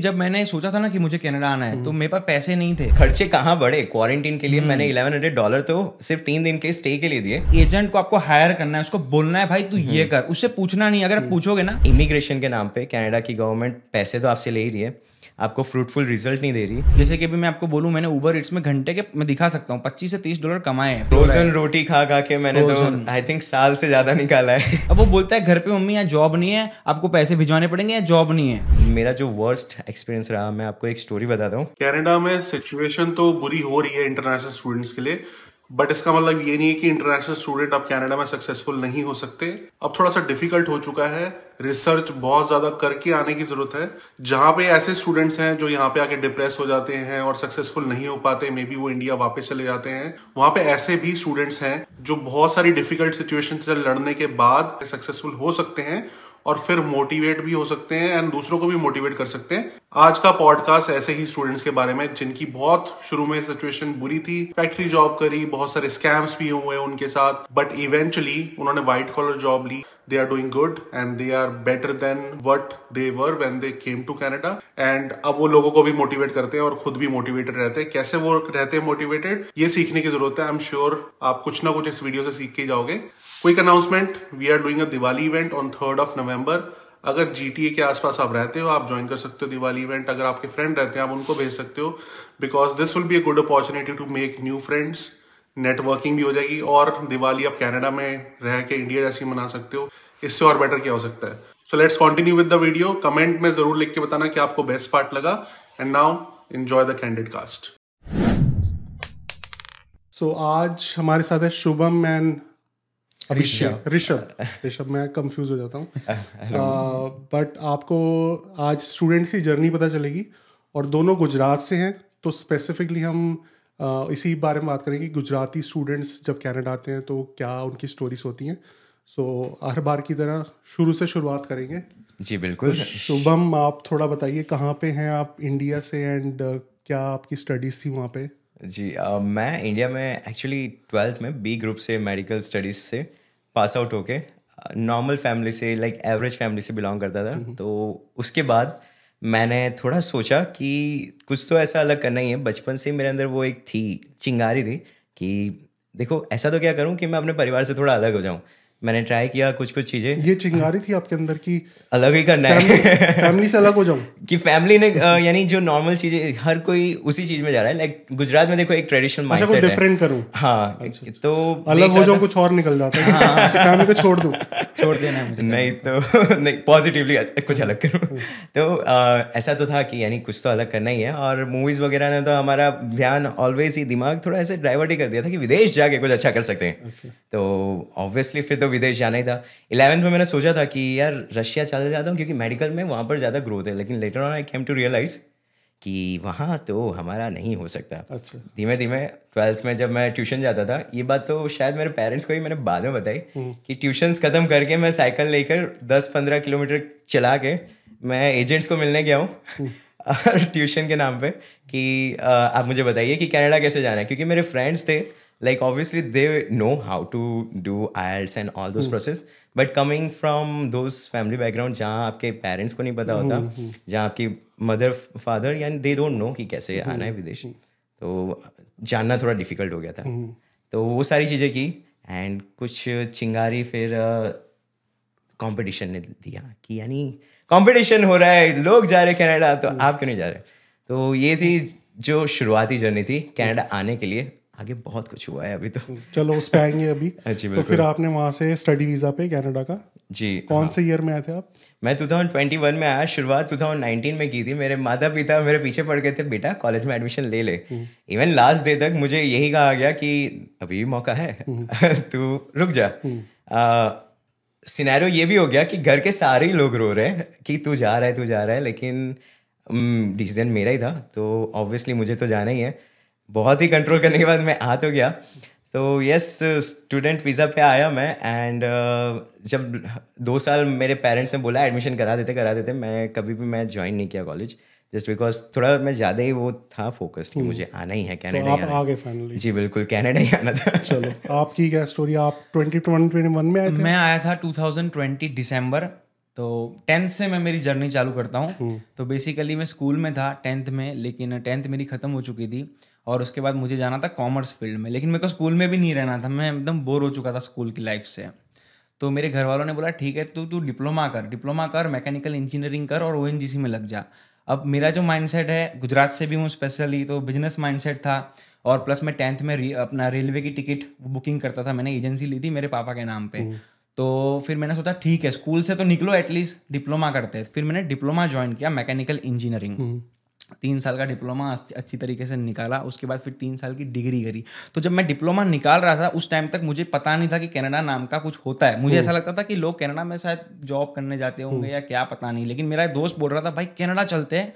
जब मैंने सोचा था ना कि मुझे कनाडा आना है तो मेरे पास पैसे नहीं थे। खर्चे कहाँ बढ़े? क्वारंटीन के लिए मैंने इलेवन हंड्रेड डॉलर तो सिर्फ़ तीन दिन के स्टे के लिए दिए। एजेंट को आपको हायर करना है उसको बोलना है भाई तू ये कर। उससे पूछना नहीं अगर पूछोगे ना इमिग्रेशन के नाम पे कनाडा की गवर्नमेंट पैसे तो आपसे ले ही रही है। आपको फ्रूटफुल रिज़ल्ट नहीं दे रही। जैसे कि अभी मैं आपको बोलूँ मैंने उबर इट्स में घंटे के मैं दिखा सकता हूँ पच्चीस से तीस डॉलर कमाए हैं। फ्रोजन रोटी खा खा के मैंने तो आई थिंक साल से ज़्यादा निकाला है। अब वो बोलता है घर पे मम्मी यहाँ जॉब नहीं है आपको पैसे भिजवाने पड़ेंगे या जॉब नहीं है? मेरा जो वर्स्ट एक्सपीरियंस रहा मैं आपको एक स्टोरी बताता हूँ। कैनेडा में सिचुएशन तो बुरी हो रही है इंटरनेशनल स्टूडेंट्स के लिए बट इसका मतलब ये नहीं है कि इंटरनेशनल स्टूडेंट अब कनाडा में सक्सेसफुल नहीं हो सकते। अब थोड़ा सा डिफ़िकल्ट हो चुका है। रिसर्च बहुत ज़्यादा करके आने की ज़रूरत है। जहाँ पे ऐसे स्टूडेंट्स हैं जो यहाँ पे आके डिप्रेस हो जाते हैं और सक्सेसफुल नहीं हो पाते मे बी वो इंडिया वापस चले जाते हैं। वहाँ पे ऐसे भी स्टूडेंट्स हैं जो बहुत सारी डिफ़िकल्ट सिचुएशन से लड़ने के बाद सक्सेसफुल हो सकते हैं। और फिर मोटिवेट भी हो सकते हैं एंड दूसरों को भी मोटिवेट कर सकते हैं। आज का पॉडकास्ट ऐसे ही स्टूडेंट्स के बारे में, जिनकी बहुत शुरू में सिचुएशन बुरी थी फैक्ट्री जॉब करी, बहुत सारे स्कैम्स भी हुए उनके साथ बट इवेंचुअली उन्होंने व्हाइट कॉलर जॉब ली। They are doing good and they are better than what they were when they came to Canada. And अब वो लोगों को भी मोटिवेट करते हैं और खुद भी मोटिवेटेड रहते हैं। कैसे वो रहते हैं मोटिवेटेड ये सीखने की ज़रूरत है। आई एम श्योर आप कुछ ना कुछ इस वीडियो से सीख के जाओगे। Quick announcement we are doing a Diwali event on third of November अगर जीटीए के आसपास आप रहते हो, आप ज्वाइन कर सकते हो दिवाली इवेंट अगर आपके फ्रेंड रहते हैं, आप उनको भेज सकते हो। Because this will be a good opportunity to make new friends networking भी हो जाएगी और दिवाली आप कनाडा में रह के इंडिया जैसी मना सकते हो इससे और बेटर क्या हो सकता है? So let's continue with the video comment में ज़रूर लिख के बताना कि आपको बेस्ट पार्ट लगा। And now enjoy the candid cast so आज हमारे साथ है शुभम एंड अभिषेक ऋषभ। ऋषभ। मैं कंफ्यूज हो जाता हूँ। बट आपको आज स्टूडेंट की जर्नी पता चलेगी। और दोनों गुजरात से हैं तो स्पेसिफिकली हम uh, इसी बारे में बात करेंगे कि गुजराती स्टूडेंट्स जब कनाडा आते हैं तो क्या उनकी स्टोरीज होती हैं। सो so, हर बार की तरह शुरू से शुरुआत करेंगे। जी बिल्कुल। तो शुभम आप थोड़ा बताइए कहाँ पे हैं आप इंडिया से एंड uh, क्या आपकी स्टडीज़ थी वहाँ पे? जी uh, मैं इंडिया में एक्चुअली ट्वेल्थ में बी ग्रुप से मेडिकल स्टडीज़ से पास आउट होके नॉर्मल फैमिली से लाइक एवरेज फैमिली से बिलोंग करता था। तो उसके बाद मैंने थोड़ा सोचा कि कुछ तो ऐसा अलग करना ही है। बचपन से मेरे अंदर वो एक थी, चिंगारी थी कि देखो, ऐसा तो क्या करूँ कि मैं अपने परिवार से थोड़ा अलग हो जाऊँ। मैंने ट्राई किया कुछ कुछ चीज़ें। ये चिंगारी थी आपके अंदर की। अलग ही करना है। फैमिली से अलग हो जाऊँ। कि फैमिली ने यानी जो नॉर्मल चीज़ें हर कोई उसी चीज़ में जा रहा है। लाइक गुजरात में देखो एक ट्रेडिशनल अच्छा माइंडसेट कुछ डिफरेंट करूँ। हाँ अच्छा। तो अलग हो जाऊँ कुछ और निकल जाता है। फैमिली को छोड़ दूँ। छोड़ देना मुझे। नहीं तो नहीं पॉजिटिवली कुछ अलग करूँ। तो ऐसा तो था कि यानी कुछ तो अलग करना ही है। और मूवीज़ वगैरह ने तो हमारा ध्यान ऑलवेज ही दिमाग थोड़ा ऐसे डाइवर्ट ही कर दिया था कि विदेश जाके कुछ अच्छा कर सकते हैं। तो ऑब्वियसली फिर तो विदेश जाना ही था। इलेवेंथ में मैंने सोचा था कि यार रशिया चले जाता हूँ क्योंकि मेडिकल में वहाँ पर ज़्यादा ग्रोथ है। लेकिन later on I came to realize कि वहाँ तो हमारा नहीं हो सकता। अच्छा। धीमे धीमे ट्वेल्थ में जब मैं ट्यूशन जाता था ये बात तो शायद मेरे पेरेंट्स को ही मैंने बाद में बताई कि ट्यूशन्स ख़त्म करके मैं साइकिल लेकर दस पंद्रह किलोमीटर चला के मैं एजेंट्स को मिलने गया हूँ। और ट्यूशन के नाम पे कि आप मुझे बताइए कि कनाडा कैसे जाना है? क्योंकि मेरे फ्रेंड्स थे like obviously they know how to do IELTS and all those process but coming from those family background जहाँ आपके पेरेंट्स को नहीं पता होता जहाँ आपकी मदर फादर यानी दे डोंट नो कि कैसे आना है विदेश। तो जानना थोड़ा डिफ़िकल्ट हो गया था। तो वो सारी चीज़ें की एंड कुछ चिंगारी फिर कंपटीशन ने दिया कि यानी कंपटीशन हो रहा है लोग जा रहे कनाडा तो आप क्यों नहीं जा रहे? तो ये थी जो शुरुआती जर्नी थी कनाडा आने के लिए। आगे बहुत कुछ हुआ है अभी तो। चलो उस पे आएँगे अभी। जी, तो फिर आपने वहाँ से स्टडी वीज़ा पे कनाडा का? जी कौन हाँ। से ईयर में आए थे आप? मैं 2021 में आया शुरुआत 2019 में की थी। मेरे माता पिता मेरे पीछे पड़ गए थे बेटा कॉलेज में एडमिशन ले ले। इवन लास्ट डे तक मुझे यही कहा गया कि अभी भी मौका है तू रुक जा। सिनेरियो ये भी हो गया कि घर के सारे ही लोग रो रहे हैं कि तू जा रहा है तू जा रहा है लेकिन डिसीज़न मेरा ही था तो ऑब्वियसली मुझे तो जाना ही है। बहुत ही कंट्रोल करने के बाद मैं आ तो गया। तो यस स्टूडेंट वीज़ा पे आया मैं एंड uh, जब दो साल मेरे पेरेंट्स ने बोला एडमिशन करा देते करा देते। मैं कभी भी मैं ज्वाइन नहीं किया कॉलेज जस्ट बिकॉज़ थोड़ा मैं ज़्यादा ही वो था फोकस्ड कि मुझे आना ही है तो आप आ गए फाइनली जी बिल्कुल कनाडा ही आना था। चलो आपकी क्या स्टोरी आप 2021 में आए थे? मैं आया था 2020 दिसंबर तो टेंथ से मैं मेरी जर्नी चालू करता हूँ। तो बेसिकली मैं स्कूल में था टेंथ में लेकिन टेंथ मेरी ख़त्म हो चुकी थी। और उसके बाद मुझे जाना था कॉमर्स फ़ील्ड में लेकिन मेरे को स्कूल में भी नहीं रहना था मैं एकदम बोर हो चुका था स्कूल की लाइफ से। तो मेरे घर वालों ने बोला ठीक है तू तू डिप्लोमा कर डिप्लोमा कर मैकेनिकल इंजीनियरिंग कर और ओएनजीसी में लग जा। अब मेरा जो माइंडसेट है गुजरात से भी हूँ स्पेशली तो बिज़नेस माइंडसेट था। और प्लस मैं टेंथ में अपना रेलवे की टिकट बुकिंग करता था मैंने एजेंसी ली थी मेरे पापा के नाम पे। तो फिर मैंने सोचा ठीक है स्कूल से तो निकलो एटलीस्ट डिप्लोमा करते फिर मैंने डिप्लोमा ज्वाइन किया मैकेनिकल इंजीनियरिंग तीन साल का डिप्लोमा अच्छी तरीके से निकाला उसके बाद फिर तीन साल की डिग्री करी। तो जब मैं डिप्लोमा निकाल रहा था उस टाइम तक मुझे पता नहीं था कि कनाडा नाम का कुछ होता है। मुझे ऐसा लगता था कि लोग कनाडा में शायद जॉब करने जाते होंगे या क्या पता नहीं लेकिन मेरा एक दोस्त बोल रहा था भाई कनाडा चलते हैं।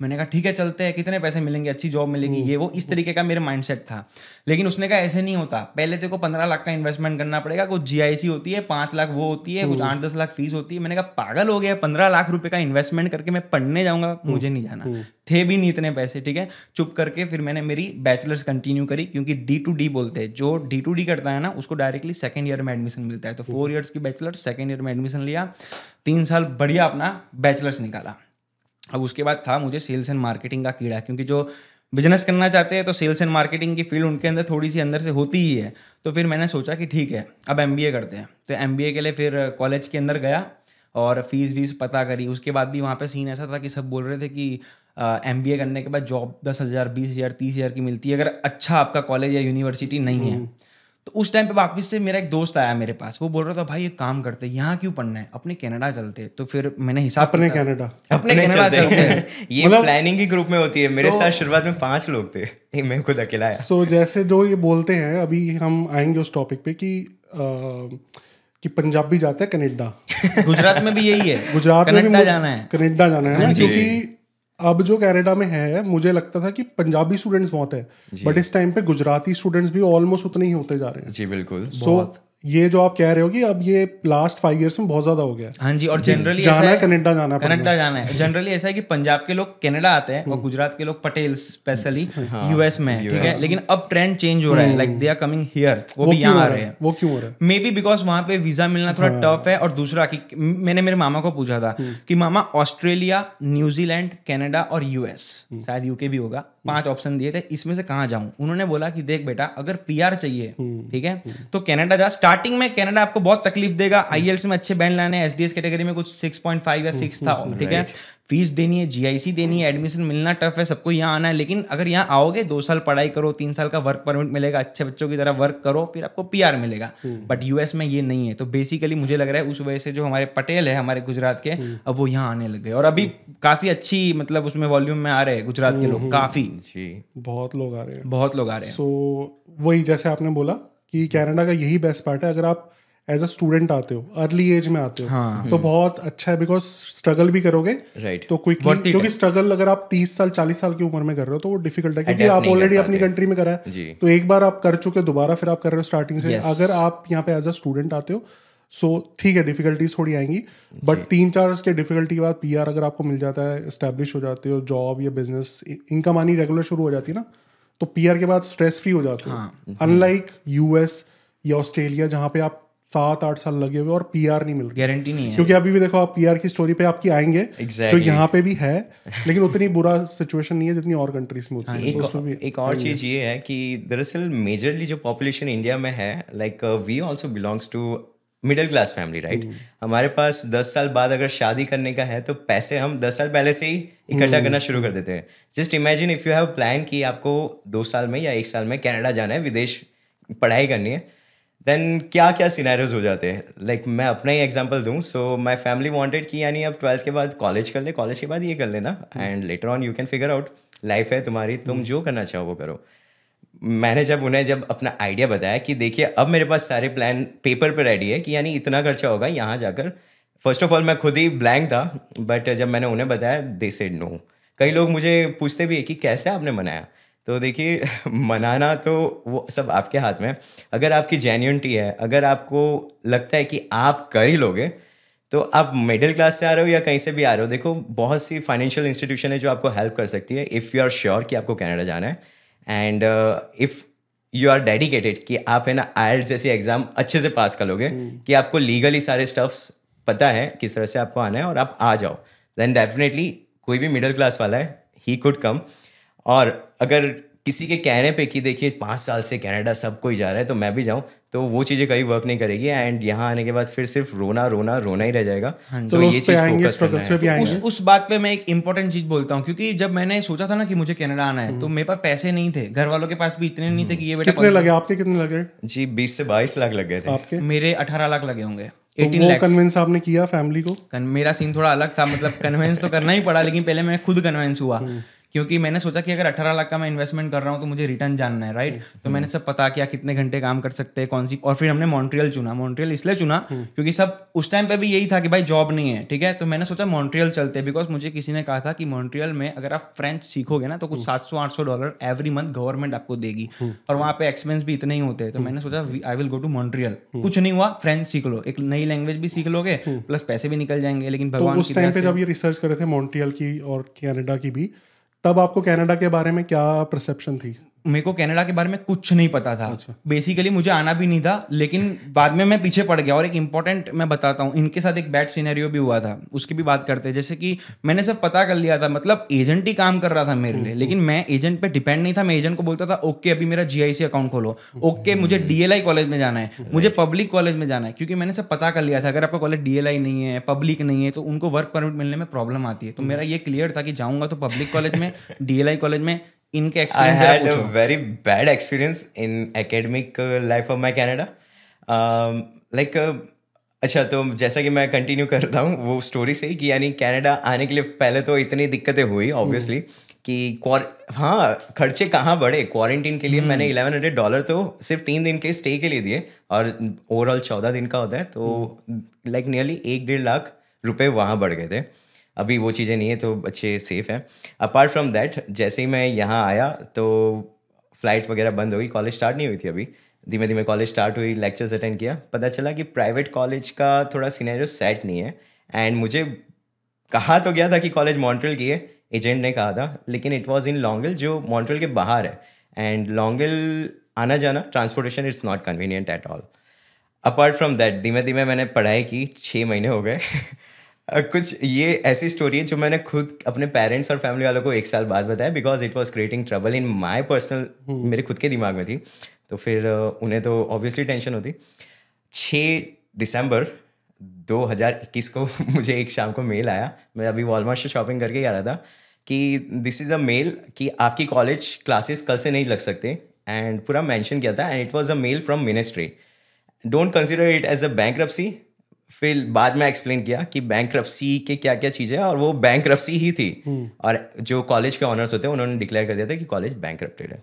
मैंने कहा ठीक है चलते हैं कितने पैसे मिलेंगे अच्छी जॉब मिलेगी। ये वो इस तरीके का मेरा माइंडसेट था। लेकिन उसने कहा ऐसे नहीं होता। पहले तेरे को पंद्रह लाख का इन्वेस्टमेंट करना पड़ेगा कुछ जीआईसी होती है पाँच लाख वो होती है कुछ आठ दस लाख फ़ीस होती है। मैंने कहा पागल हो गया पंद्रह लाख रुपए का इन्वेस्टमेंट करके मैं पढ़ने जाऊँगा मुझे नहीं जाना। थे भी नहीं इतने पैसे ठीक है? चुप करके फिर मैंने मेरी बैचलर्स कंटिन्यू करी क्योंकि डी टू डी बोलते हैं। जो डी टू डी करता है ना उसको डायरेक्टली सेकेंड ईयर में एडमिशन मिलता है। तो फोर ईयर्स की बैचलर्स सेकेंड ईयर में एडमिशन लिया। तीन साल बढ़िया अपना बैचलर्स निकाला। अब उसके बाद था मुझे सेल्स एंड मार्केटिंग का कीड़ा क्योंकि जो बिज़नेस करना चाहते हैं तो सेल्स एंड मार्केटिंग की फ़ील्ड उनके अंदर थोड़ी सी अंदर से होती ही है। तो फिर मैंने सोचा कि ठीक है अब एमबीए करते हैं। तो एमबीए के लिए फिर कॉलेज के अंदर गया और फ़ीस वीस पता करी। उसके बाद भी वहाँ पे सीन ऐसा था कि सब बोल रहे थे कि एम uh, करने के बाद जॉब दस हज़ार बीस हज़ार तीस हज़ार की मिलती है। अगर अच्छा आपका कॉलेज या यूनिवर्सिटी नहीं है तो उस टाइम पे वापस से मेरा एक दोस्त आया मेरे पास। वो बोल रहा था भाई एक काम करते यहाँ क्यों पढ़ना है? अपने कनाडा चलते तो फिर मैंने हिसाब अपने कनाडा। अपने कनाडा चलते हैं। ये मतलब, प्लानिंग की ग्रुप में होती है। मेरे तो, साथ शुरुआत में पाँच लोग थे। मैं खुद अकेला आया। सो so, जैसे जो ये बोलते हैं अभी हम आएँगे उस टॉपिक पे कि आ, कि पंजाबी जाते हैं कनेडा? गुजरात में भी यही है। गुजरात में भी जाना है। कनेडा जाना है ना? हाँ क्योंकि अब जो कैनेडा में है मुझे लगता था कि पंजाबी स्टूडेंट्स बहुत है बट इस टाइम पे गुजराती स्टूडेंट्स भी ऑलमोस्ट उतने ही होते जा रहे हैं। जी बिल्कुल। सो so, ये जो आप कह रहे हो कि अब ये लास्ट फाइव इयर्स में बहुत ज़्यादा हो गया हाँ। जी और जनरली जाना है कनाडा जाना है कनाडा जाना है। जनरली ऐसा है कि पंजाब के लोग कनाडा आते हैं और हम्म। गुजरात के लोग पटेल स्पेशली यूएस में ठीक है? लेकिन अब ट्रेंड चेंज हो रहा है like they are coming here वो भी यहाँ आ रहे हैं? वो क्यों हो रहा है? मे बी बिकॉज़ वहाँ पे वीज़ा मिलना थोड़ा टफ हाँ। है और दूसरा कि मैंने मेरे मामा को पूछा था हम्म। कि मामा ऑस्ट्रेलिया न्यूजीलैंड कनाडा और यूएस हम्म। शायद यूके भी होगा। पाँच ऑप्शन दिए थे इसमें से कहाँ जाऊँ? उन्होंने बोला कि देख बेटा अगर पीआर चाहिए ठीक है? तो कनाडा जा स्टार्टिंग में कनाडा आपको बहुत तकलीफ़ देगा। आई में अच्छे बैंड लाने एस कैटेगरी में कुछ सिक्स पॉइंट फाइव या सिक्स था ठीक है? फ़ीस देनी है जीआईसी देनी है एडमिशन मिलना टफ है सबको यहाँ आना है। लेकिन अगर यहाँ आओगे दो साल पढ़ाई करो तीन साल का वर्क परमिट मिलेगा अच्छे बच्चों की तरह वर्क करो फिर आपको पीआर मिलेगा। But hmm. यूएस में ये नहीं है। तो बेसिकली मुझे लग रहा है उस वजह से जो हमारे पटेल है हमारे गुजरात के हम्म। अब वो यहाँ आने लग गए। और अभी काफ़ी अच्छी मतलब उसमें वॉल्यूम में आ रहे हैं गुजरात के लोग काफ़ी। बहुत लोग आ रहे हैं। बहुत लोग आ रहे हैं। सो वही जैसे आपने बोला कि कैनेडा का यही बेस्ट पार्ट है अगर आप एज अ स्टूडेंट आते हो अर्ली एज में आते हो हाँ, तो बहुत अच्छा है बिकॉज़ स्ट्रगल भी करोगे राइट तो क्विकली क्योंकि स्ट्रगल अगर आप तीस साल चालीस साल की उम्र में कर रहे हो तो वो डिफ़िकल्ट है क्योंकि आप ऑलरेडी अपनी कंट्री में करा है। तो एक बार आप कर चुके दोबारा फिर आप कर रहे हो स्टार्टिंग से। अगर आप यहाँ पे एज अ स्टूडेंट आते हो सो ठीक है डिफिकल्टीज थोड़ी आएँगी बट तीन चार के डिफिकल्टी के बाद पीआर अगर आपको मिल जाता है स्टैब्लिश हो जाते हो जॉब या बिज़नेस इनकम आनी रेगुलर शुरू हो जाती है ना तो पीआर के बाद स्ट्रेस फ्री हो जाते हो। अनलाइक यूएस या ऑस्ट्रेलिया जहाँ पे आप सात आठ साल लगे हुए और पीआर नहीं मिल रही। गारंटी नहीं है। क्योंकि अभी भी देखो आप पीआर की स्टोरी पे आपकी आएँगे exactly. जो यहाँ पे भी है लेकिन उतनी बुरा सिचुएशन नहीं है जितनी और कंट्रीज़ में होती हाँ, है। एक, तो भी एक और चीज़ ये है कि दरअसल मेजरली जो पॉपुलेशन इंडिया में है like we also belongs to middle class family right हमारे पास दस साल बाद अगर शादी करने का है तो पैसे हम दस साल पहले से ही इकट्ठा करना शुरू कर देते हैं। Just imagine if you have plan कि आपको दो साल में या एक साल में कनाडा जाना है विदेश पढ़ाई करनी है देन क्या क्या सिनेरियोज हो जाते हैं? लाइक like, मैं अपना ही एग्ज़ाम्पल दूँ। सो माय फैमिली वॉन्टेड कि यानी अब ट्वेल्थ के बाद कॉलेज कर ले कॉलेज के बाद ये कर लेना and later on you can figure out life है तुम्हारी तुम जो करना चाहो वो करो। मैंने जब उन्हें जब अपना आइडिया बताया कि देखिए, अब मेरे पास सारे प्लान पेपर पे रेडी है कि यानी इतना खर्चा होगा यहाँ जाकर। फ़र्स्ट ऑफ़ ऑल मैं खुद ही ब्लैंक था बट जब मैंने उन्हें बताया दे सेड नो कई लोग मुझे पूछते भी है कि कैसे आपने मनाया? तो देखिए, मनाना तो वो सब आपके हाथ में है। अगर आपकी जेन्यूनिटी है, अगर आपको लगता है कि आप कर ही लोगे तो आप मिडिल क्लास से आ रहे हो या कहीं से भी आ रहे हो, देखो, बहुत सी फाइनेंशियल इंस्टीट्यूशन है जो आपको हेल्प कर सकती है इफ़ यू आर श्योर कि आपको कनाडा जाना है। And if you are dedicated कि आप है ना आई जैसे एग्ज़ाम अच्छे से पास कर लोगे hmm. कि आपको लीगली सारे स्टफ्स पता है किस तरह से आपको आना है और आप आ जाओ। देन डेफिनेटली कोई भी मिडिल क्लास वाला है ही कुड कम और अगर किसी के कहने पे कि देखिए पाँच साल से कनाडा सब कोई जा रहा है तो मैं भी जाऊँ। तो वो चीज़ें कभी वर्क नहीं करेगी एंड यहाँ आने के बाद फिर सिर्फ़ रोना रोना रोना ही रह जाएगा। तो ये उस पे चीज़ आएँगे करना है। उस उस बात पे मैं एक इंपॉर्टेंट चीज़ बोलता हूँ क्योंकि जब मैंने सोचा था ना कि मुझे कनाडा आना है तो मेरे पास पैसे नहीं थे। घर वालों के पास भी इतने नहीं थे कि ये बेटा कितने लगे? आपके कितने लगे? जी बीस से बाईस लाख लग गए थे। आपके? मेरे अठारह लाख लगे होंगे। तो 18 वो कन्विंस आपने किया फैमिली को? मेरा सीन थोड़ा अलग था मतलब कन्वेंस तो करना ही पड़ा लेकिन पहले मैं खुद कन्वेंस हुआ। क्योंकि मैंने सोचा कि अगर 18 लाख का मैं इन्वेस्टमेंट कर रहा हूँ तो मुझे रिटर्न जानना है राइट तो मैंने सब पता किया कितने घंटे काम कर सकते हैं कौन सी और फिर हमने मॉन्ट्रियल चुना। मॉन्ट्रियल इसलिए चुना क्योंकि सब उस टाइम पे भी यही था कि भाई जॉब नहीं है ठीक है? तो मैंने सोचा मॉन्ट्रियल चलते हैं बिकॉज़ मुझे किसी ने कहा था कि मॉन्ट्रियल में अगर आप फ्रेंच सीखोगे ना तो कुछ सात सौ आठ सौ डॉलर एवरी मंथ गवर्नमेंट आपको देगी। और वहाँ पे एक्सपेंस भी इतने ही होते हैं। तो मैंने सोचा I will go to Montreal कुछ नहीं हुआ फ्रेंच सीख लो। एक नई लैंग्वेज भी सीख लोगे प्लस पैसे भी निकल जाएँगे लेकिन तो भगवान उस टाइम पे जब ये रिसर्च कर रहे थे मॉन्ट्रियल की और कनाडा की भी तब आपको कनाडा के बारे में क्या परसेप्शन थी? मेरे को कनाडा के बारे में कुछ नहीं पता था। बेसिकली मुझे आना भी नहीं था लेकिन बाद में मैं पीछे पड़ गया और एक इंपॉर्टेंट मैं बताता हूँ इनके साथ एक बैड सिनेरियो भी हुआ था उसकी भी बात करते हैं। जैसे कि मैंने सब पता कर लिया था मतलब एजेंट ही काम कर रहा था मेरे लिए लेकिन मैं एजेंट पे डिपेंड नहीं था मैं एजेंट को बोलता था ओके अभी मेरा जीआईसी अकाउंट खोलो ओके मुझे डीएलआई कॉलेज में जाना है मुझे पब्लिक कॉलेज में जाना है। क्योंकि मैंने सब पता कर लिया था अगर आपका कॉलेज डीएलआई नहीं है पब्लिक नहीं है तो उनको वर्क परमिट मिलने में प्रॉब्लम आती है। तो मेरा ये क्लियर था कि जाऊँगा तो पब्लिक कॉलेज में डीएलआई कॉलेज में इनके I experience had a very bad experience in academic uh, life of my Canada. Um, like uh, अच्छा तो जैसा कि मैं कंटिन्यू करता हूँ वो स्टोरी से ही कि यानी कनाडा आने के लिए पहले तो इतनी दिक्कतें हुई ऑब्वियसली कि क्वार हाँ खर्चे कहाँ बढ़े? क्वारंटीन के लिए मैंने इलेवन हंड्रेड डॉलर तो सिर्फ़ तीन दिन के स्टे के लिए दिए और ओवरऑल चौदह दिन का होता है तो लाइक नियरली एक डेढ़ लाख रुपए वहाँ बढ़ गए थे। अभी वो चीज़ें नहीं है तो बच्चे सेफ़ हैं। अपार्ट फ्रॉम दैट जैसे ही मैं यहाँ आया तो फ़्लाइट वगैरह बंद हो गई। कॉलेज स्टार्ट नहीं हुई थी अभी। धीमे धीमे कॉलेज स्टार्ट हुई लेक्चर्स अटेंड किया। पता चला कि प्राइवेट कॉलेज का थोड़ा सिनेरियो सेट नहीं है। एंड मुझे कहा तो गया था कि कॉलेज मॉन्ट्रियल की है। एजेंट ने कहा था। लेकिन इट वॉज़ इन लॉन्गल जो मॉन्ट्रियल के बाहर है। एंड लॉन्गल आना जाना transportation it's not convenient at all apart from that धीमे धीमे मैंने पढ़ाई की। छः महीने हो गए। कुछ ये ऐसी स्टोरी है जो मैंने खुद अपने पेरेंट्स और फैमिली वालों को एक साल बाद बताया because it was creating trouble in my personal मेरे खुद के दिमाग में थी। तो फिर उन्हें तो ऑब्वियसली टेंशन होती। छः दिसंबर 2021 को मुझे एक शाम को मेल आया। मैं अभी वॉलमार्ट से शॉपिंग करके ही आ रहा था कि दिस इज़ अ मेल कि आपकी कॉलेज क्लासेस कल से नहीं लग सकते। एंड पूरा मेंशन किया था। And it was a mail from ministry don't consider it as a bank फिर बाद में एक्सप्लेन किया कि बैंक के क्या क्या चीज़ें हैं और वो बैंक ही थी। और जो कॉलेज के ऑनर्स होते हैं उन्होंने डिक्लेयर कर दिया था कि कॉलेज बैंक है।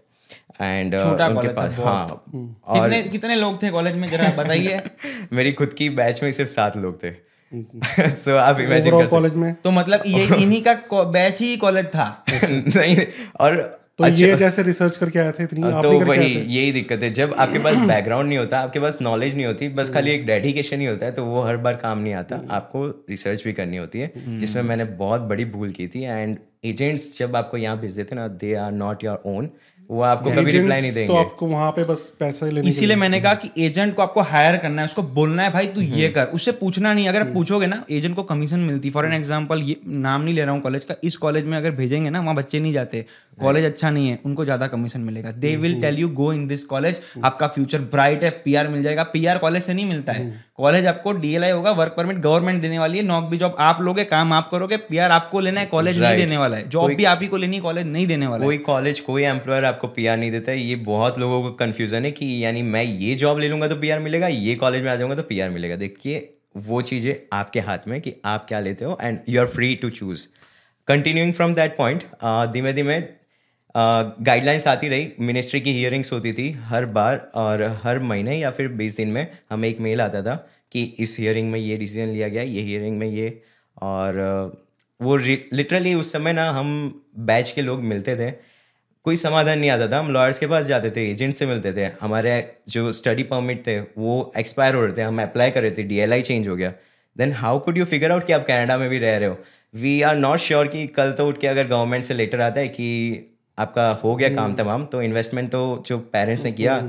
एंड छोटा उनके पास हाँ। और कितने कितने लोग थे कॉलेज में? जरा बताइए। मेरी खुद की बैच में सिर्फ़ सात लोग थे। सो आप इमेजिन कर कॉलेज में? तो मतलब ये इन्हीं का बैच ही कॉलेज था। नहीं और तो ये जैसे रिसर्च करके आए थे इतनी तो वही यही दिक्कत है। जब आपके पास बैकग्राउंड नहीं होता आपके पास नॉलेज नहीं होती बस खाली एक डेडिकेशन ही होता है तो वो हर बार काम नहीं आता। आपको रिसर्च भी करनी होती है जिसमें मैंने बहुत बड़ी भूल की थी। एंड एजेंट्स जब आपको यहाँ भेज देते ना they are not your own वो आपको कभी रिप्लाई नहीं Agents तो आपको वहाँ पे बस पैसा लेने इसीलिए मैंने कहा कि एजेंट को आपको हायर करना है उसको बोलना है भाई तू ये कर। उससे पूछना नहीं अगर आप पूछोगे ना एजेंट को कमीशन मिलती। फॉर एन एग्ज़ाम्पल ये नाम नहीं ले रहा हूँ कॉलेज का इस कॉलेज में अगर भेजेंगे ना वहाँ बच्चे नहीं जाते। कॉलेज अच्छा नहीं है उनको ज़्यादा कमीशन मिलेगा। They will tell you go in this college आपका फ्यूचर ब्राइट है पीआर मिल जाएगा। पीआर कॉलेज से नहीं मिलता है। कॉलेज आपको डीएलआई होगा वर्क परमिट गवर्नमेंट देने वाली है नौक भी जॉब आप लोगे काम आप करोगे पीआर आपको लेना है कॉलेज नहीं देने वाला है। जॉब भी आप ही को लेनी है कॉलेज नहीं देने वाला कोई कॉलेज कोई एम्प्लॉयर आपको पीआर नहीं देता है। ये बहुत लोगों को कंफ्यूजन है कि यानी मैं ये जॉब ले लूँगा तो पीआर मिलेगा ये कॉलेज में आ जाऊँगा तो पीआर मिलेगा। देखिए वो चीज़ें आपके हाथ में कि आप क्या लेते हो and you are free to choose continuing from that point धीमे धीमे गाइडलाइंस आती रही। मिनिस्ट्री की हियरिंग्स होती थी हर बार और हर महीने या फिर बीस दिन में हमें एक मेल आता था कि इस हियरिंग में ये डिसीज़न लिया गया, ये हियरिंग में ये। और वो लिटरली उस समय ना हम बैच के लोग मिलते थे। कोई समाधान नहीं आता था। हम लॉयर्स के पास जाते थे एजेंट से मिलते थे। हमारे जो स्टडी परमिट थे, वो एक्सपायर हो रहे थे। हम अप्लाई कर रहे थे डीएलआई चेंज हो गया। Then how could you figure out कि आप कनाडा में भी रह रहे हो? वी आर नॉट श्योर कि कल तो उठ के अगर गवर्नमेंट से लेटर आता है कि आपका हो गया काम तमाम तो इन्वेस्टमेंट तो जो पेरेंट्स ने किया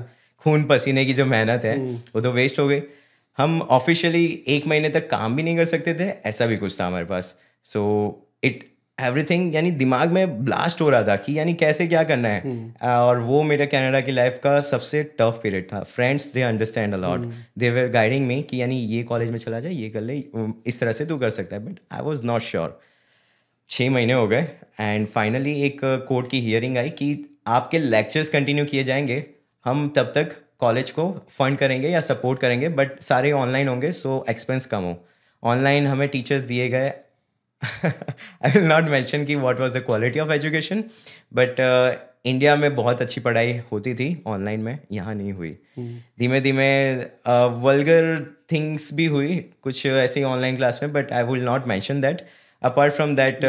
खून पसीने की जो मेहनत है वो तो वेस्ट हो गई। हम ऑफिशियली एक महीने तक काम भी नहीं कर सकते थे ऐसा भी कुछ था हमारे पास। सो इट एवरीथिंग यानी दिमाग में ब्लास्ट हो रहा था कि यानी कैसे क्या करना है। और वो मेरे कनाडा की लाइफ का सबसे टफ पीरियड था। Friends they understand a lot they were guiding me कि यानी ये कॉलेज में चला जाए ये कर ले इस तरह से तू कर सकता है। But I was not sure छः महीने हो गए एंड फाइनली एक कोर्ट की हियरिंग आई कि आपके लेक्चर्स कंटिन्यू किए जाएँगे। हम तब तक कॉलेज को फंड करेंगे या सपोर्ट करेंगे बट सारे ऑनलाइन होंगे सो एक्सपेंस कम हो। ऑनलाइन हमें टीचर्स दिए गए। आई विल नॉट मैंशन कि what was the quality of education but India में बहुत अच्छी पढ़ाई होती थी ऑनलाइन में यहाँ नहीं हुई। धीमे धीमे वल्गर थिंग्स भी हुई कुछ ऐसी ऑनलाइन क्लास में but I will not mention that apart from that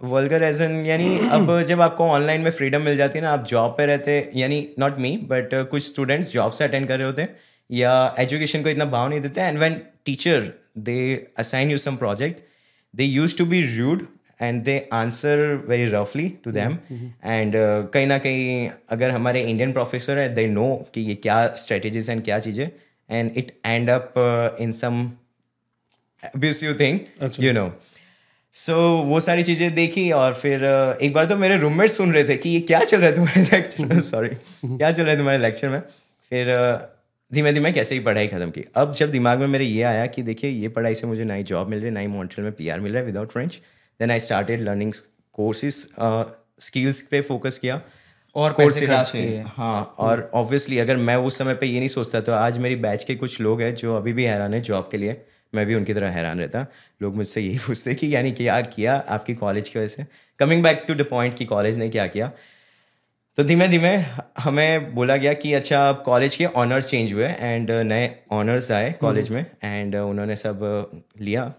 vulgar as an यानी अब जब आपको ऑनलाइन में फ्रीडम मिल जाती है ना आप जॉब पे रहते यानी नॉट मी बट कुछ स्टूडेंट्स जॉब से अटेंड कर रहे होते हैं या एजुकेशन को इतना भाव नहीं देते and when teacher they assign you some project they use to be rude and they answer very रफली टू दैम एंड कहीं ना कहीं अगर हमारे इंडियन प्रोफेसर है दे नो कि ये क्या स्ट्रेटेजीज एंड क्या चीज़ें and it end up in something you know so वो सारी चीज़ें देखी और फिर uh, एक बार तो मेरे रूममेट सुन रहे थे कि ये क्या चल रहा है तुम्हारे लेक्चर में? सॉरी क्या चल रहा है तुम्हारे लेक्चर में? फिर uh, धीमे धीमे कैसे ही पढ़ाई खत्म की। अब जब दिमाग में मेरे ये आया कि देखिए ये पढ़ाई से मुझे नई जॉब मिल रही है नई मॉन्ट्रियल में पीआर मिल रहा है without French then I started learning courses skills पे फोकस किया। और कोर्स क्लास हाँ और ऑब्वियसली अगर मैं उस समय पे ये नहीं सोचता तो आज मेरी बैच के कुछ लोग हैं जो अभी भी हैरान है जॉब के लिए। मैं भी उनकी तरह हैरान रहता। लोग मुझसे यही पूछते कि यानी क्या किया आपकी कॉलेज की वजह से? Coming back to the point कि कॉलेज ने क्या किया? तो धीमे धीमे हमें बोला गया कि अच्छा अब कॉलेज के ऑनर्स चेंज हुए एंड नए ऑनर्स आए कॉलेज में एंड उन्होंने सब लिया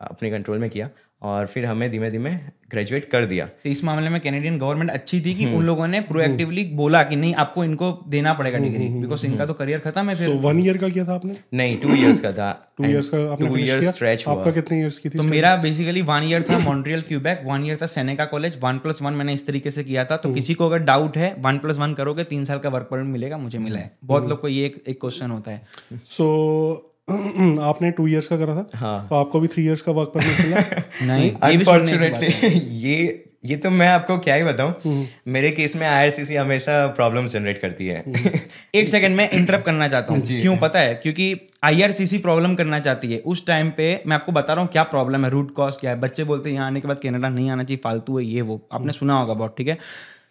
अपने कंट्रोल में किया। और फिर हमें धीमे धीमे ग्रेजुएट कर दिया। तो इस मामले में कैनेडियन गवर्नमेंट अच्छी थी कि उन लोगों ने प्रोएक्टिवली बोला कि नहीं आपको इनको देना पड़ेगा डिग्री बिकॉज़ इनका तो करियर खत्म है फिर। वन ईयर का किया था आपने? नहीं टू इयर्स का था। टू इयर्स का आपने टू इयर्स स्ट्रेच हुआ। आपका कितने इयर्स की थी तो मेरा बेसिकली वन ईयर था मॉन्ट्रियल क्यूबैक वन ईयर था Seneca college one plus one मैंने इस तरीके से किया था। तो किसी को अगर डाउट है वन प्लस वन करोगे तीन साल का वर्क परमिट मिलेगा मुझे मिला है। बहुत लोग को ये एक एक क्वेश्चन होता है। सो आपने टू इयर्स का करा था हाँ। तो आपको भी थ्री इयर्स का वर्क परमिट मिला? नहीं। अनफॉर्चुनेटली ये ये तो मैं आपको क्या ही बताऊँ? मेरे केस में आईआरसीसी हमेशा प्रॉब्लम जनरेट करती है। एक सेकंड में इंटरप्ट करना चाहता हूँ। क्यों पता है? क्योंकि आईआरसीसी प्रॉब्लम करना चाहती है। उस टाइम पे मैं आपको बता रहा हूँ क्या प्रॉब्लम है रूट कॉज क्या है। बच्चे बोलते हैं यहाँ आने के बाद कनाडा नहीं आना चाहिए फालतू है ये वो। आपने सुना होगा बहुत ठीक है?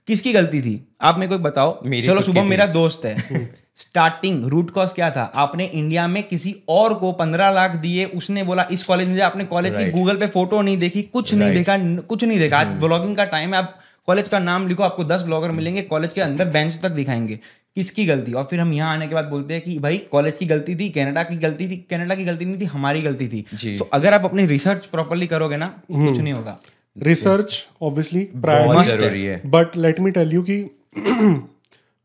किसकी गलती थी? आप मेरे को एक बताओ। चलो शुभम मेरा दोस्त है। स्टार्टिंग रूट कॉज क्या था? आपने इंडिया में किसी और को पंद्रह लाख दिए उसने बोला इस कॉलेज में आपने कॉलेज की गूगल पे फ़ोटो नहीं देखी कुछ नहीं देखा कुछ नहीं देखा। आज ब्लॉगिंग का टाइम है आप कॉलेज का नाम लिखो आपको दस ब्लॉगर मिलेंगे कॉलेज के अंदर बेंच तक दिखाएँगे। किसकी गलती? और फिर हम यहाँ आने के बाद बोलते हैं कि भाई कॉलेज की गलती थी कनाडा की गलती थी कनाडा की गलती नहीं थी हमारी गलती थी। तो अगर आप अपनी रिसर्च प्रॉपरली करोगे ना कुछ नहीं होगा। रिसर्च ऑब्वियसली ज़रूरी है। But let me tell you कि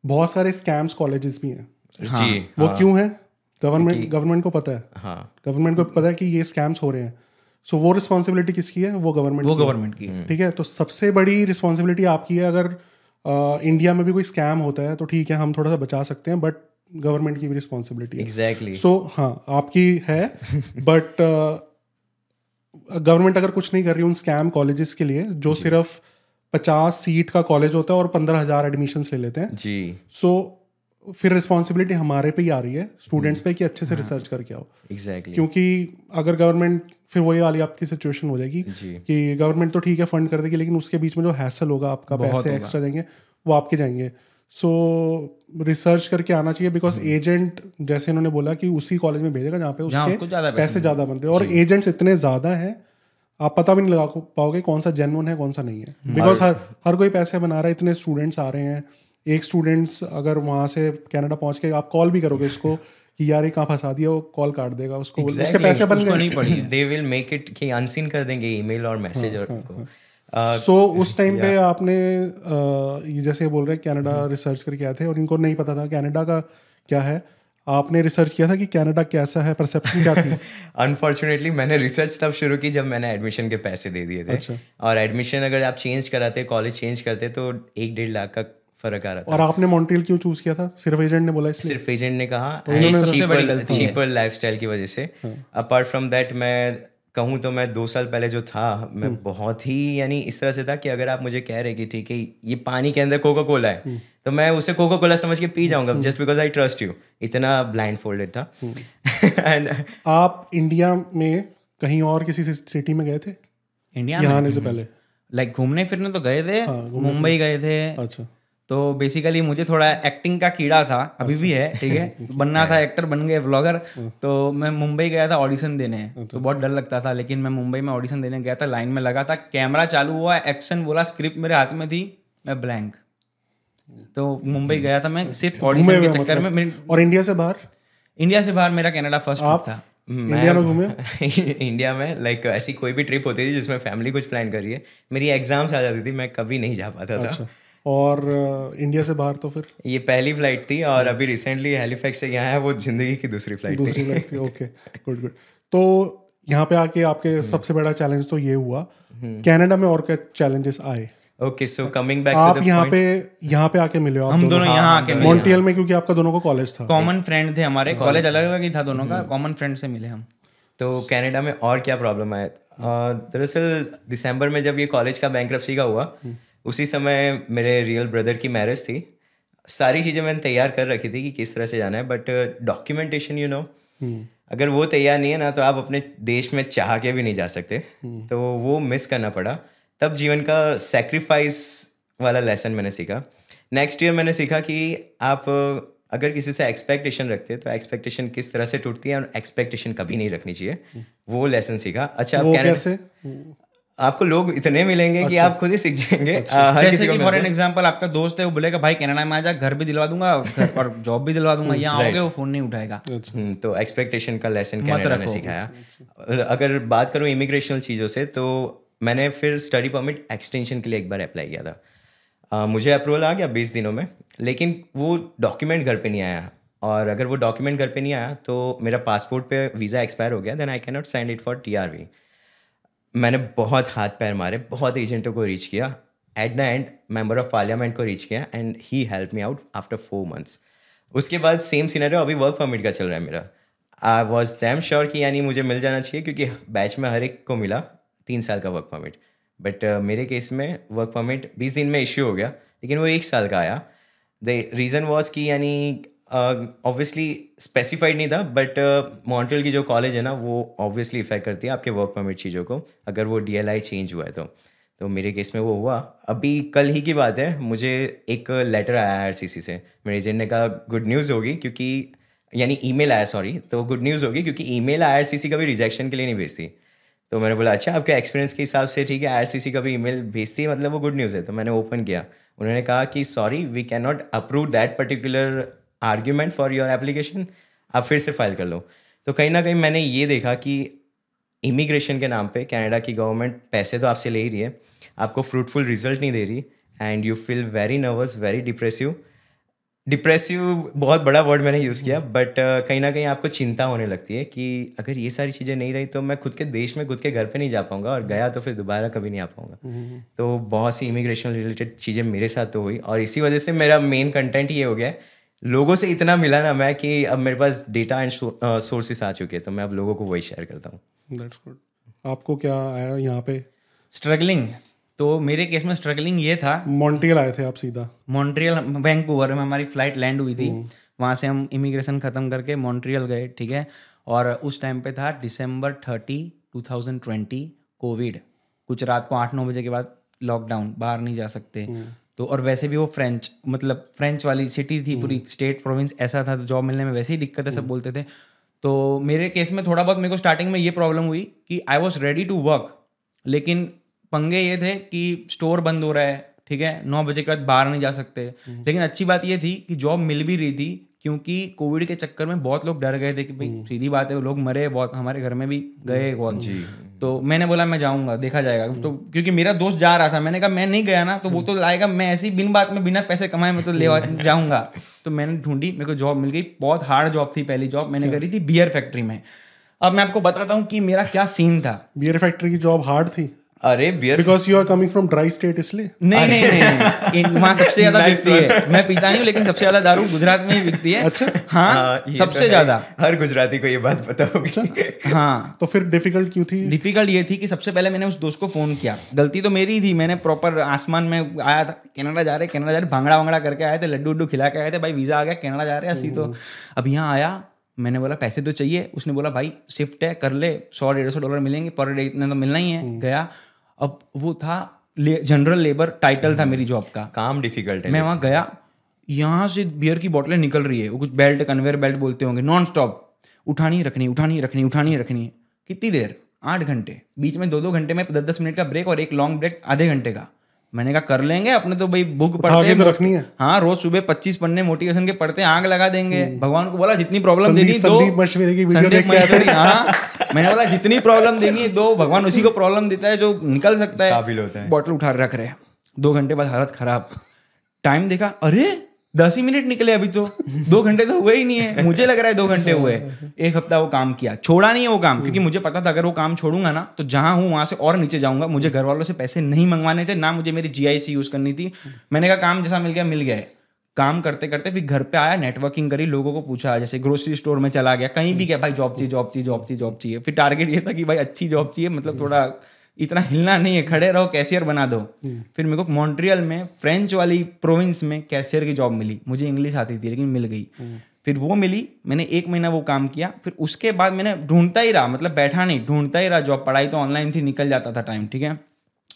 बहुत सारे स्कैम्स कॉलेजेस भी हैं। जी वो क्यों है? गवर्नमेंट गवर्नमेंट को पता है। हाँ। गवर्नमेंट को पता है कि ये स्कैम्स हो रहे हैं। सो वो रिस्पॉन्सिबिलिटी किसकी है? वो गवर्नमेंट वो गवर्नमेंट की ठीक है? तो सबसे बड़ी रिस्पॉन्सिबिलिटी आपकी है अगर इंडिया में भी कोई स्कैम होता है तो ठीक है हम थोड़ा सा बचा सकते हैं बट गवर्नमेंट की भी रिस्पॉन्सिबिलिटी एग्जैक्टली सो हाँ आपकी है बट गवर्नमेंट अगर कुछ नहीं कर रही उन स्कैम कॉलेजेस के लिए जो। सिर्फ़ पचास सीट का कॉलेज होता है और पंद्रह हज़ार एडमिशन्स ले लेते हैं। जी। सो so, फिर रिस्पॉन्सिबिलिटी हमारे पे ही आ रही है स्टूडेंट्स पे कि अच्छे से रिसर्च करके आओ। एग्जैक्टली क्योंकि अगर गवर्नमेंट फिर वही वाली आपकी सिचुएशन हो जाएगी कि गवर्नमेंट तो ठीक है फंड कर देगी लेकिन उसके बीच में जो हैसल होगा आपका पैसे एक्स्ट्रा जाएँगे वो आपके जाएँगे। सो रिसर्च करके आना चाहिए बिकॉज़ एजेंट जैसे इन्होंने बोला कि उसी कॉलेज में भेजेगा जहाँ पे उसके पैसे पैसे ज़्यादा बन रहे हैं। और एजेंट्स इतने ज़्यादा हैं आप पता भी नहीं लगा पाओगे कौन सा जेनवन है कौन सा नहीं है। बिकॉज़ हर हर कोई पैसे बना रहा है इतने स्टूडेंट्स आ रहे हैं। एक स्टूडेंट्स अगर वहाँ से कनाडा पहुँच के आप कॉल भी करोगे इसको कि यार ये कहाँ फंसा दिया वो कॉल काट देगा उसको। exactly, उसके पैसे बन गए। नहीं पड़ी दे विल मेक इट कि अनसीन कर देंगे ईमेल और मैसेज और को Uh, सो उस टाइम पे आपने ये जैसे बोल रहे कनाडा रिसर्च करके आए थे और इनको नहीं पता था कनाडा का क्या है। आपने रिसर्च किया था कि कनाडा कैसा है? परसेप्शन क्या थी? अनफॉर्चुनेटली मैंने रिसर्च तब शुरू की जब मैंने एडमिशन के पैसे दे दिए थे। अच्छा। और एडमिशन अगर आप चेंज कराते कॉलेज चेंज करते तो एक डेढ़ लाख का फ़र्क आ रहा था। और आपने मॉन्ट्रियल क्यों चूज़ किया था? सिर्फ़ एजेंट ने बोला इसलिए। सिर्फ़ एजेंट ने कहा। चीपर लाइफस्टाइल की वजह से। अपार्ट फ्रॉम दैट मैं कहूँ तो मैं दो साल पहले जो था मैं बहुत ही यानी इस तरह से था कि अगर आप मुझे कह रहे कि ठीक है ये पानी के अंदर कोका कोला है तो मैं उसे कोका कोला समझ के पी जाऊँगा just because I trust you इतना ब्लाइंड फोल्डेड था एंड आप इंडिया में कहीं और किसी सिटी में गए थे? इंडिया यहाँ आने से पहले। लाइक घूमने फिरने तो गए थे हाँ, मुंबई गए थे। अच्छा। तो बेसिकली मुझे थोड़ा एक्टिंग का कीड़ा था अभी अच्छा। भी है ठीक है? बनना था एक्टर बन गए ब्लॉगर तो मैं मुंबई गया था ऑडिशन देने तो बहुत डर लगता था लेकिन मैं मुंबई में ऑडिशन देने गया था लाइन में लगा था कैमरा चालू हुआ एक्शन बोला स्क्रिप्ट मेरे हाथ में थी मैं ब्लैंक तो मुंबई गया था मैं सिर्फ़ ऑडिशन के चक्कर में मतलब और इंडिया से बाहर? इंडिया से बाहर मेरा कनाडा फ़र्स्ट आप था। इंडिया में घूमे? इंडिया में लाइक ऐसी कोई भी ट्रिप होती थी जिसमें फैमिली कुछ प्लान कर रही है। मेरी एग्ज़ाम्स आ जाती थी मैं कभी नहीं जा पाता था। अच्छा। और इंडिया से बाहर तो फिर? ये पहली फ़्लाइट थी और अभी रिसेंटली हेलीफैक्स से यहाँ है वो ज़िंदगी की दूसरी फ़्लाइट दूसरी लगती है ओके गुड गुड तो यहाँ पे आके आपके सबसे बड़ा चैलेंज तो ये हुआ। कनाडा में और क्या चैलेंजेस आए? ओके सो कमिंग बैक आप यहाँ पे यहाँ पे आके मिले हम दोनों। यहाँ आके मिले मॉन्ट्रियल में क्योंकि आपका दोनों को कॉलेज था। कॉमन फ्रेंड थे हमारे कॉलेज अलग अलग ही था दोनों का कॉमन फ्रेंड से मिले हम। तो कनाडा में और क्या प्रॉब्लम आया? दरअसल दिसंबर में जब ये कॉलेज का बैंक का हुआ उसी समय मेरे रियल ब्रदर की मैरिज थी। सारी चीज़ें मैंने तैयार कर रखी थी कि किस तरह से जाना है बट डॉक्यूमेंटेशन यू नो अगर वो तैयार नहीं है ना तो आप अपने देश में चाह के भी नहीं जा सकते। तो वो मिस करना पड़ा। तब जीवन का सेक्रीफाइस वाला लेसन मैंने सीखा। नेक्स्ट ईयर मैंने सीखा कि आप अगर किसी से एक्सपेक्टेशन रखते हैं तो एक्सपेक्टेशन किस तरह से टूटती है और एक्सपेक्टेशन कभी नहीं रखनी चाहिए। वो लेसन सीखा। अच्छा आप कैसे? आपको लोग इतने मिलेंगे अच्छा। कि आप खुद ही सीख जाएँगे। अच्छा। आ, जैसे कि फॉर एन एग्जांपल आपका दोस्त है वो बोलेगा भाई कनाडा में आ जा घर भी दिलवा दूँगा और जॉब भी दिलवा दूँगा यहाँ आओगे वो फ़ोन नहीं उठाएगा। हम्म, तो एक्सपेक्टेशन का लेसन कनाडा ने सिखाया अगर बात करूँ इमिग्रेशनल चीज़ों से तो मैंने फिर स्टडी परमिट एक्सटेंशन के लिए एक बार अप्लाई किया था। आ, मुझे अप्रूवल आ गया बीस दिनों में लेकिन वो डॉक्यूमेंट घर पे नहीं आया। और अगर वो डॉक्यूमेंट घर पे नहीं आया तो मेरा पासपोर्ट पे वीज़ा एक्सपायर हो गया then I can not send it for T मैंने बहुत हाथ पैर मारे बहुत एजेंटों को रीच किया। At the end member of parliament को रीच किया and he help me out after four months उसके बाद सेम सीनरी अभी वर्क परमिट का चल रहा है मेरा। आई वॉज़ डैम श्योर कि यानी मुझे मिल जाना चाहिए क्योंकि बैच में हर एक को मिला। तीन साल का वर्क परमिट बट मेरे केस में वर्क परमिट बीस दिन में इश्यू हो गया, लेकिन वो एक साल का आया। द रीज़न वॉज़ कि यानी ऑब्वियसली स्पेसिफाइड नहीं था बट मॉन्ट्रियल की जो कॉलेज है ना, वो ऑब्वियसली इफ़ेक्ट करती है आपके वर्क परमिट चीज़ों को, अगर वो डी एल आई चेंज हुआ है तो। तो मेरे केस में वो हुआ। अभी कल ही की बात है, मुझे एक लेटर आया आर सी सी से। मेरे एजेंट ने कहा गुड न्यूज़ होगी, क्योंकि, यानी ईमेल आया सॉरी तो गुड न्यूज़ होगी, क्योंकि ईमेल आई आर सी सी कभी रिजेक्शन के लिए नहीं भेजती। तो मैंने बोला अच्छा आपके एक्सपीरियंस के हिसाब से, ठीक है आई कभी ईमेल भेजती है मतलब वो गुड न्यूज़ है। तो मैंने ओपन किया। उन्होंने कहा कि sorry we can not approve that particular argument for your application आप फिर से फ़ाइल कर लो। तो कहीं ना कहीं मैंने ये देखा कि इमिग्रेशन के नाम पे कनाडा की गवर्नमेंट पैसे तो आपसे ले ही रही है। आपको फ्रूटफुल रिज़ल्ट नहीं दे रही and you feel very nervous very depressive depressive बहुत बड़ा वर्ड मैंने यूज़ किया बट कहीं ना कहीं आपको चिंता होने लगती है कि अगर ये सारी चीज़ें नहीं रही तो मैं खुद के देश में खुद के घर पे नहीं जा पाऊँगा और गया तो फिर दोबारा कभी नहीं आ पाऊँगा। तो बहुत सी इमिग्रेशन रिलेटेड चीज़ें मेरे साथ तो हुई और इसी वजह से मेरा मेन कंटेंट ये हो गया है लोगों से इतना मिला ना मैं कि अब मेरे पास डेटा एंड सोर्सेस आ चुके हैं तो मैं अब लोगों को वही शेयर करता हूँ। आपको क्या आया यहाँ पे? स्ट्रगलिंग तो मेरे केस में स्ट्रगलिंग ये था। मॉन्ट्रियल आए थे आप सीधा। मॉन्ट्रियल वैंकूवर में हमारी फ़्लाइट लैंड हुई थी। वहाँ से हम इमिग्रेशन ख़त्म करके मॉन्ट्रियल गए ठीक है? और उस टाइम पे था December thirty two thousand twenty Covid कुछ रात को आठ नौ बजे के बाद लॉकडाउन बाहर नहीं जा सकते। तो और वैसे भी वो फ्रेंच मतलब फ्रेंच वाली सिटी थी पूरी स्टेट प्रोविंस ऐसा था तो जॉब मिलने में वैसे ही दिक्कत है सब बोलते थे। तो मेरे केस में थोड़ा बहुत मेरे को स्टार्टिंग में ये प्रॉब्लम हुई कि I was ready to work लेकिन पंगे ये थे कि स्टोर बंद हो रहा है ठीक है? नौ बजे के बाद बाहर नहीं जा सकते। लेकिन अच्छी बात ये थी कि जॉब मिल भी रही थी क्योंकि कोविड के चक्कर में बहुत लोग डर गए थे कि भाई सीधी बात है लोग मरे बहुत हमारे घर में भी गए बहुत। तो मैंने बोला मैं जाऊँगा देखा जाएगा। तो क्योंकि मेरा दोस्त जा रहा था मैंने कहा मैं नहीं गया ना। तो वो तो लाएगा मैं ऐसी बिन बात में बिना पैसे कमाए मैं तो ले जाऊँगा। तो मैंने ढूंढी मेरे को जॉब मिल गई बहुत हार्ड जॉब थी पहली जॉब मैंने करी थी बियर फैक्ट्री में। अब मैं आपको बताता हूँ कि मेरा क्या सीन था। बियर फैक्ट्री की जॉब हार्ड थी? अरे beer because you are coming from dry state इसलिए। नहीं नहीं नहीं, इन- वहाँ सबसे ज़्यादा बिकती है। मैं पीता नहीं हूँ लेकिन सबसे ज़्यादा दारू गुजरात में ही बिकती है। अच्छा। हाँ ये तो सबसे है। ज़्यादा। हर गुजराती को ये बात पता होगी हाँ। तो फिर डिफ़िकल्ट क्यों थी? डिफ़िकल्ट ये थी कि सबसे पहले मैंने उस दोस्त को फ़ोन किया। गलती तो मेरी ही थी। मैंने प्रॉपर आसमान में आया था। कनाडा जा रहे कनाडा जा रहे भांगड़ा वांगड़ा करके आए थे लड्डू उड्डू खिला के आए थे। भाई वीज़ा आ गया कनाडा जा रहे हैं हँसी तो। अब यहाँ आया। मैंने बोला पैसे तो चाहिए। उसने बोला भाई शिफ्ट है कर ले। सौ डेढ़ सौ डॉलर मिलेंगे पर डे इतना तो मिलना ही है। गया। अब वो था ले, जनरल लेबर टाइटल था मेरी जॉब का। काम डिफ़िकल्ट है मैं वहाँ गया यहाँ से बियर की बोतलें निकल रही है वो कुछ बेल्ट कन्वेयर बेल्ट बोलते होंगे नॉन स्टॉप उठानी रखनी उठानी रखनी उठानी रखनी। कितनी देर? आठ घंटे। बीच में दो दो घंटे में दस दस मिनट का ब्रेक और एक लॉन्ग ब्रेक आधे घंटे का। मैंने कहा कर लेंगे अपने तो भाई बुक पढ़ते हैं तो रखनी है। हाँ रोज सुबह पच्चीस पन्ने मोटिवेशन के पढ़ते हैं आग लगा देंगे। भगवान को बोला जितनी प्रॉब्लम देनी दो मशवरे की वीडियो संदीप देख के आया था। मशवरी, हाँ। मैंने बोला जितनी प्रॉब्लम देनी दो भगवान उसी को प्रॉब्लम देता है जो निकल सकता है। काबिल होता है। बॉटल उठा रख रहे दो घंटे बाद हालत खराब। टाइम देखा अरे दस ही मिनट निकले अभी तो। दो घंटे तो हुए ही नहीं है। मुझे लग रहा है दो घंटे हुए। एक हफ़्ता वो काम किया। छोड़ा नहीं है वो काम, क्योंकि मुझे पता था अगर वो काम छोड़ूँगा ना तो जहाँ हूँ, वहाँ से और नीचे जाऊँगा। मुझे घर वालों से पैसे नहीं मंगवाने थे, ना मुझे मेरी जीआईसी यूज़ करनी थी। मैंने कहा, काम जैसा मिल गया मिल गया काम करते करते फिर घर पे आया नेटवर्किंग करी, लोगों को पूछा, जैसे ग्रोसरी स्टोर में चला गया, कहीं भी क्या भाई जॉब चाहिए जॉब चाहिए जॉब चाहिए जॉब चाहिए। फिर टारगेट ये था कि, भाई, अच्छी जॉब चाहिए मतलब थोड़ा इतना हिलना नहीं है खड़े रहो कैशियर बना दो। फिर मेरे को मॉन्ट्रियल में फ्रेंच वाली प्रोविंस में कैशियर की जॉब मिली। मुझे इंग्लिश आती थी लेकिन मिल गई। फिर वो मिली मैंने एक महीना वो काम किया। फिर उसके बाद मैंने ढूंढता ही रहा मतलब बैठा नहीं ढूंढता ही रहा जॉब पढ़ाई तो ऑनलाइन थी निकल जाता था टाइम ठीक है?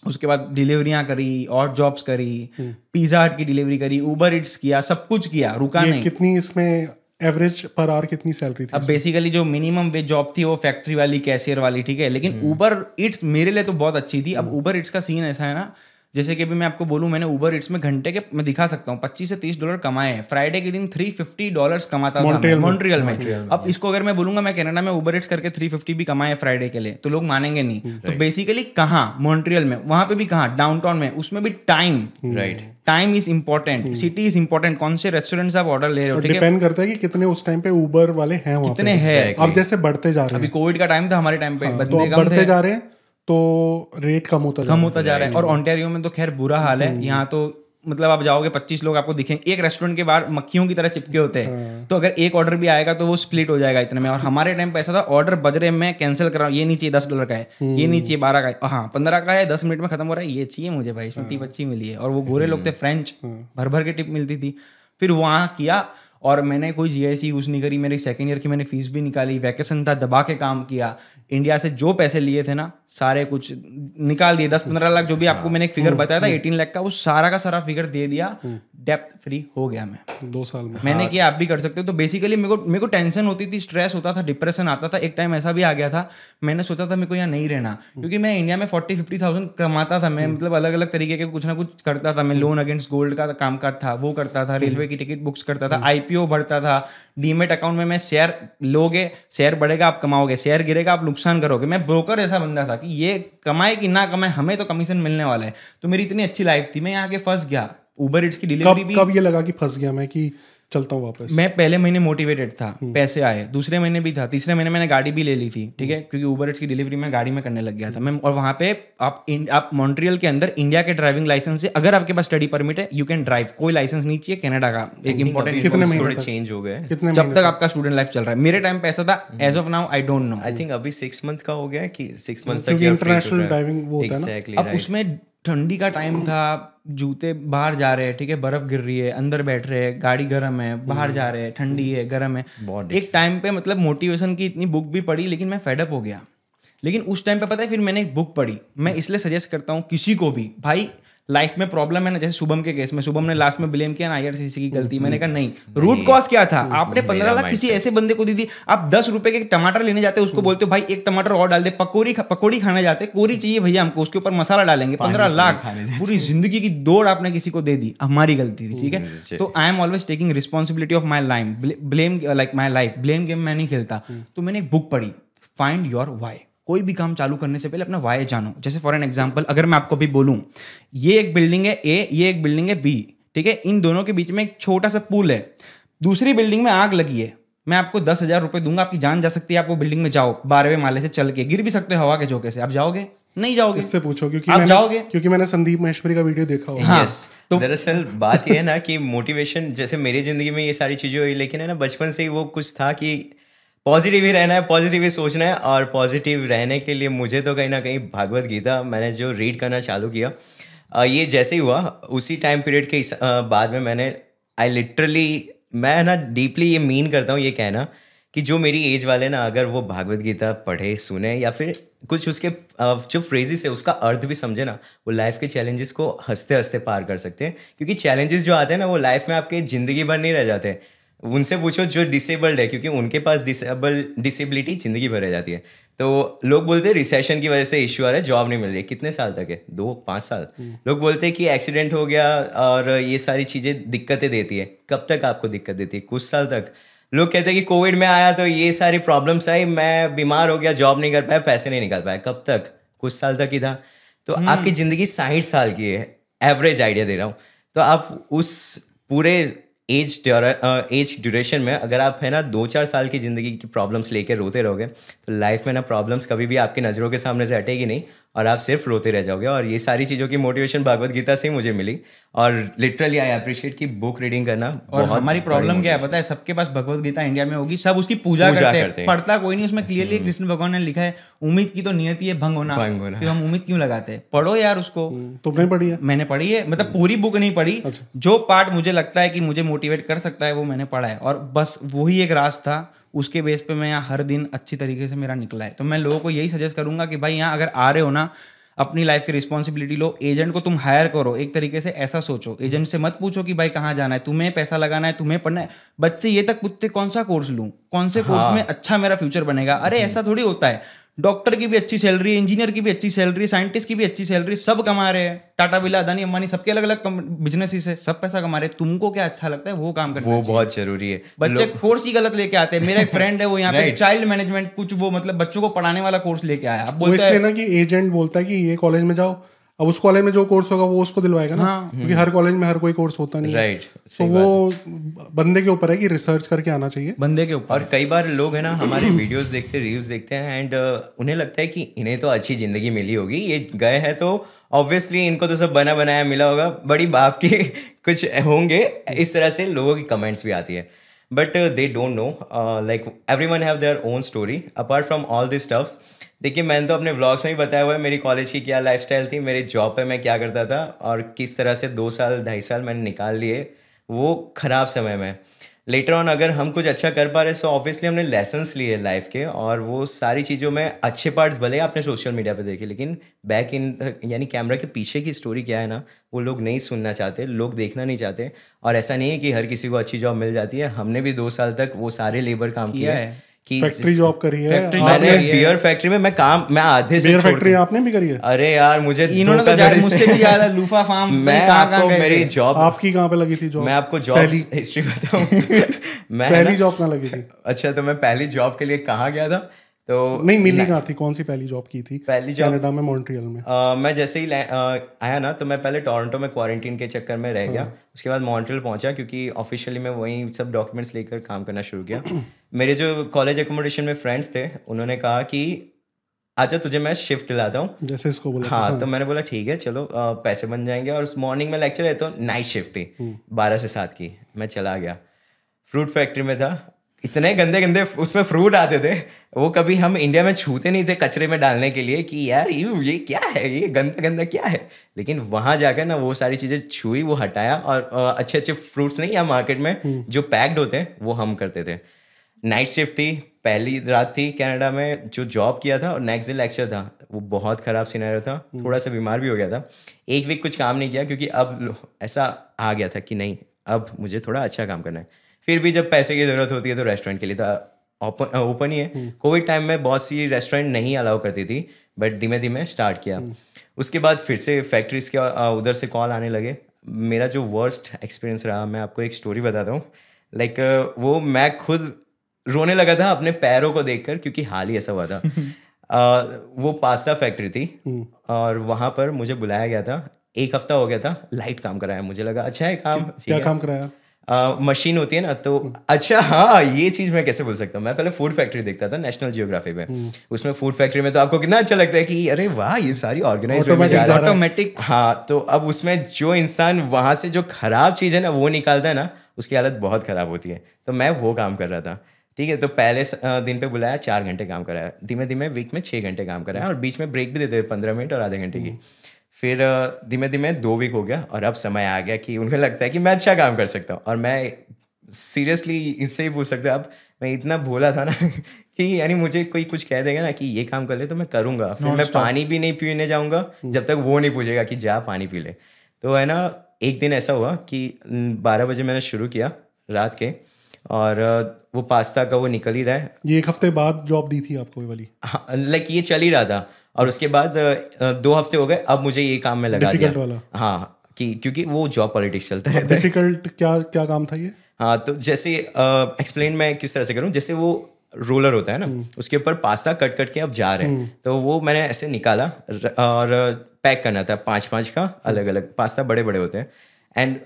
उसके बाद डिलीवरियाँ करी और जॉब्स करी पिज्जा हट की डिलीवरी करी उबर इट्स किया सब कुछ किया रुका नहीं। कितनी इसमें एवरेज पर आवर कितनी सैलरी थी अब बेसिकली जो मिनिमम वेज जॉब थी वो फैक्ट्री वाली कैशियर वाली ठीक है? लेकिन ऊबर इट्स मेरे लिए तो बहुत अच्छी थी। अब ऊबर इट्स का सीन ऐसा है ना जैसे कि अभी मैं आपको बोलूँ मैंने ऊबर इट्स में घंटे के मैं दिखा सकता हूँ पच्चीस से तीस डॉलर कमाए हैं। फ्राइडे के दिन थ्री फिफ्टी डॉलर कमाता था। मॉन्ट्रियल में अब इसको अगर मैं बोलूँगा मैं कनाडा में ऊबर इट्स करके थ्री फिफ्टी भी कमाए फ्राइडे के लिए तो लोग मानेंगे नहीं। तो बेसिकली कहाँ? मॉन्ट्रियल में। वहाँ पे भी कहाँ? डाउनटाउन में। उसमें भी time right time is important city is important कौन से रेस्टोरेंट आप ऑर्डर ले रहे हो डिपेंड करता है कि कितने उस टाइम पे उबर वाले हैं कितने हैं? अब जैसे बढ़ते जा रहे हैं। अभी कोविड का टाइम था हमारे टाइम पे तो अब कम बढ़ते जा रहे हैं। तो रेट कम होता कम होता जा रहा है। और ऑन्टेरियो में तो खैर बुरा हाल है। यहाँ तो मतलब आप जाओगे 25 लोग आपको दिखेंगे एक रेस्टोरेंट के बाहर मक्खियों की तरह चिपके होते हैं। तो अगर एक ऑर्डर भी आएगा तो वो स्प्लिट हो जाएगा इतने में। और हमारे टाइम पे ऐसा था ऑर्डर बज रहे मैं कैंसिल कर रहा हूँ ये चाहिए दस डॉलर का है। ये नीचे बारह का है। हाँ पंद्रह का है दस मिनट में खत्म हो रहा है। ये चाहिए मुझे भाई इसमें टिप अच्छी मिली है। और वो गोरे लोग थे फ्रेंच भर भर के टिप मिलती थी। फिर वहाँ किया और मैंने कोई जीआईसी यूज़ नहीं करी मेरी सेकेंड ईयर की मैंने फ़ीस भी निकाली वैकेशन था दबा के काम किया। इंडिया से जो पैसे लिए थे ना सारे कुछ निकाल दिए दस पंद्रह लाख जो भी आपको मैंने एक फिगर बताया था एटीन लाख का वो सारा का सारा फिगर दे दिया। डेप्थ फ्री हो गया मैं। दो साल में। मैंने किया आप भी कर सकते हो। तो बेसिकली मेरे को मेरे को टेंशन होती थी स्ट्रेस होता था डिप्रेशन आता था। एक टाइम ऐसा भी आ गया था मैंने सोचा था मेरे को यहाँ नहीं रहना। क्योंकि मैं इंडिया में फोर्टी फिफ्टी थाउज़ेंड कमाता था। मैं मतलब अलग अलग तरीके के कुछ ना कुछ करता था। मैं लोन अगेंस्ट गोल्ड का काम का था वो करता था रेलवे की टिकट बुक्स करता था आईपीओ बढ़ता था डीमेट अकाउंट में मैं शेयर लोगे शेयर बढ़ेगा आप कमाओगे शेयर गिरेगा आप नुकसान करोगे। मैं ब्रोकर ऐसा बंदा था कि ये कमाए कि ना कमाए हमें तो कमीशन मिलने वाला है। तो मेरी इतनी अच्छी लाइफ थी मैं यहाँ के फंस गया। उबर इट्स की डिलीवरी भी कब ये लगा कि फंस गया मैं कि चलता हूँ वापस। मैं पहले महीने मोटिवेटेड था पैसे आए दूसरे महीने भी था तीसरे महीने मैंने गाड़ी भी ले ली थी ठीक है? क्योंकि उबर की डिलीवरी मैं गाड़ी में करने लग गया था। मैं और वहाँ पे आप इन, आप मॉन्ट्रियल के अंदर इंडिया के ड्राइविंग लाइसेंस से अगर आपके पास स्टडी परमिट है यू कैन ड्राइव कोई लाइसेंस नहीं चाहिए कनाडा का एक इंपॉर्टेंट कितने महीने चेंज हो गए। कितने जब तक आपका स्टूडेंट लाइफ चल रहा है। मेरे टाइम पैसा था as of now I don't know I think अभी सिक्स मंथ का हो गया कि सिक्स मंथ क्योंकि international driving वो होता है ना। अब उसमें ठंडी का टाइम था जूते बाहर जा रहे हैं ठीक है बर्फ़ गिर रही है अंदर बैठ रहे हैं गाड़ी गर्म है बाहर जा रहे हैं ठंडी है गर्म है। एक टाइम पे मतलब मोटिवेशन की इतनी बुक भी पढ़ी लेकिन मैं फेडअप हो गया। लेकिन उस टाइम पे पता है फिर मैंने एक बुक पढ़ी। मैं इसलिए सजेस्ट करता हूँ किसी को भी भाई लाइफ में प्रॉब्लम है ना जैसे शुभम के केस में शुभम ने लास्ट में ब्लेम किया ना आईआरसीसी की गलती मैंने कहा नहीं। रूट कॉज क्या था? आपने पंद्रह लाख किसी ऐसे बंदे को दी थी आप दस रुपए के टमाटर लेने जाते उसको बोलते हो भाई एक टमाटर और डाल दे पकौड़ी पकौड़ी खाने जाते कोरी चाहिए भैया हमको उसके ऊपर मसाला डालेंगे पंद्रह लाख पूरी ज़िंदगी की दौड़ आपने किसी को दे दी हमारी गलती थी ठीक है? तो I am always taking responsibility of my life blame like my life blame game मैं नहीं खेलता। तो मैंने एक बुक पढ़ी फाइंड योर वाई कोई भी काम चालू करने से पहले अपना वाई जानो। जैसे फॉर एन एग्ज़ाम्पल अगर मैं आपको अभी बोलूँ ये एक बिल्डिंग है ए ये एक बिल्डिंग है बी ठीक है? इन दोनों के बीच में एक छोटा सा पुल है। दूसरी बिल्डिंग में आग लगी है। मैं आपको दस हज़ार रुपए दूँगा आपकी जान जा सकती है आप वो बिल्डिंग में जाओ बारहवें माले से चल के। गिर भी सकते हो हवा के झोंके से। आप जाओगे? नहीं जाओगे। इससे पूछो क्योंकि आप मैंने जाओगे? क्योंकि मैंने संदीप महेश्वरी का वीडियो देखा हुआ हाँ, यस दरअसल बात ये है ना कि मोटिवेशन जैसे मेरी ज़िंदगी में ये सारी चीज़ें हुई लेकिन है ना बचपन से ही वो कुछ था कि पॉजिटिव ही रहना है पॉजिटिव ही सोचना है और पॉजिटिव रहने के लिए मुझे तो कहीं ना कहीं भागवत गीता मैंने जो रीड करना चालू किया ये जैसे ही हुआ, उसी टाइम पीरियड के बाद में मैंने आई लिटरली मैं ना डीपली ये मीन करता हूँ ये कहना कि जो मेरी एज वाले ना अगर वो भागवत गीता पढ़े, सुने या फिर कुछ उसके जो फ्रेजेस है उसका अर्थ भी समझे ना, वो लाइफ के चैलेंजेस को हँसते हँसते पार कर सकते हैं। क्योंकि चैलेंजेस जो आते हैं ना वो लाइफ में आपके ज़िंदगी भर नहीं रह जाते। उनसे पूछो जो डिसेबल्ड है क्योंकि उनके पास डिसेबल डिसेबिलिटी ज़िंदगी भर रह जाती है। तो लोग बोलते हैं रिसेशन की वजह से इश्यू आ रहा है जॉब नहीं मिल रही। कितने साल तक है? दो पाँच साल। लोग बोलते हैं कि एक्सीडेंट हो गया और ये सारी चीज़ें दिक्कतें देती है। कब तक आपको दिक्कत देती है? कुछ साल तक। लोग कहते हैं कि कोविड में आया तो ये सारी प्रॉब्लम्स आई मैं बीमार हो गया जॉब नहीं कर पाया पैसे नहीं निकाल पाया। कब तक? कुछ साल तक ही था। तो आपकी ज़िंदगी साठ साल की है। एवरेज आइडिया दे रहा हूँ। तो आप उस पूरे एज एज ड्यूरेशन में अगर आप है ना दो चार साल की ज़िंदगी की प्रॉब्लम्स लेकर रोते रहोगे तो लाइफ में ना प्रॉब्लम्स कभी भी आपकी नज़रों के सामने से हटेगी नहीं। और आप सिर्फ़ रोते रह जाओगे। और ये सारी चीज़ों की मोटिवेशन भगवत गीता से ही मुझे मिली। और लिटरली आई अप्रिशिएट कि बुक रीडिंग करना और बहुत हमारी प्रॉब्लम क्या है? पता है सबके पास भगवत गीता इंडिया में होगी सब उसकी पूजा, पूजा करते, करते हैं। हैं। पढ़ता कोई नहीं उसमें क्लियरली कृष्ण भगवान ने लिखा है उम्मीद की तो नियति है भंग होना। भंग होना। फिर हम उम्मीद क्यों लगाते हैं? पढ़ो यार उसको। तुमने पढ़ी है? मैंने पढ़ी है मतलब पूरी बुक नहीं पढ़ी। जो पार्ट मुझे लगता है कि मुझे मोटिवेट कर सकता है वो मैंने पढ़ा है। और बस वही एक राज था उसके बेस पे मैं यहाँ हर दिन अच्छी तरीके से मेरा निकला है। तो मैं लोगों को यही सजेस्ट करूँगा कि भाई यहाँ अगर आ रहे हो ना अपनी लाइफ की रिस्पॉन्सिबिलिटी लो एजेंट को तुम हायर करो एक तरीके से ऐसा सोचो। एजेंट से मत पूछो कि भाई कहाँ जाना है तुम्हें पैसा लगाना है तुम्हें पढ़ना है। बच्चे ये तक पूछते कौन सा कोर्स लूँ? कौन से हाँ। कोर्स में अच्छा मेरा फ्यूचर बनेगा? अरे ऐसा थोड़ी होता है। डॉक्टर की भी अच्छी सैलरी है इंजीनियर की भी अच्छी सैलरी साइंटिस्ट की भी अच्छी सैलरी सब कमा रहे हैं। टाटा बिला अदानी अंबानी सबके अलग अलग बिज़नेस है सब पैसा कमा रहे हैं। तुमको क्या अच्छा लगता है वो काम करना वो बहुत ज़रूरी है। बच्चे कोर्स ही गलत लेके आते हैं। मेरा एक फ्रेंड है वो यहाँ पे चाइल्ड मैनेजमेंट कुछ वो मतलब बच्चों को पढ़ाने वाला कोर्स लेके आया। आप बोलते हैं ना कि एजेंट बोलता है कि ये कॉलेज में जाओ अब उस कॉलेज में जो कोर्स होगा वो उसको दिलवाएगा ना? हाँ। क्योंकि हर कॉलेज में हर कोई कोर्स होता नहीं है। राइट तो वो बंदे के ऊपर है कि रिसर्च करके आना चाहिए। बंदे के ऊपर। और कई बार लोग है ना हमारे वीडियोस देखते रील्स देखते हैं एंड उन्हें लगता है कि इन्हें तो अच्छी ज़िंदगी मिली होगी। ये गए हैं तो ऑब्वियसली इनको तो सब बना बनाया मिला होगा। बड़ी बाप के कुछ होंगे। इस तरह से लोगों की कमेंट्स भी आती है। But they don't know like every one have their own story apart from all this stuffs देखिए मैंने तो अपने व्लॉग्स में ही बताया हुआ है मेरी कॉलेज की क्या लाइफस्टाइल थी मेरे जॉब पे मैं क्या करता था और किस तरह से दो साल ढाई साल मैंने निकाल लिए वो ख़राब समय में। लेटर ऑन अगर हम कुछ अच्छा कर पा रहे सो ऑब्वियसली हमने लेसन्स लिए लाइफ के और वो सारी चीज़ों में अच्छे पार्ट्स भले आपने सोशल मीडिया पे देखे लेकिन बैक इन यानी कैमरा के पीछे की स्टोरी क्या है ना वो लोग नहीं सुनना चाहते लोग देखना नहीं चाहते और ऐसा नहीं है कि हर किसी को अच्छी जॉब मिल जाती है। हमने भी दो साल तक वो सारे लेबर काम किया है। कि फैक्ट्री जॉब करी है फैक्ट्री मैंने बियर फैक्ट्री में मैं काम मैं आधे से फैक्ट्री के- आपने भी करी है? अरे यार मुझे इन्होंने तो मुझसे भी ज़्यादा लूफा फार्म मैं आपको मेरी जॉब आपकी कहाँ पे लगी थी जॉब मैं आपको जॉब हिस्ट्री बताऊँ। मैं पहली जॉब कहाँ लगी थी? अच्छा तो मैं पहली जॉब के लिए कहाँ गया था? तो नहीं मिली कहाँ थी? कौन सी पहली जॉब की थी? पहली जॉब कनाडा में मॉन्ट्रियल में। अ, मैं जैसे ही अ, आया ना तो मैं पहले टोरंटो में क्वारंटीन के चक्कर में रह गया। उसके बाद मॉन्ट्रियल पहुँचा क्योंकि ऑफिशियली मैं वहीं सब डॉक्यूमेंट्स लेकर काम करना शुरू किया। मेरे जो कॉलेज एकोमोडेशन में फ्रेंड्स थे उन्होंने कहा कि अच्छा तुझे मैं शिफ्ट दिलाता हूँ। जैसे इसको बोला हाँ हाँ। तो मैंने बोला ठीक है चलो अ, पैसे बन जाएँगे। और उस मॉर्निंग में लेक्चर है तो नाइट शिफ्ट थी बारह से सात की मैं चला गया। फ्रूट फैक्ट्री में था इतने गंदे गंदे उसमें फ्रूट आते थे। वो कभी हम इंडिया में छूते नहीं थे कचरे में डालने के लिए कि यार यू ये क्या है? ये गंदा गंदा क्या है? लेकिन वहाँ जाकर ना वो सारी चीज़ें छुई वो हटाया और अच्छे अच्छे फ्रूट्स नहीं यहाँ मार्केट में जो पैक्ड होते हैं वो हम करते थे। नाइट शिफ्ट थी पहली रात थी कनाडा में जो जॉब किया था और नेक्स्ट डे लेक्चर था। वो बहुत ख़राब सिनेरियो था। थोड़ा सा बीमार भी हो गया था। एक वीक कुछ काम नहीं किया क्योंकि अब ऐसा आ गया था कि नहीं अब मुझे थोड़ा अच्छा काम करना है। फिर भी जब पैसे की ज़रूरत होती है तो रेस्टोरेंट के लिए था। ओपन ही है। कोविड टाइम में बहुत सी रेस्टोरेंट नहीं अलाउ करती थी बट धीमे धीमे स्टार्ट किया। उसके बाद फिर से फैक्ट्रीज के उधर से कॉल आने लगे। मेरा जो वर्स्ट एक्सपीरियंस रहा मैं आपको एक स्टोरी बताता हूँ लाइक वो मैं खुद रोने लगा था अपने पैरों को देखकर क्योंकि हाल ही ऐसा हुआ था। अ, वो पास्ता फैक्ट्री थी और वहाँ पर मुझे बुलाया गया था। एक हफ़्ता हो गया था लाइट काम कराया। मुझे लगा अच्छा है काम क्या काम कराया? मशीन होती है ना तो अच्छा हाँ ये चीज़ मैं कैसे बोल सकता हूँ? मैं पहले फ़ूड फैक्ट्री देखता था नेशनल जियोग्राफी में। उसमें फ़ूड फैक्ट्री में तो आपको कितना अच्छा लगता है कि अरे वाह ये सारी ऑर्गेनाइज ऑटोमेटिक हाँ। तो अब उसमें जो इंसान वहाँ से जो खराब चीज़ है ना वो निकालता है ना उसकी हालत बहुत खराब होती है। तो मैं वो काम कर रहा था ठीक है? तो पहले दिन पे बुलाया चार घंटे काम कराया। धीमे धीमे वीक में छः घंटे काम कराया और बीच में ब्रेक भी देते पंद्रह मिनट और आधे घंटे की। फिर धीमे धीमे दो वीक हो गया और अब समय आ गया कि उन्हें लगता है कि मैं अच्छा काम कर सकता हूँ। और मैं सीरियसली इससे ही पूछ सकते अब मैं इतना भोला था ना कि यानी मुझे कोई कुछ कह देगा ना कि ये काम कर ले तो मैं करूँगा। फिर मैं पानी भी नहीं पीने जाऊँगा जब तक वो नहीं पूछेगा कि जा पानी पी ले। तो है ना एक दिन ऐसा हुआ कि बारह बजे मैंने शुरू किया रात के और वो पास्ता का वो निकल ही रहा है। ये एक हफ़्ते बाद जॉब दी थी आपको वाली? हाँ लाइक ये चल ही रहा था। और उसके बाद दो हफ़्ते हो गए अब मुझे ये काम में लगा दिया। वाला। हाँ कि क्योंकि वो जॉब पॉलिटिक्स चलता है। डिफ़िकल्ट क्या क्या काम था ये? हाँ तो जैसे एक्सप्लेन मैं किस तरह से करूँ? जैसे वो रोलर होता है ना हम्म। उसके ऊपर पास्ता कट कट के अब जा रहे हैं। हम्म। तो वो मैंने ऐसे निकाला और पैक करना था पाँच पाँच का अलग अलग पास्ता बड़े बड़े होते हैं। एंड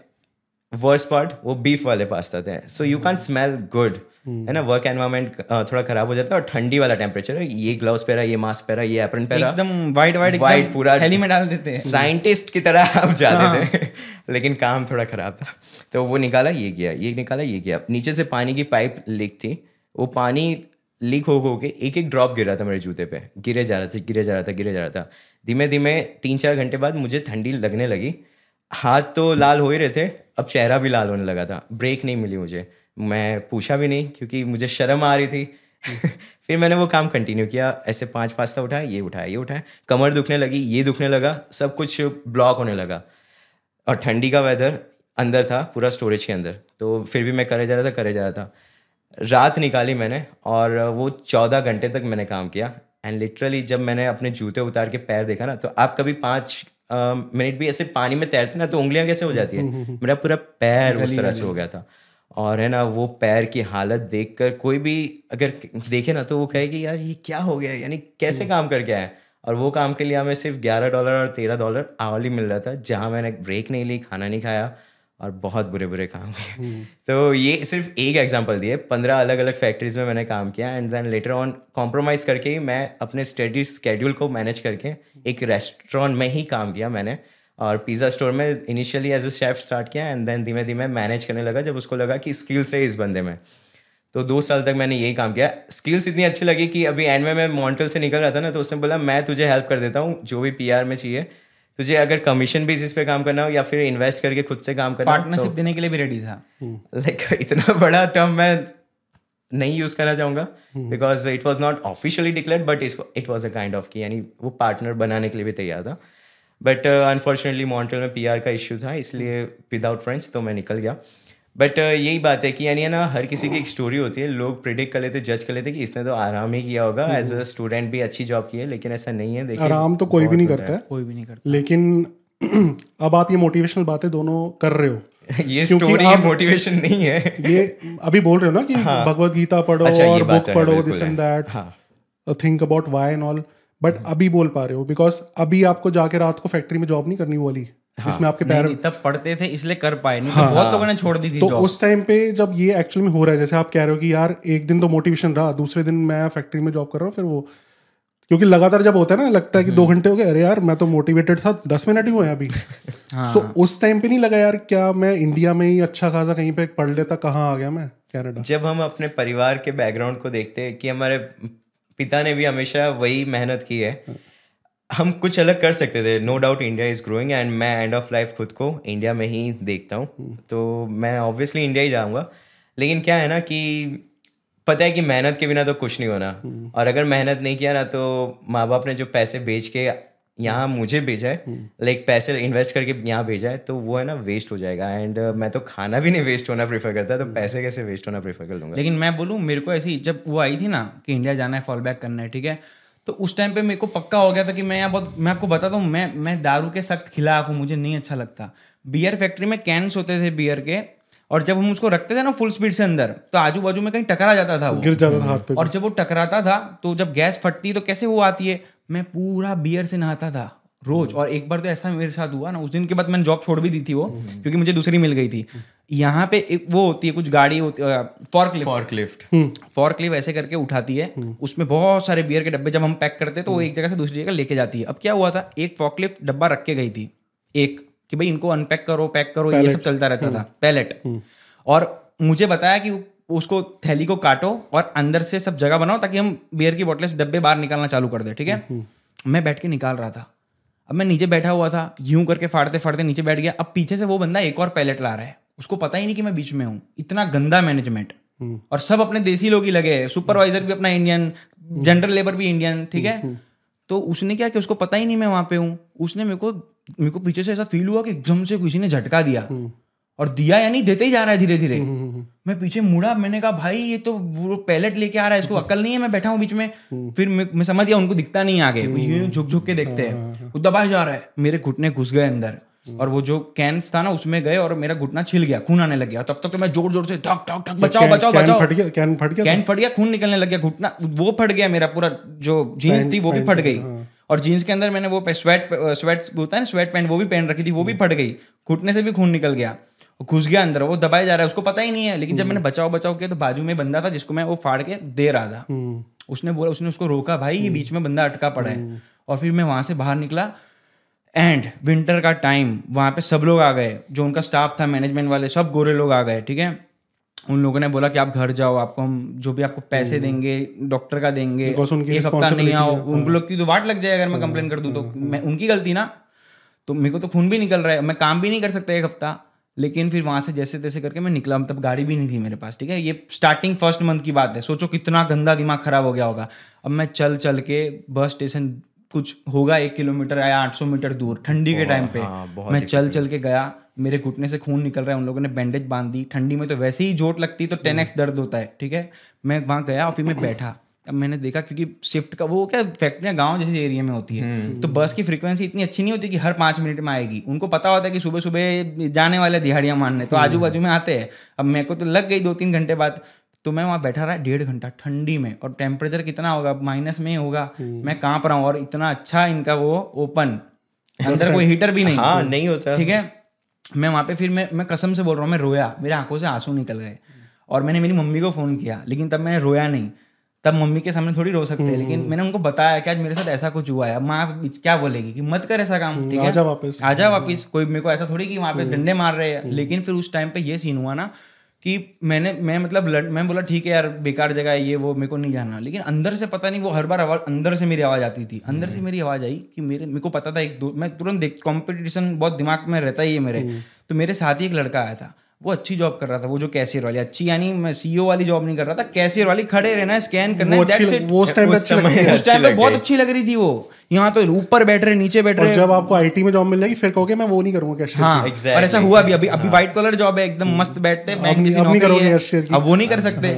वर्स्ट पार्ट वो बीफ वाले पास्ता थे। So you can smell good है ना वर्क एनवायरमेंट थोड़ा खराब हो जाता है और ठंडी वाला टेम्परेचर है। ये ग्लव्स पहरा ये मास्क पहरा ये एप्रन पहरा। एकदम वाइट वाइट वाइट पूरा थैली में डाल देते हैं। साइंटिस्ट की तरह आप जाते हाँ. थे लेकिन काम थोड़ा खराब था। तो वो निकाला ये किया ये निकाला ये किया। नीचे से पानी की पाइप लीक थी। वो पानी लीक हो हो के एक एक ड्रॉप गिर रहा था मेरे जूते पे। गिरे जा रहा था गिरे जा रहा था गिरे जा रहा था। धीमे धीमे तीन चार घंटे बाद मुझे ठंडी लगने लगी। हाथ तो लाल हो ही रहे थे अब चेहरा भी लाल होने लगा था। ब्रेक नहीं मिली मुझे। मैं पूछा भी नहीं क्योंकि मुझे शर्म आ रही थी। फिर मैंने वो काम कंटिन्यू किया। ऐसे पाँच पास्ता उठाया ये उठाया ये उठाया कमर दुखने लगी ये दुखने लगा सब कुछ ब्लॉक होने लगा। और ठंडी का वेदर अंदर था पूरा स्टोरेज के अंदर। तो फिर भी मैं करे जा रहा था करे जा रहा था। रात निकाली मैंने और वो चौदह घंटे तक मैंने काम किया। एंड लिटरली जब मैंने अपने जूते उतार के पैर देखा ना तो आप कभी पाँच मिनट भी ऐसे पानी में तैरते ना तो उंगलियाँ कैसे हो जाती है। मेरा पूरा पैर उस तरह से हो गया था। और है ना वो पैर की हालत देखकर कोई भी अगर देखे ना तो वो कहे कि यार ये क्या हो गया यानी कैसे काम करके आया और वो काम के लिए हमें सिर्फ़ ग्यारह डॉलर और तेरह डॉलर आवली मिल रहा था जहाँ मैंने ब्रेक नहीं ली खाना नहीं खाया और बहुत बुरे बुरे काम किए। हम्म। तो ये सिर्फ़ एक एग्ज़ाम्पल दिए पंद्रह अलग अलग फैक्ट्रीज में मैंने काम किया and then later on compromise करके ही मैं अपने स्टडी स्केड्यूल को मैनेज करके एक रेस्टोरेंट में ही काम किया मैंने। और पिज़्ज़ा स्टोर में initially as a chef start किया एंड देन धीमे धीमे मैनेज करने लगा जब उसको लगा कि स्किल्स है इस बंदे में। तो दो साल तक मैंने यही काम किया। स्किल्स इतनी अच्छी लगी कि अभी एंड में मैं मॉन्टल से निकल रहा था ना तो उसने बोला मैं तुझे हेल्प कर देता हूँ जो भी पी में चाहिए तुझे अगर कमीशन बेसिस पे काम करना हो या फिर इन्वेस्ट करके खुद से काम करना पार्टनरशिप तो, देने के लिए भी रेडी था। लाइक like, इतना बड़ा टर्म मैं नहीं यूज़ करना चाहूँगा। Because it was not officially declare but it was a kind of की यानी वो पार्टनर बनाने के लिए भी तैयार था। बट अनफॉर्चुनेटली मॉन्ट्रियल में पीआर का इशू था इसलिए विदाउट फ्रेंड्स तो मैं निकल गया. बट uh, यही बात है कि यानी ना हर किसी की एक स्टोरी होती है लोग प्रिडिक्ट कर लेते जज कर लेते कि इसने तो आराम ही किया होगा एज अ स्टूडेंट भी अच्छी जॉब की है लेकिन ऐसा नहीं है देखिए आराम तो कोई भी नहीं करता है। कोई भी नहीं करता। लेकिन अब आप ये मोटिवेशनल बातें दोनों कर रहे हो। ये स्टोरी मोटिवेशन नहीं है। ये अभी बोल रहे हो ना कि हाँ, भगवत गीता पढ़ो अच्छा, और बुक तो पढ़ो this and that think about why and all but अभी बोल पा रहे हो बिकॉज़ अभी आपको जाके रात को फैक्ट्री में जॉब नहीं करनी वाली। हाँ, इसमें आपके पैर तब पढ़ते थे इसलिए कर पाए नहीं तो हाँ, तो बहुत लोगों ने छोड़ दी थी तो उस टाइम पे जब ये एक्चुअली में हो रहा है जैसे आप कह रहे हो कि यार एक दिन तो मोटिवेशन रहा दूसरे दिन मैं फैक्ट्री में जॉब कर रहा हूँ फिर वो क्योंकि लगातार जब होता है ना लगता है कि दो हम्म। घंटे हो गए अरे यार मैं तो मोटिवेटेड था दस मिनट ही हुए अभी। हाँ। so, उस टाइम पे नहीं लगा यार क्या मैं इंडिया में ही अच्छा खासा कहीं पे पढ़ लेता कहाँ आ गया मैं कनाडा जब हम अपने परिवार के बैकग्राउंड को देखते हैं कि हमारे पिता ने भी हमेशा वही मेहनत की है। हम कुछ अलग कर सकते थे। No doubt India is growing and मैं एंड ऑफ़ लाइफ खुद को इंडिया में ही देखता हूँ। तो मैं ऑब्वियसली इंडिया ही जाऊँगा। लेकिन क्या है ना कि पता है कि मेहनत के बिना तो कुछ नहीं होना। और अगर मेहनत नहीं किया ना तो माँ बाप ने जो पैसे बेच के यहाँ मुझे भेजा है। लाइक पैसे इन्वेस्ट करके यहाँ भेजा है तो वो है ना वेस्ट हो जाएगा। एंड uh, मैं तो खाना भी नहीं वेस्ट होना प्रेफर करता तो पैसे कैसे वेस्ट होना प्रेफर कर लूँगा? लेकिन मैं बोलूँ मेरे को ऐसी जब वो आई थी ना कि इंडिया जाना है फॉल बैक करना है ठीक है तो उस टाइम पे मेरे को पक्का हो गया था कि मैं यहाँ बहुत मैं आपको बताता हूँ मैं मैं दारू के सख्त खिलाफ हूँ मुझे नहीं अच्छा लगता। बियर फैक्ट्री में कैंस होते थे बियर के और जब हम उसको रखते थे ना फुल स्पीड से अंदर तो आजू बाजू में कहीं टकरा जाता था वो। गिर जाता था हाथ पे और जब वो टकराता था तो जब गैस फटती तो कैसे वो आती है? मैं पूरा बियर से नहाता था रोज। और एक बार तो ऐसा मेरे साथ हुआ ना उस दिन के बाद मैंने जॉब छोड़ भी दी थी वो क्योंकि मुझे दूसरी मिल गई थी। यहाँ पे एक वो होती है कुछ गाड़ी होती है fork fork lift fork lift ऐसे करके उठाती है उसमें बहुत सारे बियर के डब्बे जब हम पैक करते तो वो एक जगह से दूसरी जगह लेके जाती है। अब क्या हुआ था एक फॉर्क लिफ्ट डब्बा रख के गई थी एक कि भाई इनको अनपैक करो पैक करो ये सब चलता रहता था पैलेट और मुझे बताया कि उसको थैली को काटो और अंदर से सब जगह बनाओ ताकि हम बियर की बोतलें डब्बे बाहर निकालना चालू कर दे ठीक है? मैं बैठ के निकाल रहा था। अब मैं नीचे बैठा हुआ था यूँ करके फाड़ते फाड़ते नीचे बैठ गया। अब पीछे से वो बंदा एक और पैलेट ला रहा है। उसको पता ही नहीं कि मैं बीच में हूँ। इतना गंदा मैनेजमेंट और सब अपने देसी लोग ही लगे सुपरवाइजर भी अपना इंडियन जनरल लेबर भी इंडियन ठीक है? तो उसने क्या कि उसको पता ही नहीं मैं वहाँ पे हूँ। उसने मेरे को मेरे को पीछे से ऐसा फील हुआ कि एकदम से किसी ने झटका दिया। और दिया यानी देते ही जा रहा है धीरे धीरे मैं पीछे मुड़ा मैंने कहा भाई ये तो वो पैलेट लेके आ रहा है इसको अकल नहीं है मैं बैठा हूँ बीच में। फिर मैं, मैं समझ गया उनको दिखता नहीं आगे। ये झुक झुक के देखते हैं। वो दबाए जा रहा है। मेरे घुटने घुस गए अंदर। और वो जो कैंस था ना उसमें गए और मेरा घुटना छिल गया खून आने लग गया। तब तक तो मैं ज़ोर ज़ोर से ठक ठक ठक बचाओ बचाओ बचाओ। फट गया? कैन फट गया? कैन फट गया खून निकलने लग गया घुटना वो फट गया मेरा पूरा जो जीन्स थी वो भी फट गई। और जीन्स के अंदर मैंने वो स्वेट स्वेट होता है ना स्वेट पैंट वो भी पहन रखी थी वो भी फट गई। घुटने से भी खून निकल गया। घुस गया अंदर। वो दबाया जा रहा है उसको पता ही नहीं है। लेकिन जब मैंने बचाओ बचाओ किया तो बाजू में बंदा था जिसको मैं वो फाड़ के दे रहा था। उसने बोला उसने उसको रोका भाई ये बीच में बंदा अटका पड़ा है। और फिर मैं वहाँ से बाहर निकला। एंड विंटर का टाइम वहाँ पे सब लोग आ गए। जो उनका स्टाफ था मैनेजमेंट वाले सब गोरे लोग आ गए ठीक है? उन लोगों ने बोला कि आप घर जाओ आपको हम जो भी आपको पैसे देंगे डॉक्टर का देंगे एक हफ़्ता नहीं आओ। उन लोग की तो वाट लग जाए अगर मैं कंप्लेन कर दूँ तो। मैं उनकी गलती ना। तो मेरे को तो खून भी निकल रहा है। मैं काम भी नहीं कर सकता एक हफ़्ता। लेकिन फिर वहाँ से जैसे तैसे करके मैं निकला तब गाड़ी भी नहीं थी मेरे पास ठीक है? ये स्टार्टिंग फ़र्स्ट मंथ की बात है। सोचो कितना गंदा दिमाग खराब हो गया होगा। अब मैं चल चल के बस स्टेशन कुछ होगा एक किलोमीटर या आठ सौ मीटर दूर ठंडी के टाइम पे। हाँ, मैं चल चल के गया मेरे घुटने से खून निकल रहा है उन लोगों ने बैंडेज बाँध दी। ठंडी में तो वैसे ही चोट लगती तो टेन एक्स दर्द होता है ठीक है? मैं वहाँ गया और फिर मैं बैठा। मैंने देखा क्योंकि शिफ्ट का वो क्या फैक्ट्रियाँ गाँव जैसे एरिया में होती है। तो बस की फ्रीक्वेंसी इतनी अच्छी नहीं होती कि हर पाँच मिनट में आएगी। उनको पता होता है कि सुबह सुबह जाने वाले दिहाड़ियाँ मारने तो आजू बाजू में आते हैं। अब मेरे को तो लग गई दो तीन घंटे बाद तो मैं वहाँ बैठा रहा डेढ़ घंटा ठंडी में और टेम्परेचर कितना होगा? माइनस में ही होगा। मैं काँप रहा हूँ और इतना अच्छा इनका वो ओपन अंदर कोई हीटर भी नहीं। हाँ नहीं होता। ठीक है? मैं वहाँ पे फिर मैं मैं कसम से बोल रहा हूँ मैं रोया। मेरे आँखों से आँसू निकल गए। और मैंने मेरी मम्मी को फ़ोन किया लेकिन तब मैंने रोया नहीं। तब मम्मी के सामने थोड़ी रो सकते हैं लेकिन मैंने उनको बताया कि आज मेरे साथ ऐसा कुछ हुआ है माँ क्या बोलेगी कि मत कर ऐसा काम ठीक है? आजा वापस। आजा वापिस कोई मेरे को ऐसा थोड़ी कि वहाँ पे डंडे मार रहे हैं। लेकिन फिर उस टाइम पे ये सीन हुआ ना कि मैंने मैं मतलब मैं बोला ठीक है यार बेकार जगह है ये वो मेरे को नहीं जाना लेकिन अंदर से पता नहीं वो हर बार आवाज़ अंदर से मेरी आवाज़ आती थी। अंदर से मेरी आवाज़ आई कि मेरे मेरे को पता था एक दो मैं तुरंत देख कॉम्पिटिशन बहुत दिमाग में रहता ही है मेरे। तो मेरे साथ ही एक लड़का आया था। वो अच्छी जॉब कर रहा था वो जो कैशियर वाली अच्छी यानी मैं सीईओ वाली जॉब नहीं कर रहा था कैशियर वाली खड़े रहना स्कैन करना वो अच्छी वो उस टाइम पे अच्छी समय लगती है। उस टाइम पे बहुत अच्छी लग रही थी वो। यहाँ तो ऊपर बैठ रहे नीचे बैठ रहे। जब आपको आईटी में जॉब मिल जाएगी फिर कहोगे मैं वो नहीं करूँगा कैशियर हाँ Exactly. और ऐसा हुआ भी अभी अभी व्हाइट कलर जॉब है एकदम मस्त बैठते हैं अब- है। वो नहीं कर सकते।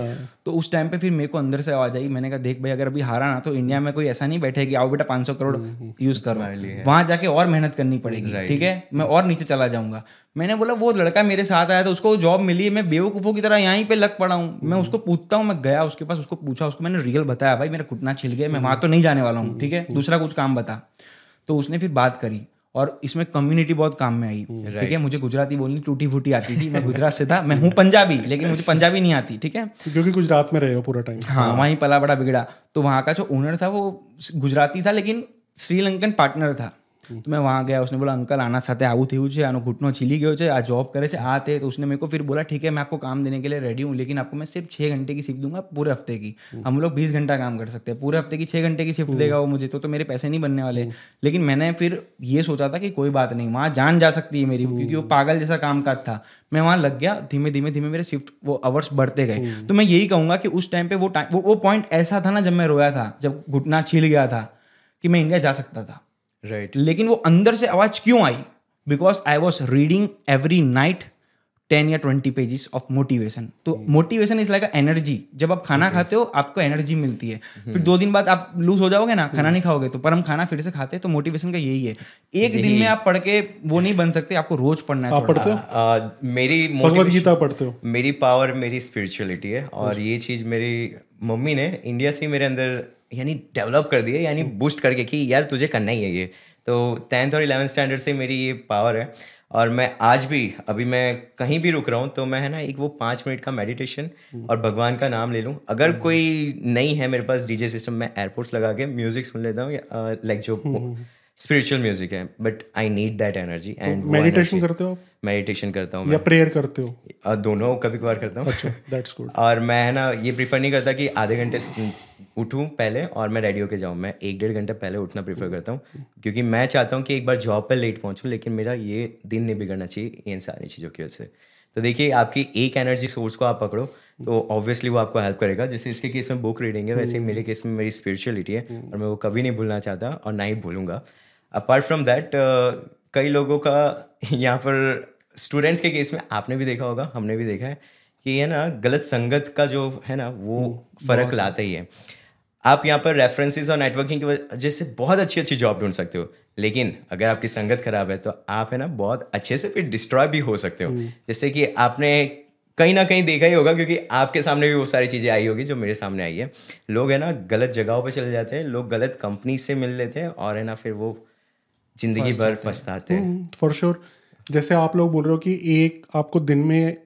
तो उस टाइम पे फिर मेरे को अंदर से आवाज़ आई। मैंने कहा देख भाई अगर अभी हारा ना तो इंडिया में कोई ऐसा नहीं बैठे कि आओ बेटा 500 करोड़ यूज़ करो। वहाँ जाके और मेहनत करनी पड़ेगी ठीक है? मैं और नीचे चला जाऊँगा। मैंने बोला वो लड़का मेरे साथ आया था उसको जॉब मिली है। मैं बेवकूफों की तरह यहीं पे लग पड़ा हूँ। मैं उसको पूछता हूँ मैं गया उसके पास उसको पूछा उसको मैंने रियल बताया भाई मेरा घुटना छिल गया मैं वहाँ तो नहीं जाने वाला हूँ ठीक है? दूसरा कुछ काम बता। तो उसने फिर बात करी। और इसमें कम्युनिटी बहुत काम में आई। ठीक है? मुझे गुजराती बोलनी टूटी फूटी आती थी। मैं गुजरात से था। मैं हूँ पंजाबी लेकिन मुझे पंजाबी नहीं आती ठीक है? क्योंकि गुजरात में रहे हो पूरा टाइम हाँ वहीं पला बड़ा बिगड़ा। तो वहाँ का जो ओनर था वो गुजराती था लेकिन श्रीलंकन पार्टनर था। तो मैं वहाँ गया उसने बोला अंकल आना साथे આવું થયું છે આનો ઘૂંટણો છીલી ગયો છે આ जॉब करे છે आ ते तो उसने मेरे को फिर बोला ठीक है मैं आपको काम देने के लिए रेडी हूँ लेकिन आपको मैं सिर्फ छः घंटे की शिफ्ट दूंगा पूरे हफ्ते की हम लोग बीस घंटा काम कर सकते हैं पूरे हफ्ते की छः घंटे की शिफ्ट देगा वो मुझे तो तो मेरे पैसे नहीं बनने वाले लेकिन मैंने फिर ये सोचा था कि कोई बात नहीं वहाँ जान जा सकती है मेरी क्योंकि वो पागल जैसा काम काज था मैं वहाँ लग गया धीमे धीमे धीमे मेरे शिफ्ट वो आवर्स बढ़ते गए तो मैं यही कहूंगा कि उस टाइम पे वो टाइम वो, वो पॉइंट ऐसा था ना जब मैं रोया था जब घुटना छिल गया था कि मैं इंडिया जा सकता था Right right. लेकिन वो अंदर से आवाज़ क्यों आई? Because I was reading every night ten या ट्वेंटी पेजेस ऑफ़ मोटिवेशन तो मोटिवेशन इज़ लाइक एनर्जी जब आप खाना yes. खाते हो आपको एनर्जी मिलती है। hmm. फिर दो दिन बाद आप लूज हो जाओगे ना खाना नहीं खाओगे तो पर हम खाना फिर से खाते हैं तो मोटिवेशन का यही है। एक यही। दिन में आप पढ़ के वो नहीं बन सकते आपको रोज पढ़ना है आप पढ़ते हो? आ, मेरी भगवत गीता पढ़ते हो? मेरी पावर मेरी स्पिरिचुअलिटी है और ये चीज़ मेरी मम्मी ने इंडिया से मेरे अंदर यानी डेवलप कर दिए यानी बूस्ट करके कि यार तुझे करना ही है ये। तो टेंथ और इलेवेंथ स्टैंडर्ड से मेरी ये पावर है। और मैं आज भी अभी मैं कहीं भी रुक रहा हूँ तो मैं है ना एक वो पाँच मिनट का मेडिटेशन और भगवान का नाम ले लूँ। अगर कोई नहीं है मेरे पास डीजे सिस्टम मैं एयरपोर्ट्स लगा के म्यूज़िक सुन लेता हूँ लाइक जो स्पिरिचुअल म्यूज़िक है but I need that energy and meditation करते हो? मेडिटेशन करता हूँ या प्रेयर करते हो? दोनों कभी कभार करता हूँ। अच्छा दैट्स गुड और मैं है ना ये प्रीफर नहीं करता कि आधे घंटे उठूँ पहले और मैं रेडी होके जाऊँ। मैं एक डेढ़ घंटे पहले उठना प्रीफर करता हूँ क्योंकि मैं चाहता हूँ कि एक बार जॉब पर लेट पहुँचूँ लेकिन मेरा ये दिन नहीं बिगड़ना चाहिए इन सारी चीज़ों की वजह से। तो देखिए आपकी एक एनर्जी सोर्स को आप पकड़ो तो ऑब्वियसली वो आपको हेल्प करेगा। जैसे इसके केस में बुक रीडिंग है वैसे मेरे केस में मेरी स्पिरिचुअलिटी है और मैं वो कभी नहीं भूलना चाहता और ना ही भूलूँगा। अपार्ट फ्रॉम दैट कई लोगों का यहाँ पर स्टूडेंट्स के केस में आपने भी देखा होगा हमने भी देखा है कि है ना गलत संगत का जो है ना वो फ़र्क लाता ही है। आप यहाँ पर रेफरेंसेस और नेटवर्किंग की वजह से बहुत अच्छी अच्छी जॉब ढूंढ सकते हो लेकिन अगर आपकी संगत खराब है तो आप है ना बहुत अच्छे से फिर डिस्ट्रॉय भी हो सकते हो। जैसे कि आपने कहीं ना कहीं देखा ही होगा क्योंकि आपके सामने भी वो सारी चीज़ें आई होगी जो मेरे सामने आई है। लोग है ना गलत जगहों पे चले जाते हैं लोग गलत कंपनी से मिल लेते हैं और है ना फिर वो ज़िंदगी भर पछताते हैं। फॉर श्योर जैसे आप लोग बोल रहे हो कि एक आपको दिन में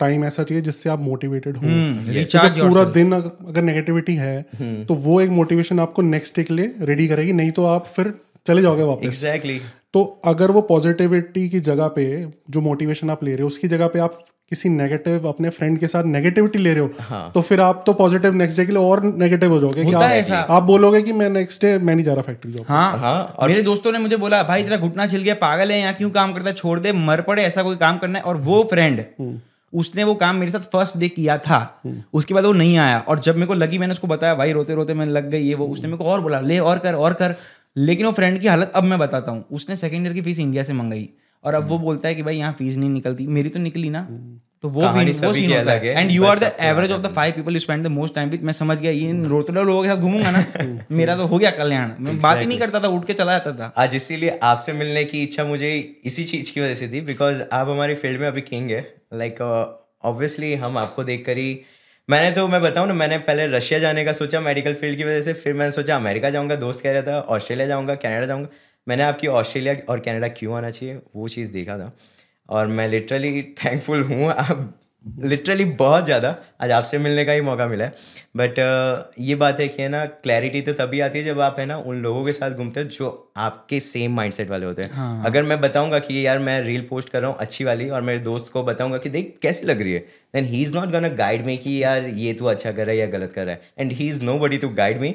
टाइम ऐसा चाहिए जिससे आप मोटिवेटेड हो। तो पूरा दिन अगर नेगेटिविटी है तो वो एक मोटिवेशन आपको नेक्स्ट डे के लिए रेडी करेगी नहीं तो आप फिर चले जाओगे वापस। Exactly exactly. तो अगर वो पॉजिटिविटी की जगह पे जो मोटिवेशन आप ले रहे हो उसकी जगह पे आप किसी नेगेटिव अपने फ्रेंड के साथ नेगेटिविटी ले रहे हो हाँ. तो फिर आप तो पॉजिटिव नेक्स्ट डे के लिए और नेगेटिव हो जाओगे होता आप, है ऐसा। आप बोलोगे कि मैं नेक्स्ट डे मैं नहीं जा रहा फैक्ट्री जॉब हाँ। हाँ, मेरे दोस्तों ने मुझे बोला भाई तेरा घुटना छिल गया पागल है यहाँ क्यों काम करता है? छोड़ दे मर पड़े ऐसा कोई काम करना है। और वो फ्रेंड उसने वो काम मेरे साथ फ़र्स्ट डे किया था। उसके बाद वो नहीं आया। और जब मेरे को लगी मैंने उसको बताया भाई रोते रोते मैंने लग गई ये वो उसने मेरे को और बोला ले और कर और कर। लेकिन वो फ्रेंड की हालत अब मैं बताता हूँ। उसने सेकेंड ईयर की फ़ीस इंडिया से मंगाई और अब वो बोलता है कि भाई यहाँ फ़ीस नहीं निकलती। मेरी तो निकली ना। तो वो वो सीन होता है। And you are the average of the five people you spend the most time with मैं समझ गया ये इन रोतले लोगों के साथ घूमूँगा ना। मेरा तो हो गया कल्याण। मैं बात ही नहीं करता था उठ के चला जाता था। आज इसीलिए आपसे मिलने की इच्छा मुझे इसी चीज़ की वजह से थी बिकॉज़ आप हमारी फ़ील्ड में अभी किंग है। लाइक ऑब्वियसली हम आपको देखकर ही मैंने तो मैं बताऊँ ना, मैंने पहले रशिया जाने का सोचा मेडिकल फ़ील्ड की वजह से, फिर मैंने सोचा अमेरिका जाऊँगा, दोस्त कह रहा था, ऑस्ट्रेलिया जाऊँगा, कनाडा जाऊँगा। मैंने आपकी ऑस्ट्रेलिया और कनाडा क्यों आना चाहिए, वो चीज़ देखा था। और मैं लिटरली थैंकफुल हूँ आप लिटरली बहुत ज़्यादा। आज आपसे मिलने का ही मौका मिला है। बट ये बात है कि है ना क्लैरिटी तो तभी आती है जब आप है ना उन लोगों के साथ घूमते हो जो आपके सेम माइंडसेट वाले होते हैं। हाँ। अगर मैं बताऊँगा कि यार मैं रील पोस्ट कर रहा हूँ अच्छी वाली और मेरे दोस्त को बताऊँगा कि देख कैसी लग रही है then he is not gonna guide me कि यार ये तू अच्छा कर रहा है या गलत कर रहा है। And he is nobody to guide me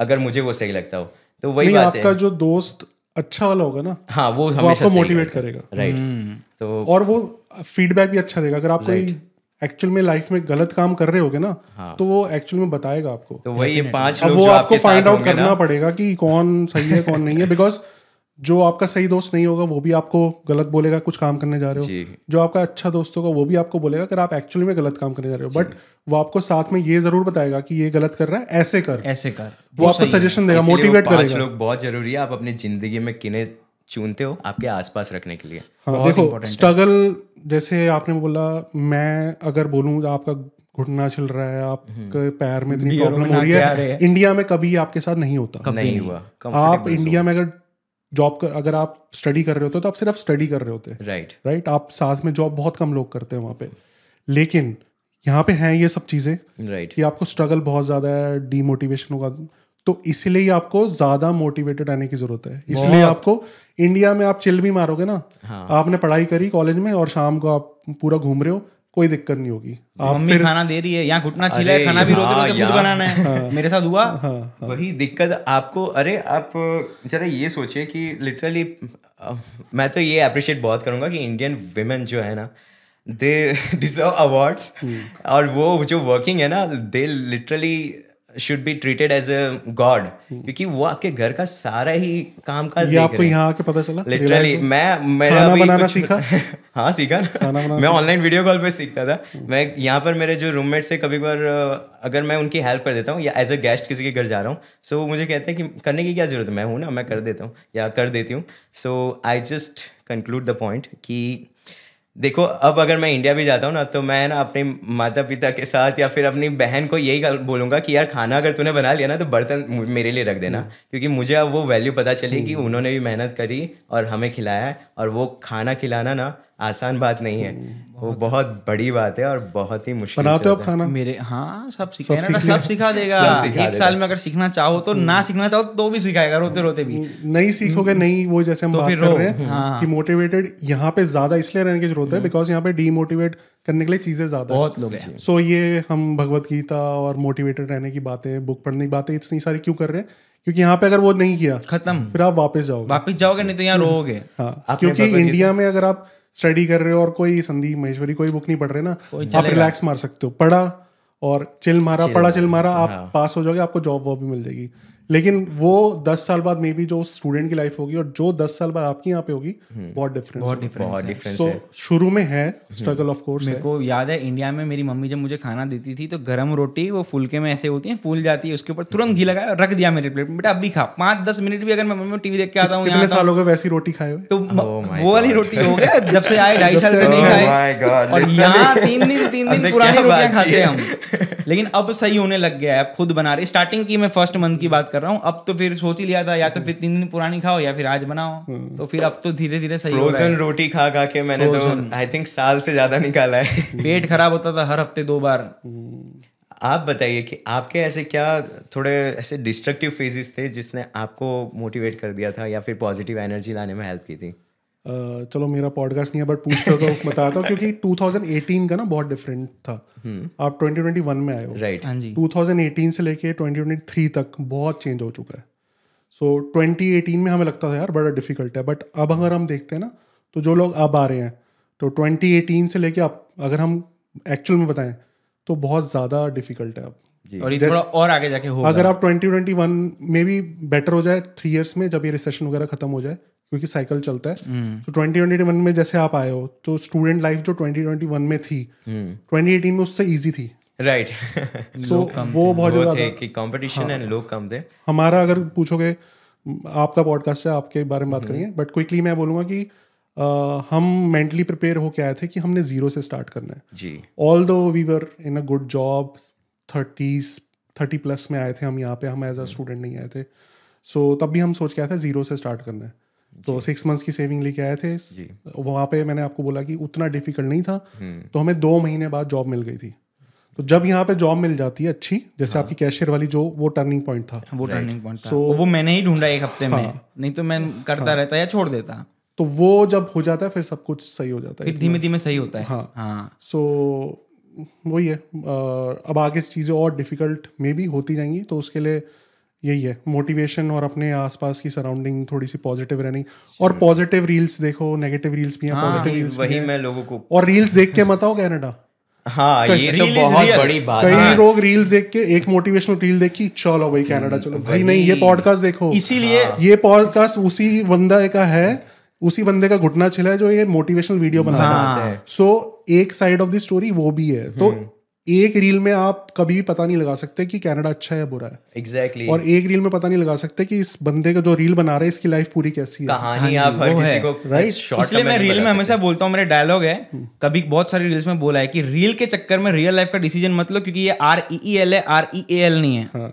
अगर मुझे वो सही लगता हो। तो वही बात आपका है जो दोस्त अच्छा वाला होगा ना हाँ वो वो हमेशा आपको मोटिवेट करेगा। राइट सो और वो फीडबैक भी अच्छा देगा। अगर आप कोई एक्चुअल में लाइफ में गलत काम कर रहे होगे ना हाँ. तो वो एक्चुअल में बताएगा आपको। तो वही ये पाँच लोग वो जो आपको फाइंड आउट करना पड़ेगा कि कौन सही है कौन नहीं है बिकॉज़ जो आपका सही दोस्त नहीं होगा वो भी आपको गलत बोलेगा कुछ काम करने जा रहे हो। जो। आपका अच्छा दोस्त होगा वो भी आपको बोलेगा अगर आप एक्चुअली में गलत काम करने जा रहे हो। बट वो आपको साथ में ये ज़रूर बताएगा कि ये गलत कर रहा है ऐसे कर। ऐसे कर। वो आपको सजेशन देगा मोटिवेट करेगा। लोग बहुत ज़रूरी है आप अपनी ज़िंदगी में किने चुनते हो आपके आसपास रखने के लिए। हाँ देखो स्ट्रगल जैसे आपने बोला मैं अगर बोलूँ आपका घुटना चल रहा है आपके पैर में इतनी प्रॉब्लम हो रही है। इंडिया में कभी आपके साथ नहीं होता। नहीं हुआ। आप इंडिया में अगर जॉब कर अगर आप स्टडी कर रहे होते हो तो आप सिर्फ़ स्टडी कर रहे होते राइट राइट आप साथ में जॉब बहुत कम लोग करते हैं वहाँ पे। लेकिन यहाँ पे हैं ये सब चीज़ें राइट right. कि आपको स्ट्रगल बहुत ज़्यादा है डीमोटिवेशन होगा। तो इसलिए ही आपको ज़्यादा मोटिवेटेड रहने की ज़रूरत है। इसलिए आपको इंडिया में आप चिल भी मारोगे ना। हाँ. आपने पढ़ाई करी कॉलेज में और शाम को आप पूरा घूम रहे हो कोई दिक्कत नहीं होगी। आप मम्मी खाना दे रही है यहाँ घुटना छिला है अरे खाना भी रोते हाँ, रोते खुद बनाना है। मेरे साथ हुआ। वही दिक्कत आपको अरे आप जरा ये सोचिए कि लिटरली मैं तो ये अप्रिशिएट बहुत करूँगा कि इंडियन वेमेन जो है ना दे डिजर्व अवार्ड्स और वो जो वर्किंग है ना they literally should be treated as a god क्योंकि वो आपके घर का सारा ही काम काज ये आपको यहाँ आके पता चला? लिटरली मैं मेरा खाना बनाना सीखा? हाँ सीखा ना? खाना बनाना मैं ऑनलाइन वीडियो कॉल पे सीखता था। मैं यहाँ पर मेरे जो रूममेट से कभी कभार अ, अगर मैं उनकी हेल्प कर देता हूँ या एज अ गेस्ट किसी के घर जा रहा हूँ सो वो मुझे कहते हैं कि करने की क्या ज़रूरत है? मैं हूँ ना मैं कर देता हूँ या कर देती हूँ। So I just conclude the point कि देखो अब अगर मैं इंडिया भी जाता हूँ ना तो मैं ना अपने माता पिता के साथ या फिर अपनी बहन को यही बोलूँगा कि यार खाना अगर तूने बना लिया ना तो बर्तन मेरे लिए रख देना। क्योंकि मुझे अब वो वैल्यू पता चली कि उन्होंने भी मेहनत करी और हमें खिलाया और वो खाना खिलाना ना आसान बात नहीं है। वो बहुत बड़ी बात है और बहुत ही मुश्किल बनाते हो आप खाना? मेरे हाँ सब सिखा सब ना सब सिखा देगा। सब सिखा एक देगा। साल में अगर सीखना चाहो तो ना सीखना चाहो तो भी सिखाएगा रोते रोते भी। नहीं सीखोगे नहीं वो जैसे हम तो बात कर रहे हैं हाँ। कि मोटिवेटेड यहाँ पे ज़्यादा इसलिए रहने की ज़रूरत है बिकॉज़ यहाँ पे डीमोटिवेट करने के लिए चीज़ें ज़्यादा बहुत लोग हैं। सो ये हम भगवत गीता और मोटिवेटेड रहने की बातें बुक पढ़ने की बातें इतनी सारी क्यों कर रहे हैं? क्योंकि यहाँ पे अगर वो नहीं किया खत्म। फिर आप वापस जाओगे। वापिस जाओगे नहीं तो यहाँ रोगे हाँ क्योंकि इंडिया में अगर आप स्टडी कर रहे हो और कोई संदीप महेश्वरी कोई बुक नहीं पढ़ रहे ना आप रिलैक्स मार सकते हो। पढ़ा और चिल मारा पढ़ा चिल मारा आप पास हो जाओगे आपको जॉब वॉब भी मिल जाएगी। लेकिन वो दस साल बाद मे बी जो स्टूडेंट की लाइफ होगी और जो दस साल बाद आपकी यहाँ पे होगी बहुत डिफरेंस बहुत डिफरेंस बहुत डिफरेंस सो है। शुरू में है स्ट्रगल ऑफ़ कोर्स मेरे को याद है इंडिया में मेरी मम्मी जब मुझे खाना देती थी तो गरम रोटी वो फुलके में ऐसे होती है फूल जाती है उसके ऊपर तुरंत घी लगाया और रख दिया मेरे प्लेट में। बेटा अभी खा। पाँच दस मिनट भी अगर मैं मम्मी टीवी देख के आता हूँ कितने साल हो गए वैसी रोटी खाए हुए? तो Oh my वो वाली रोटी हो गया जब से आए ढाई साल से नहीं Oh खाए। और यहाँ तीन दिन तीन दिन पुरानी रोटियाँ खाते हैं? हम। लेकिन अब सही होने लग गया है अब खुद बना रहे। स्टार्टिंग की मैं फ़र्स्ट मंथ की बात कर रहा हूँ। अब तो फिर सोच ही लिया था या तो फिर तीन दिन पुरानी खाओ या फिर आज बनाओ। तो फिर अब तो धीरे धीरे सही हो रहा फ्रोजन रोटी खा खा के मैंने तो आई थिंक साल से ज़्यादा निकाला है। पेट खराब होता था हर हफ़्ते दो बार। आप बताइए कि आपके ऐसे क्या थोड़े ऐसे डिस्ट्रक्टिव फेजेस थे जिसने आपको मोटिवेट कर दिया था या फिर पॉजिटिव एनर्जी लाने में हेल्प की थी? चलो मेरा पॉडकास्ट नहीं है बट पूछ रहे तो बताता हूँ क्योंकि 2018 का ना बहुत डिफरेंट था। आप 2021 में आए हो। राइट हाँ जी। 2018 से लेके 2023 तक बहुत चेंज हो चुका है। सो so, 2018 में हमें लगता था यार बड़ा डिफ़िकल्ट है। बट अब अगर हम देखते हैं ना तो जो लोग अब आ रहे हैं तो 2018 से लेके अब अगर हम एक्चुअल में बताएँ तो बहुत ज़्यादा डिफ़िकल्ट है अब। और ये थोड़ा और आगे जाके होगा। अगर आप 2021 में भी बेटर हो जाए थ्री इयर्स में जब ये रिसेशन वगैरह खत्म हो जाए क्योंकि साइकिल चलता है। तो 2021 में जैसे आप आए हो तो स्टूडेंट लाइफ जो 2021 में थी 2018 में उससे इजी थी। राइट सो वो बहुत ज़्यादा कि कंपटीशन एंड लोग कम थे। हमारा अगर पूछोगे आपका पॉडकास्ट है आपके बारे में बात करेंगे बट क्विकली मैं बोलूँगा कि अ, हम मेंटली प्रिपेयर होके आए थे कि हमने ज़ीरो से स्टार्ट करना है। जी। Although we were in a good job thirties thirty plus में आए थे हम यहाँ पे हम एज अ स्टूडेंट नहीं आए थे। सो so, तब भी हम सोच के आए थे ज़ीरो से स्टार्ट करना है। तो सिक्स मंथ्स की सेविंग लेके आए थे। वहाँ पे मैंने आपको बोला कि उतना डिफ़िकल्ट नहीं था। तो हमें दो महीने बाद जॉब मिल गई थी। तो जब यहाँ पे जॉब मिल जाती है अच्छी जैसे हाँ। आपकी कैशियर वाली जो वो टर्निंग पॉइंट था। वो टर्निंग पॉइंट था। वो मैंने ही ढूंढा एक हफ़्ते में। हाँ। नहीं तो मैं करता रहता या छोड़ देता। तो वो जब हो जाता है फिर सब कुछ सही हो जाता है। फिर धीमे धीमे सही होता है। हाँ। हाँ। सो वही है। अब आगे चीज़ें और डिफ़िकल्ट में भी होती जाएँगी तो उसके लिए यही है। मोटिवेशन और अपने आसपास की सराउंडिंग थोड़ी सी पॉजिटिव रहनी। और पॉजिटिव रील्स देखो नेगेटिव रील्स भी हैं पॉजिटिव रील्स वही मैं लोगों को और रील्स देख के मत आओ कनाडा हाँ ये तो बहुत बड़ी बात कई है। लोग रील्स देख के एक मोटिवेशनल रील देखी चलो भाई कनाडा चलो। भाई नहीं ये पॉडकास्ट देखो। इसीलिए ये पॉडकास्ट उसी बंदा का है उसी बंदे का घुटना छिला है जो ये मोटिवेशनल वीडियो बना रहा है। सो एक साइड ऑफ़ द स्टोरी वो भी है। तो एक रील में आप कभी भी पता नहीं लगा सकते कि कनाडा अच्छा है या बुरा है। Exactly exactly. और एक रील में पता नहीं लगा सकते कि इस बंदे का जो रील बना रहा है इसकी लाइफ पूरी कैसी है। कहानी आप हर किसी को right? शॉर्ट इसलिए मैं रील में हमेशा बोलता हूँ मेरे डायलॉग है। कभी बहुत सारी रील्स में बोला है कि रील के चक्कर में रियल लाइफ का डिसीज़न मत लो क्योंकि ये आर ई एल है आर ई ए एल नहीं है। हाँ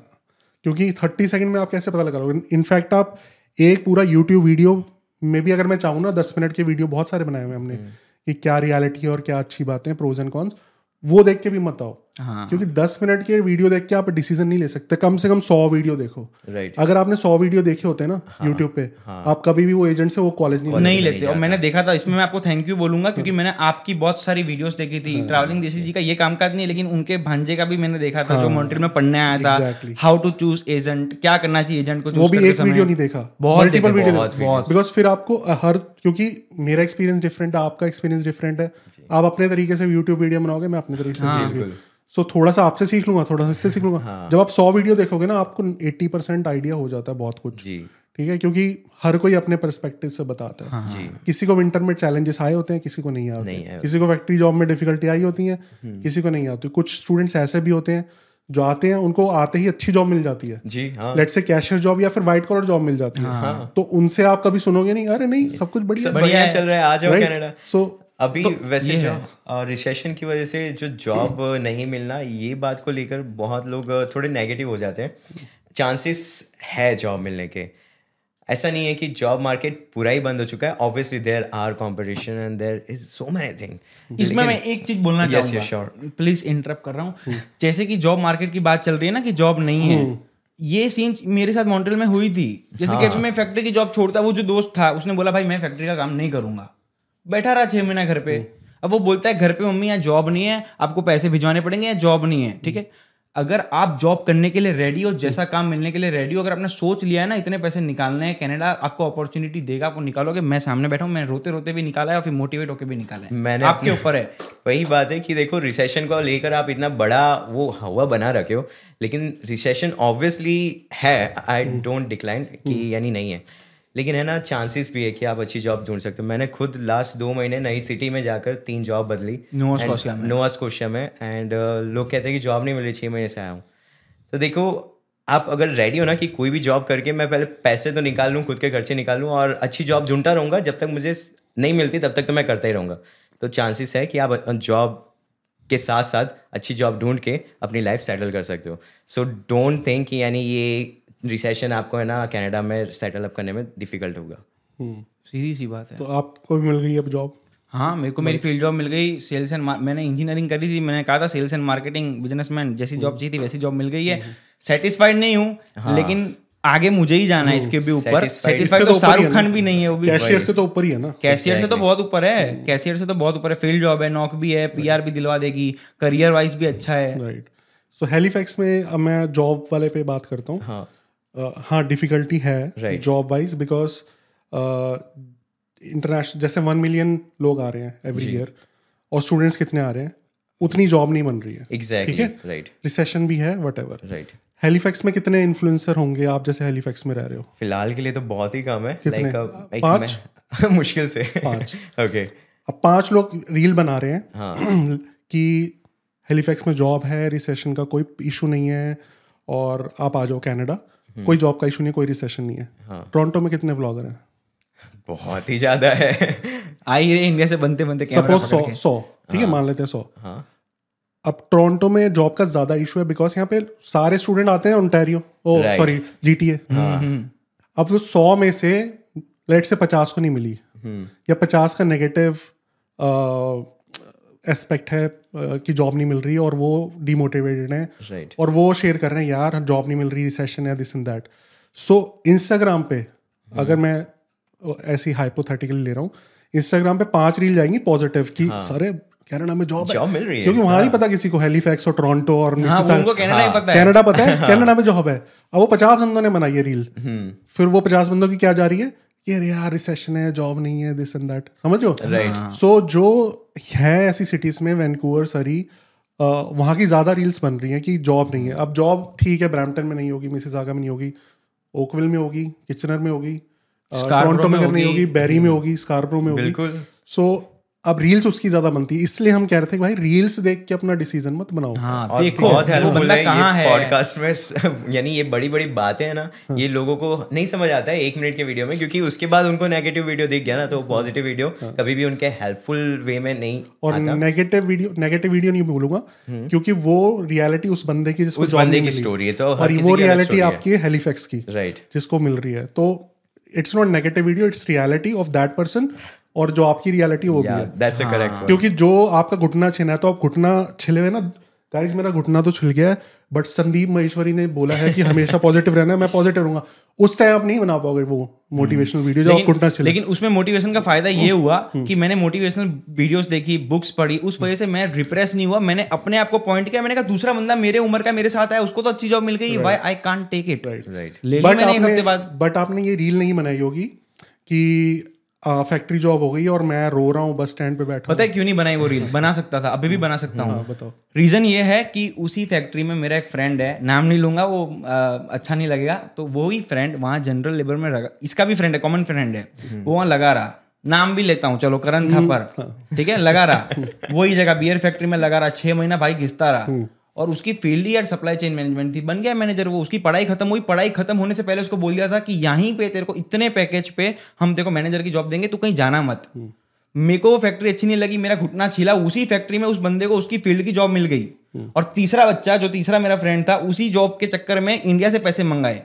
क्योंकि थर्टी सेकंड में आप कैसे पता लगा लोगे? इनफैक्ट आप एक पूरा यूट्यूब वीडियो में भी अगर मैं चाहूँ ना दस मिनट के वीडियो बहुत सारे बनाए हुए हमने कि क्या रियलिटी है और क्या अच्छी बातें हैं प्रोज एंड कॉन्स वो देख के भी मत आओ। हाँ। क्योंकि दस मिनट के वीडियो देख के आप डिसीज़न नहीं ले सकते। कम से कम सौ वीडियो देखो। राइट अगर आपने सौ वीडियो देखे होते ना हाँ, यूट्यूब पे हाँ. आप कभी भी वो एजेंट से वो कॉलेज नहीं नहीं नहीं लेते और मैंने देखा था इसमें मैं आपको थैंक यू बोलूँगा क्योंकि मैंने आपकी बहुत सारी वीडियोस देखी थी। ट्रैवलिंग देसी जी का ये कामकाज नहीं है लेकिन उनके भांजे का भी मैंने देखा था जो मॉन्ट्रियल में पढ़ने आया था। हाउ टू चूज़ एजेंट क्या करना चाहिए एजेंट को वो भी एक वीडियो नहीं देखा। बहुत मल्टीपल वीडियो। बिकॉज़ फिर आपको हर क्योंकि मेरा एक्सपीरियंस डिफरेंट है आपका एक्सपीरियंस डिफरेंट है। आप अपने तरीके से यूट्यूब वीडियो बनाओगे मैं अपने तरीके से हाँ, सो थोड़ा सा आपसे सीख लूँगा थोड़ा सा इससे सीख लूँगा। जब आप सौ वीडियो देखोगे ना आपको एट्टी परसेंट आइडिया हो जाता है बहुत कुछ। जी। ठीक है? क्योंकि हर कोई अपने परस्पेक्टिव से बताता है। जी। किसी को विंटर में चैलेंजेस आए होते हैं किसी को नहीं आते नहीं किसी को फैक्ट्री जॉब में डिफिकल्टी आई होती है किसी को नहीं आती। कुछ स्टूडेंट्स ऐसे भी होते हैं जो आते हैं उनको आते ही अच्छी जॉब मिल जाती है। जी हाँ। लेट से कैशियर जॉब या फिर व्हाइट कॉलर जॉब मिल जाती है। हाँ. तो उनसे आप कभी सुनोगे नहीं अरे नहीं सब कुछ बढ़िया सब बढ़िया चल रहा है आ जाओ कनाडा सो अभी तो वैसे जो रिसेशन की वजह से जो जॉब नहीं मिलना ये बात को लेकर बहुत लोग थोड़े नेगेटिव हो जाते हैं। चांसेस है जॉब मिलने के। ऐसा नहीं है कि जॉब मार्केट पूरा ही बंद हो चुका है। Obviously there are competition and there is so many thing इसमें मैं एक चीज़ बोलना Yes, चाहूँगा। प्लीज़ इंटरप्ट कर रहा हूँ। जैसे कि जॉब मार्केट की बात चल रही है ना कि जॉब नहीं है। ये सीन मेरे साथ मॉन्ट्रियल में हुई थी। जैसे हाँ. कि मैं फैक्ट्री की जॉब छोड़ता वो जो दोस्त था उसने बोला भाई मैं फैक्ट्री का काम नहीं करूँगा। बैठा रहा छह महीना घर पे। अब वो बोलता है घर पे मम्मी यहाँ जॉब नहीं है आपको पैसे भिजवाने पड़ेंगे या जॉब नहीं है। ठीक है? अगर आप जॉब करने के लिए रेडी हो जैसा काम मिलने के लिए रेडी हो अगर आपने सोच लिया है ना इतने पैसे निकालने हैं कनाडा आपको अपॉर्चुनिटी देगा आपको निकालोगे। मैं सामने बैठा हूँ मैं रोते रोते भी निकाला है और फिर मोटिवेट होकर भी निकाला है। मैंने आपके ऊपर है। वही बात है कि देखो रिसेशन को लेकर आप इतना बड़ा वो हवा बना रखे हो लेकिन रिसेशन ऑब्वियसली है आई डोंट डिक्लाइन कि यानी नहीं है। लेकिन है ना चांसेस भी है कि आप अच्छी जॉब ढूंढ सकते हो। मैंने खुद लास्ट दो महीने नई सिटी में जाकर तीन जॉब बदली। नोवा स्कॉशिया में। एंड लोग कहते हैं कि जॉब नहीं मिल रही छः महीने से आया हूँ। तो देखो आप अगर रेडी हो ना कि कोई भी जॉब करके मैं पहले पैसे तो निकाल लूँ खुद के खर्चे निकाल लूँ और अच्छी जॉब ढूंढता रहूँगा जब तक मुझे नहीं मिलती तब तक तो मैं करता ही रहूँगा। तो चांसेस है कि आप जॉब के साथ साथ अच्छी जॉब ढूंढ के अपनी लाइफ सेटल कर सकते हो। सो डोंट थिंक यानी ये रिसेशन आपको है ना कनाडा में सेटल अप करने में डिफ़िकल्ट होगा। सीधी सी बात है। तो आपको भी मिल गई अब जॉब हाँ मेरे को मेरी फ़ील्ड जॉब मिल गई सेल्स एंड मैंने इंजीनियरिंग करी थी मैंने कहा था सेल्स एंड मार्केटिंग बिजनेसमैन जैसी जॉब चाहिए थी वैसी जॉब मिल गई है। सेटिस्फाइड नहीं हूँ लेकिन आगे मुझे ही जाना है इसके भी ऊपर। सेटिस्फाइड तो शाहरुख खान भी नहीं है वो भी। कैशियर से तो ऊपर ही है ना। कैशियर से तो बहुत ऊपर है। कैशियर से तो बहुत ऊपर है। फ़ील्ड जॉब है नौक भी है पीआर भी दिलवा देगी करियर वाइज भी अच्छा है। राइट सो हेलीफैक्स में अब मैं जॉब वाले पे बात करता हूँ। हाँ हाँ डिफिकल्टी है जॉब वाइज बिकॉज़ इंटरनेशनल जैसे वन मिलियन लोग आ रहे हैं एवरी ईयर और स्टूडेंट्स कितने आ रहे हैं उतनी जॉब नहीं बन रही है। एग्जैक्टली ठीक है? राइट रिसेशन भी है वट एवर राइट हेलीफैक्स में कितने इन्फ्लुएंसर होंगे आप जैसे हेलीफैक्स में रह रहे हो? फ़िलहाल के लिए तो बहुत ही कम है। कितने? लाइक पाँच? मुश्किल से। पाँच। ओके अब पाँच लोग रील बना रहे हैं हाँ। कि हेलीफैक्स में जॉब है रिसेशन का कोई इशू नहीं है और आप आ जाओ कनाडा कोई जॉब का इशू नहीं कोई रिसेशन नहीं है। टोरंटो में कितने व्लॉगर हैं? बहुत ही ज़्यादा है। आ ही रहे इंडिया से बनते बनते सपोज़ सौ सौ ठीक है मान लेते हैं सौ। हाँ। अब टोरंटो में जॉब का ज़्यादा इशू है बिकॉज़ यहाँ पे सारे स्टूडेंट आते हैं ओंटारियो ओ. सॉरी जीटीए अब वो सौ में से लेट से पचास को नहीं मिली। या पचास का नेगेटिव एस्पेक्ट है कि जॉब नहीं मिल रही और वो डिमोटिवेटेड है। राइट और वो शेयर कर रहे हैं यार जॉब नहीं मिल रही रिसेशन है this and that so Instagram पे hmm. अगर मैं ऐसी हाइपोथेटिकली ले रहा हूँ इंस्टाग्राम पे पाँच रील जाएँगी पॉजिटिव कि सारे कनाडा में जॉब Job मिल रही है। क्योंकि वहाँ नहीं पता किसी को हेलीफैक्स और टोरंटो और हाँ उनको कनाडा ही पता है। कनाडा पता है? कनाडा में जॉब है। अब वो पचास बंदों ने बनाई है रील फिर वो पचास बंदों की क्या जा रही है? कि अरे यार रिसेशन है जॉब नहीं है दिस एंड दैट समझो राइट सो जो है ऐसी सिटीज़ में वैनकूवर सरी वहाँ की ज़्यादा रील्स बन रही हैं कि जॉब नहीं है। अब जॉब ठीक है ब्रैम्पटन में नहीं होगी मिसिस आगा में नहीं होगी ओकविल में होगी किचनर में होगी टोरंटो में में नहीं होगी। होगी बैरी में होगी स्कारप्रो में होगी। बिल्कुल। सो अब रील्स उसकी ज़्यादा बनती है। इसलिए हम कह रहे थे भाई रील्स देख के अपना डिसीज़न मत बनाओ। हाँ और देखो बहुत हेल्पफुल है ये पॉडकास्ट में यानी ये बड़ी बड़ी बातें हैं ना हाँ। ये लोगों को नहीं समझ आता है एक मिनट के वीडियो में क्योंकि उसके बाद उनको नेगेटिव वीडियो दिख गया ना तो पॉजिटिव वीडियो हाँ। कभी भी उनके हेल्पफुल वे में नहीं और नेगेटिव वीडियो नेगेटिव वीडियो नहीं बोलूँगा क्योंकि वो रियलिटी उस बंदे की जिसको उस बंदे की story है, तो और वो की रियलिटी आपकी हेलीफेक्स की राइट जिसको मिल रही है। तो it's not negative video it's reality of that person और जो आपकी रियलिटी वो भी है। दैट्स अ करेक्ट क्योंकि जो आपका घुटना छिना है तो आप घुटना छिले हुए ना गाइस मेरा घुटना तो छिल गया है बट संदीप महेश्वरी ने बोला है कि हमेशा पॉजिटिव रहना है मैं पॉजिटिव रहूँगा। उस टाइम आप नहीं बना पाओगे वो मोटिवेशनल वीडियो जो घुटना लेकिन, छिले। लेकिन उसमें मोटिवेशन का फ़ायदा ये हुआ कि मैंने मोटिवेशनल वीडियोस देखी बुक्स पढ़ी उस वजह से मैं रिप्रेस नहीं हुआ मैंने अपने आप को पॉइंट किया मैंने कहा दूसरा बंदा मेरे उम्र का मेरे साथ आया उसको तो अच्छी जॉब मिल गई why I can't take it right but आपने ये रील नहीं बनाई होगी कि फैक्ट्री जॉब हो गई और मैं रो रहा हूँ बस स्टैंड पे बैठा पता है क्यों नहीं बनाई वो रील बना सकता था अभी भी बना सकता हूँ बताओ। रीजन ये है कि उसी फैक्ट्री में मेरा एक फ्रेंड है नाम नहीं लूँगा वो आ, अच्छा नहीं लगेगा तो वो ही फ्रेंड वहाँ जनरल लेबर में लगा इसका भी फ्रेंड है कॉमन फ्रेंड है। वो वहाँ लगा रहा। नाम भी लेता हूँ चलो करण था पर। ठीक है? लगा रहा। वही जगह बियर फैक्ट्री में लगा रहा छह महीना भाई घिसता रहा। और उसकी फ़ील्ड ही यार सप्लाई चेन मैनेजमेंट थी। बन गया मैनेजर वो उसकी पढ़ाई खत्म हुई। पढ़ाई खत्म होने से पहले उसको बोल दिया था कि यहीं पे तेरे को इतने पैकेज पे हम तेरे को मैनेजर की जॉब देंगे तू कहीं जाना मत। मेरे को वो फैक्ट्री अच्छी नहीं लगी मेरा घुटना छिला उसी फैक्ट्री में उस बंदे को उसकी फ़ील्ड की जॉब मिल गई। और तीसरा बच्चा जो तीसरा मेरा फ्रेंड था उसी जॉब के चक्कर में इंडिया से पैसे मंगाए।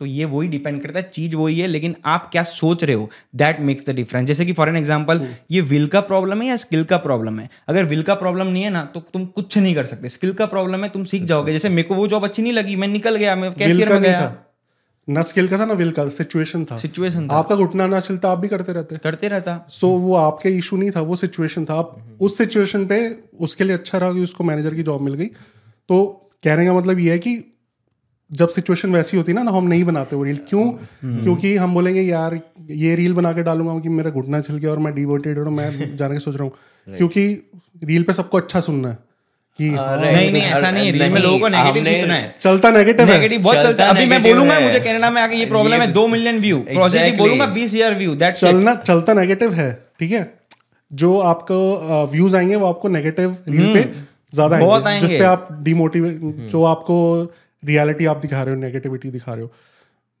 तो ये वही डिपेंड करता है चीज़ वही है लेकिन आप क्या सोच रहे हो? दैट मेक्स द डिफरेंस जैसे कि फॉर एन एग्ज़ाम्पल ये विल का प्रॉब्लम है या स्किल का प्रॉब्लम है? अगर विल का प्रॉब्लम नहीं है ना तो तुम कुछ नहीं कर सकते। स्किल का प्रॉब्लम है तुम सीख जाओगे। जैसे मेरे को वो जॉब अच्छी नहीं लगी मैं निकल गया मैं कैशियर में गया। था। ना स्किल का था ना विल का। सिचुएशन था। सिचुएशन था। आपका घुटना ना चलता आप भी करते रहते। करते रहता। सो so, वो आपके इशू नहीं था वो सिचुएशन था। आप उस सिचुएशन पे उसके लिए अच्छा रहा कि उसको मैनेजर की जॉब मिल गई। तो कहने का मतलब ये है कि जब सिचुएशन वैसी होती है ना तो हम नहीं बनाते वो रील क्यों? क्योंकि हम बोलेंगे यार ये रील बना के डालूँगा कि मेरा घुटना छिल गया और मैं डिवोटेड हूँ मैं जाने की सोच रहा हूँ। क्योंकि रील पे सबको अच्छा सुनना है कि हाँ, नहीं नहीं ऐसा नहीं है। रील में लोगों को नेगेटिव हमने- है। चलता नेगेटिव नेगेटिव बहुत चलता चलता है अभी मैं बोलूँगा मुझे कनाडा में आके ये प्रॉब्लम है दो मिलियन व्यू पॉजिटिव बोलूँगा बीस हज़ार व्यू दैट चलना चलता नेगेटिव है ठीक है? जो आपको व्यूज़ आएँगे वो आपको नेगेटिव रील पे ज़्यादा हम्म। बहुत आएँगे। जिस आप डिमोटिवेट जो आपको रियलिटी आप दिखा रहे हो नेगेटिविटी दिखा रहे हो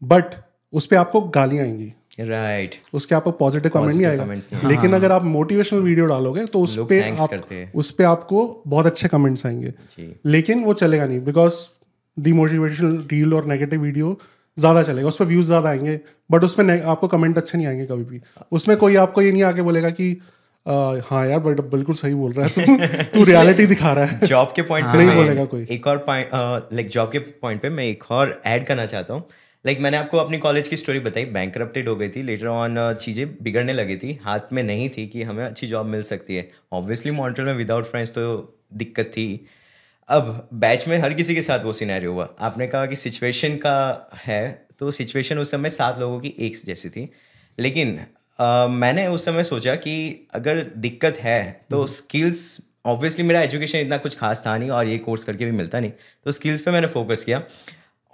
बट उस पर आपको गालियाँ आएँगी। Right right. उसके आपको पॉजिटिव कमेंट नहीं आएगा। लेकिन अगर आप मोटिवेशनल वीडियो डालोगे तो उस पे आप उस पे आपको बहुत अच्छे कमेंट्स आएँगे। लेकिन वो चलेगा नहीं बिकॉज़ डिमोटिवेशनल रील और नेगेटिव वीडियो ज़्यादा चलेगा। उस पर व्यूज़ ज़्यादा आएँगे बट उसमें आपको कमेंट अच्छे नहीं आएँगे कभी भी। उसमें कोई आपको ये नहीं आके बोलेगा कि "आ, हाँ यार बट बिल्कुल सही बोल रहा है तू। तू रियलिटी दिखा रहा है। जॉब के पॉइंट पे नहीं बोलेगा कोई। एक और पॉइंट लाइक जॉब के पॉइंट पे मैं एक और ऐड करना चाहता हूँ। लाइक like, मैंने आपको अपनी कॉलेज की स्टोरी बताई बैंक हो गई थी। लेटर ऑन चीज़ें बिगड़ने लगी थी। हाथ में नहीं थी कि हमें अच्छी जॉब मिल सकती है। ऑब्वियसली मॉन्ट्रियल में विदाउट फ्रेंड्स तो दिक्कत थी। अब बैच में हर किसी के साथ वो सिनेरियो हुआ। आपने कहा कि सिचुएशन का है तो सिचुएशन उस समय सात लोगों की एक जैसी थी। लेकिन मैंने उस समय सोचा कि अगर दिक्कत है तो स्किल्स ऑब्वियसली मेरा एजुकेशन इतना कुछ खास था नहीं और ये कोर्स करके भी मिलता नहीं। तो स्किल्स पे मैंने फोकस किया।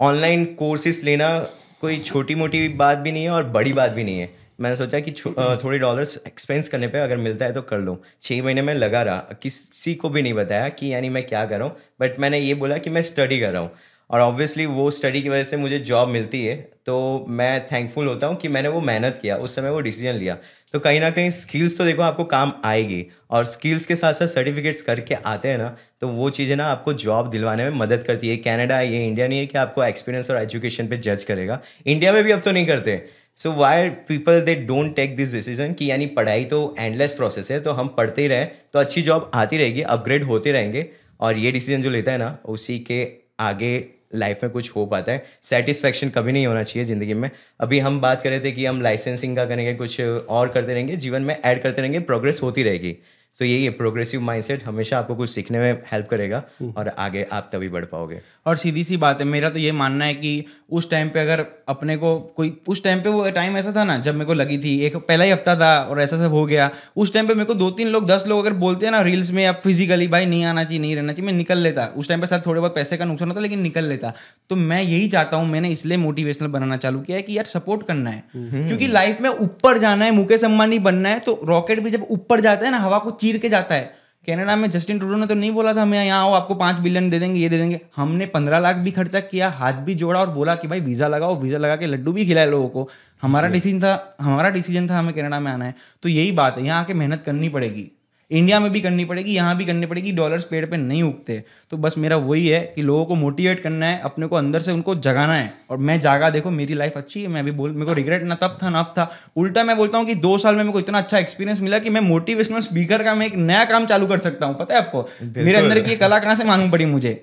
ऑनलाइन कोर्सेज लेना कोई छोटी मोटी बात भी नहीं है और बड़ी बात भी नहीं है। मैंने सोचा कि थोड़े डॉलर्स एक्सपेंस करने पे अगर मिलता है तो कर लूँ। छः महीने में लगा रहा। किसी को भी नहीं बताया कि यानी मैं क्या कर रहा हूँ बट मैंने ये बोला कि मैं स्टडी कर रहा हूँ। और ऑब्वियसली वो स्टडी की वजह से मुझे जॉब मिलती है तो मैं थैंकफुल होता हूँ कि मैंने वो मेहनत किया, उस समय वो डिसीज़न लिया। तो कहीं ना कहीं स्किल्स तो देखो आपको काम आएगी और स्किल्स के साथ साथ सर्टिफिकेट्स करके आते हैं ना तो वो चीज़ें ना आपको जॉब दिलवाने में मदद करती है। कैनेडा ये इंडिया नहीं है कि आपको एक्सपीरियंस और एजुकेशन पे जज करेगा। इंडिया में भी अब तो नहीं करते। So why people they don't take this decision कि यानी पढ़ाई तो एंडलेस प्रोसेस है तो हम पढ़ते ही रहें तो अच्छी जॉब आती रहेगी अपग्रेड होते रहेंगे। और ये डिसीज़न जो लेता है ना, उसी के आगे लाइफ में कुछ हो पाता है। सेटिस्फैक्शन कभी नहीं होना चाहिए ज़िंदगी में। अभी हम बात कर रहे थे कि हम लाइसेंसिंग का करेंगे, कुछ और करते रहेंगे, जीवन में ऐड करते रहेंगे प्रोग्रेस होती रहेगी। सो so, यही है प्रोग्रेसिव माइंडसेट हमेशा आपको कुछ सीखने में हेल्प करेगा और आगे आप तभी बढ़ पाओगे। और सीधी सी बात है मेरा तो ये मानना है कि उस टाइम पे अगर अपने को कोई उस टाइम पे वो टाइम ऐसा था ना जब मेरे को लगी थी एक पहला ही हफ़्ता था और ऐसा सब हो गया उस टाइम पे मेरे को दो तीन लोग दस लोग अगर बोलते हैं ना रील्स में या फिजिकली भाई नहीं आना चाहिए नहीं रहना चाहिए मैं निकल लेता। उस टाइम पे साथ थोड़े बहुत पैसे का नुकसान होता लेकिन निकल लेता। तो मैं यही चाहता हूँ मैंने इसलिए मोटिवेशनल बनाना चालू किया है कि यार सपोर्ट करना है। क्योंकि लाइफ में ऊपर जाना है मुकेश अंबानी बनना है तो रॉकेट भी जब ऊपर जाता है ना हवा को चीर के जाता है। कनाडा में जस्टिन ट्रूडो ने तो नहीं बोला था मैं यहाँ आओ आपको पाँच बिलियन दे देंगे ये दे देंगे। हमने पंद्रह लाख भी खर्चा किया हाथ भी जोड़ा और बोला कि भाई वीज़ा लगाओ वीज़ा लगा के लड्डू भी खिलाए लोगों को। हमारा डिसीज़न था हमारा डिसीज़न था हमें कनाडा में आना है। तो यही बात है यहाँ आके मेहनत करनी पड़ेगी। इंडिया में भी करनी पड़ेगी यहाँ भी करनी पड़ेगी डॉलर्स पेड़ पे नहीं उगते। तो बस मेरा वही है कि लोगों को मोटिवेट करना है अपने को अंदर से उनको जगाना है। और मैं जागा देखो मेरी लाइफ अच्छी है मैं भी बोल मेरे को रिग्रेट ना तब था ना अब था। उल्टा मैं बोलता हूँ कि दो साल में मेरे को इतना अच्छा एक्सपीरियंस मिला कि मैं मोटिवेशनल स्पीकर का मैं एक नया काम चालू कर सकता हूँ। पता है आपको? मेरे अंदर की कला कहाँ से मालूम पड़ी मुझे?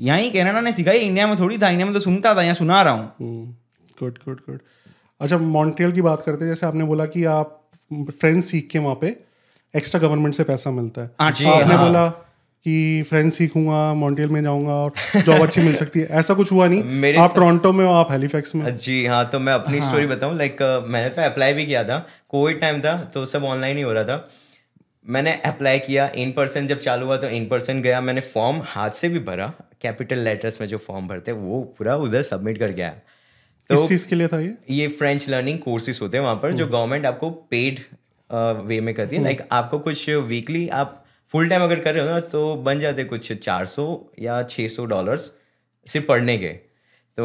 यहीं कनाडा ने सिखाई इंडिया में थोड़ी था इंडिया में तो सुनता था यहाँ सुना रहा हूँ। गुड गुड गुड अच्छा मॉन्ट्रियल की बात करते हैं जैसे आपने बोला कि आप फ्रेंड्स सीख के वहाँ पे एक्स्ट्रा गवर्नमेंट से पैसा मिलता है। हाँ आपने हाँ। बोला कि फ्रेंड्स सीखूँगा मॉन्ट्रियल में जाऊँगा और जॉब अच्छी मिल सकती है। ऐसा कुछ हुआ नहीं। मेरे आप टोरंटो में हो आप हेलीफैक्स में जी हाँ तो मैं अपनी स्टोरी बताऊँ। लाइक मैंने तो अप्लाई भी किया था। कोविड टाइम था तो सब ऑनलाइन ही हो रहा था। मैंने अप्लाई किया इन पर्सन जब चालू हुआ तो इन पर्सन गया। मैंने फॉर्म हाथ से भी भरा। कैपिटल लेटर्स में जो फॉर्म भरते हैं वो पूरा उधर सबमिट कर गया। तो किस चीज़ के लिए था ये? ये फ्रेंच लर्निंग कोर्सेज होते हैं वहाँ पर जो गवर्नमेंट आपको पेड वे में करती है। लाइक आपको कुछ वीकली आप फुल टाइम अगर कर रहे हो ना तो बन जाते कुछ 400 या 600 डॉलर्स सिर्फ़ पढ़ने के। तो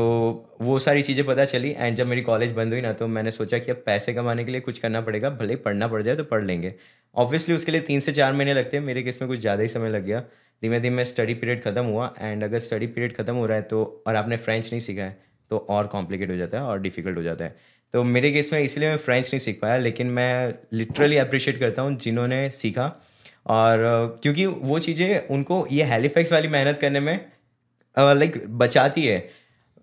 वो सारी चीज़ें पता चली एंड जब मेरी कॉलेज बंद हुई ना तो मैंने सोचा कि अब पैसे कमाने के लिए कुछ करना पड़ेगा भले ही पढ़ना पड़ जाए तो पढ़ लेंगे। ऑब्वियसली उसके लिए तीन से चार महीने लगते हैं मेरे केस में कुछ ज़्यादा ही समय लग गया। धीमे धीमे स्टडी पीरियड ख़त्म हुआ एंड अगर स्टडी पीरियड ख़त्म हो रहा है तो और आपने फ्रेंच नहीं सीखा है तो और कॉम्प्लिकेट हो जाता है और डिफ़िकल्ट हो जाता है। तो मेरे केस में इसलिए मैं फ्रेंच नहीं सीख पाया, लेकिन मैं लिटरली अप्रिशिएट करता हूँ जिन्होंने सीखा। और क्योंकि वो चीज़ें उनको ये हेलीफेक्स वाली मेहनत करने में लाइक बचाती है।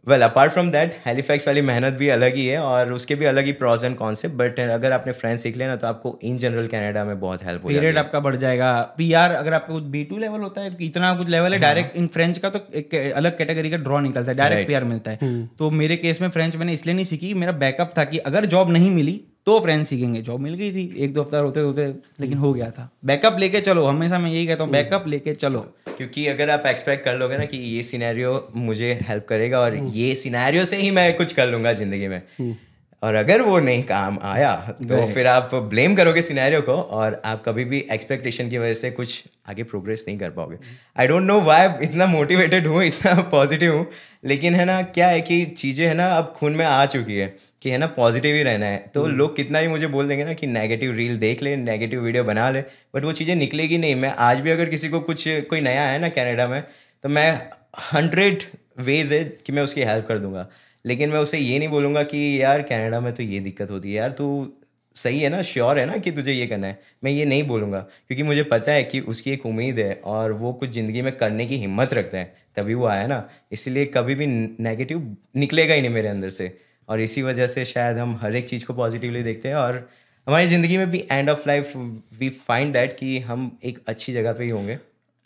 Well apart from that Halifax वाली मेहनत भी अलग ही है और उसके भी अलग ही प्रॉज एंड कॉन्सेप्ट बट अगर आपने फ्रेंच सीख लिया ना तो आपको इन जनरल कैनेडा में बहुत हेल्प हो पीरियड आपका बढ़ जाएगा। पी आर अगर आपका कुछ बी टू लेवल होता है इतना कुछ लेवल है डायरेक्ट इन फ्रेंच का तो एक अलग कैटेगरी का ड्रॉ निकलता है डायरेक्ट पी आर मिलता है। तो मेरे केस में फ्रेंच मैंने इसलिए नहीं सीखी मेरा बैकअप था कि अगर जॉब नहीं मिली तो फ्रेंड सीखेंगे जॉब मिल गई थी एक दो हफ़्ता होते होते लेकिन हो गया था। बैकअप लेके चलो हमेशा मैं यही कहता हूँ बैकअप लेके चलो। क्योंकि अगर आप एक्सपेक्ट कर लोगे ना कि ये सिनेरियो मुझे हेल्प करेगा और ये सिनेरियो से ही मैं कुछ कर लूँगा ज़िंदगी में और अगर वो नहीं काम आया तो फिर आप ब्लेम करोगे सिनेरियो को और आप कभी भी एक्सपेक्टेशन की वजह से कुछ आगे प्रोग्रेस नहीं कर पाओगे। आई डोंट नो वाई इतना मोटिवेटेड हूँ इतना पॉजिटिव हूँ लेकिन है ना क्या है कि चीज़ें है ना अब खून में आ चुकी है कि है ना पॉजिटिव ही रहना है। तो लोग कितना भी मुझे बोल देंगे ना कि नेगेटिव रील देख ले नेगेटिव वीडियो बना ले बट वो चीज़ें निकलेगी नहीं। मैं आज भी अगर किसी को कुछ कोई नया है ना कैनेडा में तो मैं हंड्रेड वेज है कि मैं उसकी हेल्प कर दूँगा। लेकिन मैं उसे ये नहीं बोलूँगा कि, यार, कनाडा में तो ये दिक्कत होती है। यार, तू सही है ना? श्योर है ना कि तुझे ये करना है? मैं ये नहीं बोलूँगा, क्योंकि मुझे पता है कि उसकी एक उम्मीद है और वो कुछ ज़िंदगी में करने की हिम्मत रखता है। तभी वो आया ना, इसलिए कभी भी नेगेटिव निकलेगा ही नहीं मेरे अंदर से। और इसी वजह से शायद हम हर एक चीज़ को पॉजिटिवली देखते हैं और हमारी ज़िंदगी में भी end of life we find that कि हम एक अच्छी जगह पे ही होंगे।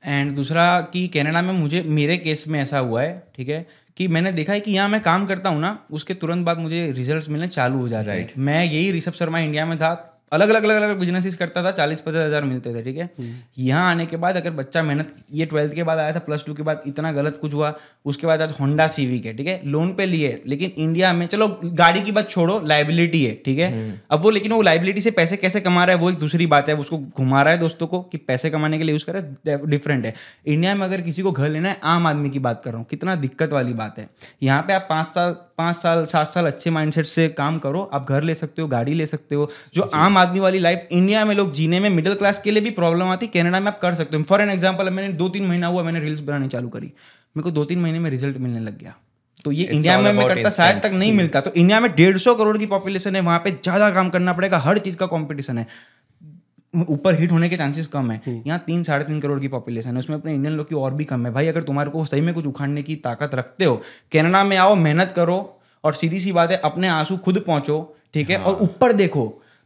एंड दूसरा कि कनाडा में मुझे, मेरे केस में ऐसा हुआ है, ठीक है? कि मैंने देखा है कि यहाँ मैं काम करता हूँ ना उसके तुरंत बाद मुझे रिजल्ट्स मिलने चालू हो जाते हैं। मैं यही ऋषभ शर्मा इंडिया में था अलग अलग अलग अलग बिजनेसिस करता था चालीस पचास हज़ार मिलते थे ठीक है? यहाँ आने के बाद अगर बच्चा मेहनत ये ट्वेल्थ के बाद आया था प्लस टू के बाद इतना गलत कुछ हुआ उसके बाद आज होंडा सीविक है ठीक है? लोन पे लिए लेकिन इंडिया में चलो गाड़ी की बात छोड़ो लाइबिलिटी है ठीक है? अब वो लेकिन वो लाइबिलिटी से पैसे कैसे कमा रहा है वो एक दूसरी बात है उसको घुमा रहा है दोस्तों को कि पैसे कमाने के लिए यूज़ करे डिफरेंट है इंडिया में अगर किसी को घर लेना है आम आदमी की बात कर रहा हूँ कितना दिक्कत वाली बात है। यहाँ पे आप पाँच साल पाँच साल सात साल अच्छे माइंडसेट से काम करो आप घर ले सकते हो गाड़ी ले सकते हो जो। आम आदमी वाली लाइफ इंडिया में लोग जीने में मिडिल क्लास के लिए भी प्रॉब्लम आती कनाडा में आप कर सकते हो। फॉर एन एग्ज़ाम्पल मैंने दो तीन महीना हुआ मैंने रील्स बनानी चालू करी। मेरे को दो तीन महीने में रिज़ल्ट मिलने लग गया। तो ये इंडिया में मैं करता शायद तक नहीं मिलता। तो इंडिया में डेढ़ सौ करोड़ की पॉपुलेशन है वहाँ पे ज़्यादा काम करना पड़ेगा हर चीज़ का कॉम्पिटिशन है। ऊपर हिट होने के चांसेस कम है। यहाँ तीन साढ़े तीन करोड़ की पॉपुलेशन है। उसमें अपने इंडियन लोग की और भी कम है। भाई अगर तुम्हारे को सही में कुछ उखाड़ने की ताकत रखते हो कनाडा में आओ मेहनत करो और सीधी सी बात है अपने आँसू खुद पहुंचो ठीक है। और ऊपर देखो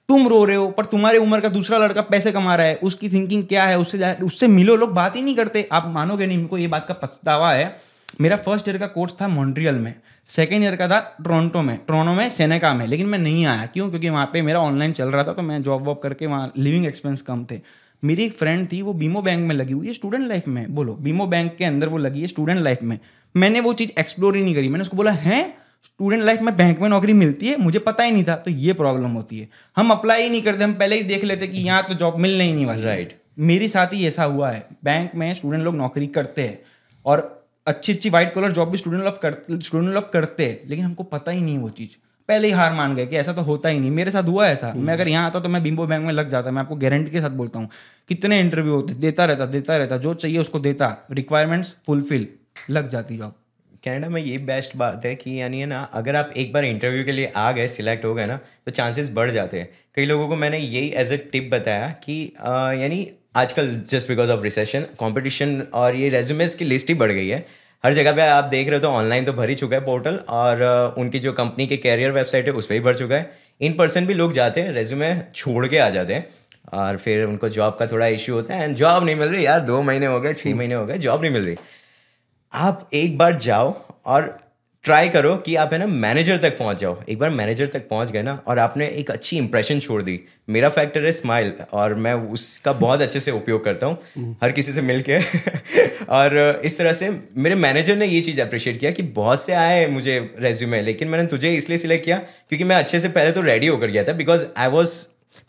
तुम रो रहे हो, पर तुम्हारे उम्र का दूसरा लड़का पैसे कमा रहा है, उसकी थिंकिंग क्या है, उससे उससे मिलो, लोग बात ही नहीं करते। आप मानोगे नहीं मेरे ये बात का पछतावा है। मेरा फ़र्स्ट ईयर का कोर्स था मॉन्ट्रियल में सेकेंड ईयर का था टोरंटो में टोरंटो में सेनेका में, लेकिन मैं नहीं आया। क्यों? क्योंकि वहाँ पे मेरा ऑनलाइन चल रहा था तो मैं जॉब वॉब करके वहाँ लिविंग एक्सपेंस कम थे। मेरी एक फ्रेंड थी, वो बीमो बैंक में लगी हुई है स्टूडेंट लाइफ में, बोलो। बीमो बैंक के अंदर वो लगी है स्टूडेंट लाइफ में। मैंने वो चीज़ एक्सप्लोर ही नहीं करी। मैंने उसको बोला, है? स्टूडेंट लाइफ में बैंक में नौकरी मिलती है मुझे पता ही नहीं था तो ये प्रॉब्लम होती है। हम अप्लाई ही नहीं करते हम पहले ही देख लेते कि यहाँ तो जॉब मिलने ही नहीं वाली। राइट मेरी साथ ही ऐसा हुआ है बैंक में स्टूडेंट लोग नौकरी करते हैं और अच्छी अच्छी व्हाइट कलर जॉब भी स्टूडेंट लोग करते स्टूडेंट लोग करते हैं लेकिन हमको पता ही नहीं वो चीज़। पहले ही हार मान गए कि ऐसा तो होता ही नहीं। मेरे साथ हुआ ऐसा। मैं अगर यहाँ आता तो मैं बिम्बो बैंक में लग जाता मैं आपको गारंटी के साथ बोलता हूँ। कितने इंटरव्यू होते देता रहता देता रहता जो चाहिए उसको देता। रिक्वायरमेंट्स फुलफिल लग जाती जॉब कनाडा में ये बेस्ट बात है कि यानी है ना, अगर आप एक बार इंटरव्यू के लिए आ गए सिलेक्ट हो गए ना तो चांसेस बढ़ जाते हैं। कई लोगों को मैंने यही एज ए टिप बताया कि यानी आजकल just because of recession competition और ये रेज्यूमेस की लिस्ट ही बढ़ गई है। हर जगह पे आप देख रहे हो तो ऑनलाइन तो भर ही चुका है पोर्टल और उनकी जो कंपनी के कैरियर वेबसाइट है, उस पर ही भर चुका है। इन पर्सन भी लोग जाते हैं रेज्यूमे छोड़ के आ जाते हैं और फिर उनको जॉब का थोड़ा इश्यू होता है एंड जॉब नहीं मिल रही, यार दो महीने हो गए छः महीने हो गए जॉब नहीं मिल रही। आप एक बार जाओ और ट्राई करो कि आप है ना मैनेजर तक पहुँच जाओ। एक बार मैनेजर तक पहुँच गए ना और आपने एक अच्छी इंप्रेशन छोड़ दी। मेरा फैक्टर है स्माइल और मैं उसका बहुत अच्छे से उपयोग करता हूँ। हर किसी से मिल के और इस तरह से मेरे मैनेजर ने ये चीज़ अप्रिशिएट किया कि बहुत से आए मुझे रेज्यूमे लेकिन मैंने तुझे इसलिए सिलेक्ट किया क्योंकि मैं अच्छे से पहले तो रेडी होकर गया था बिकॉज़ आई वॉज़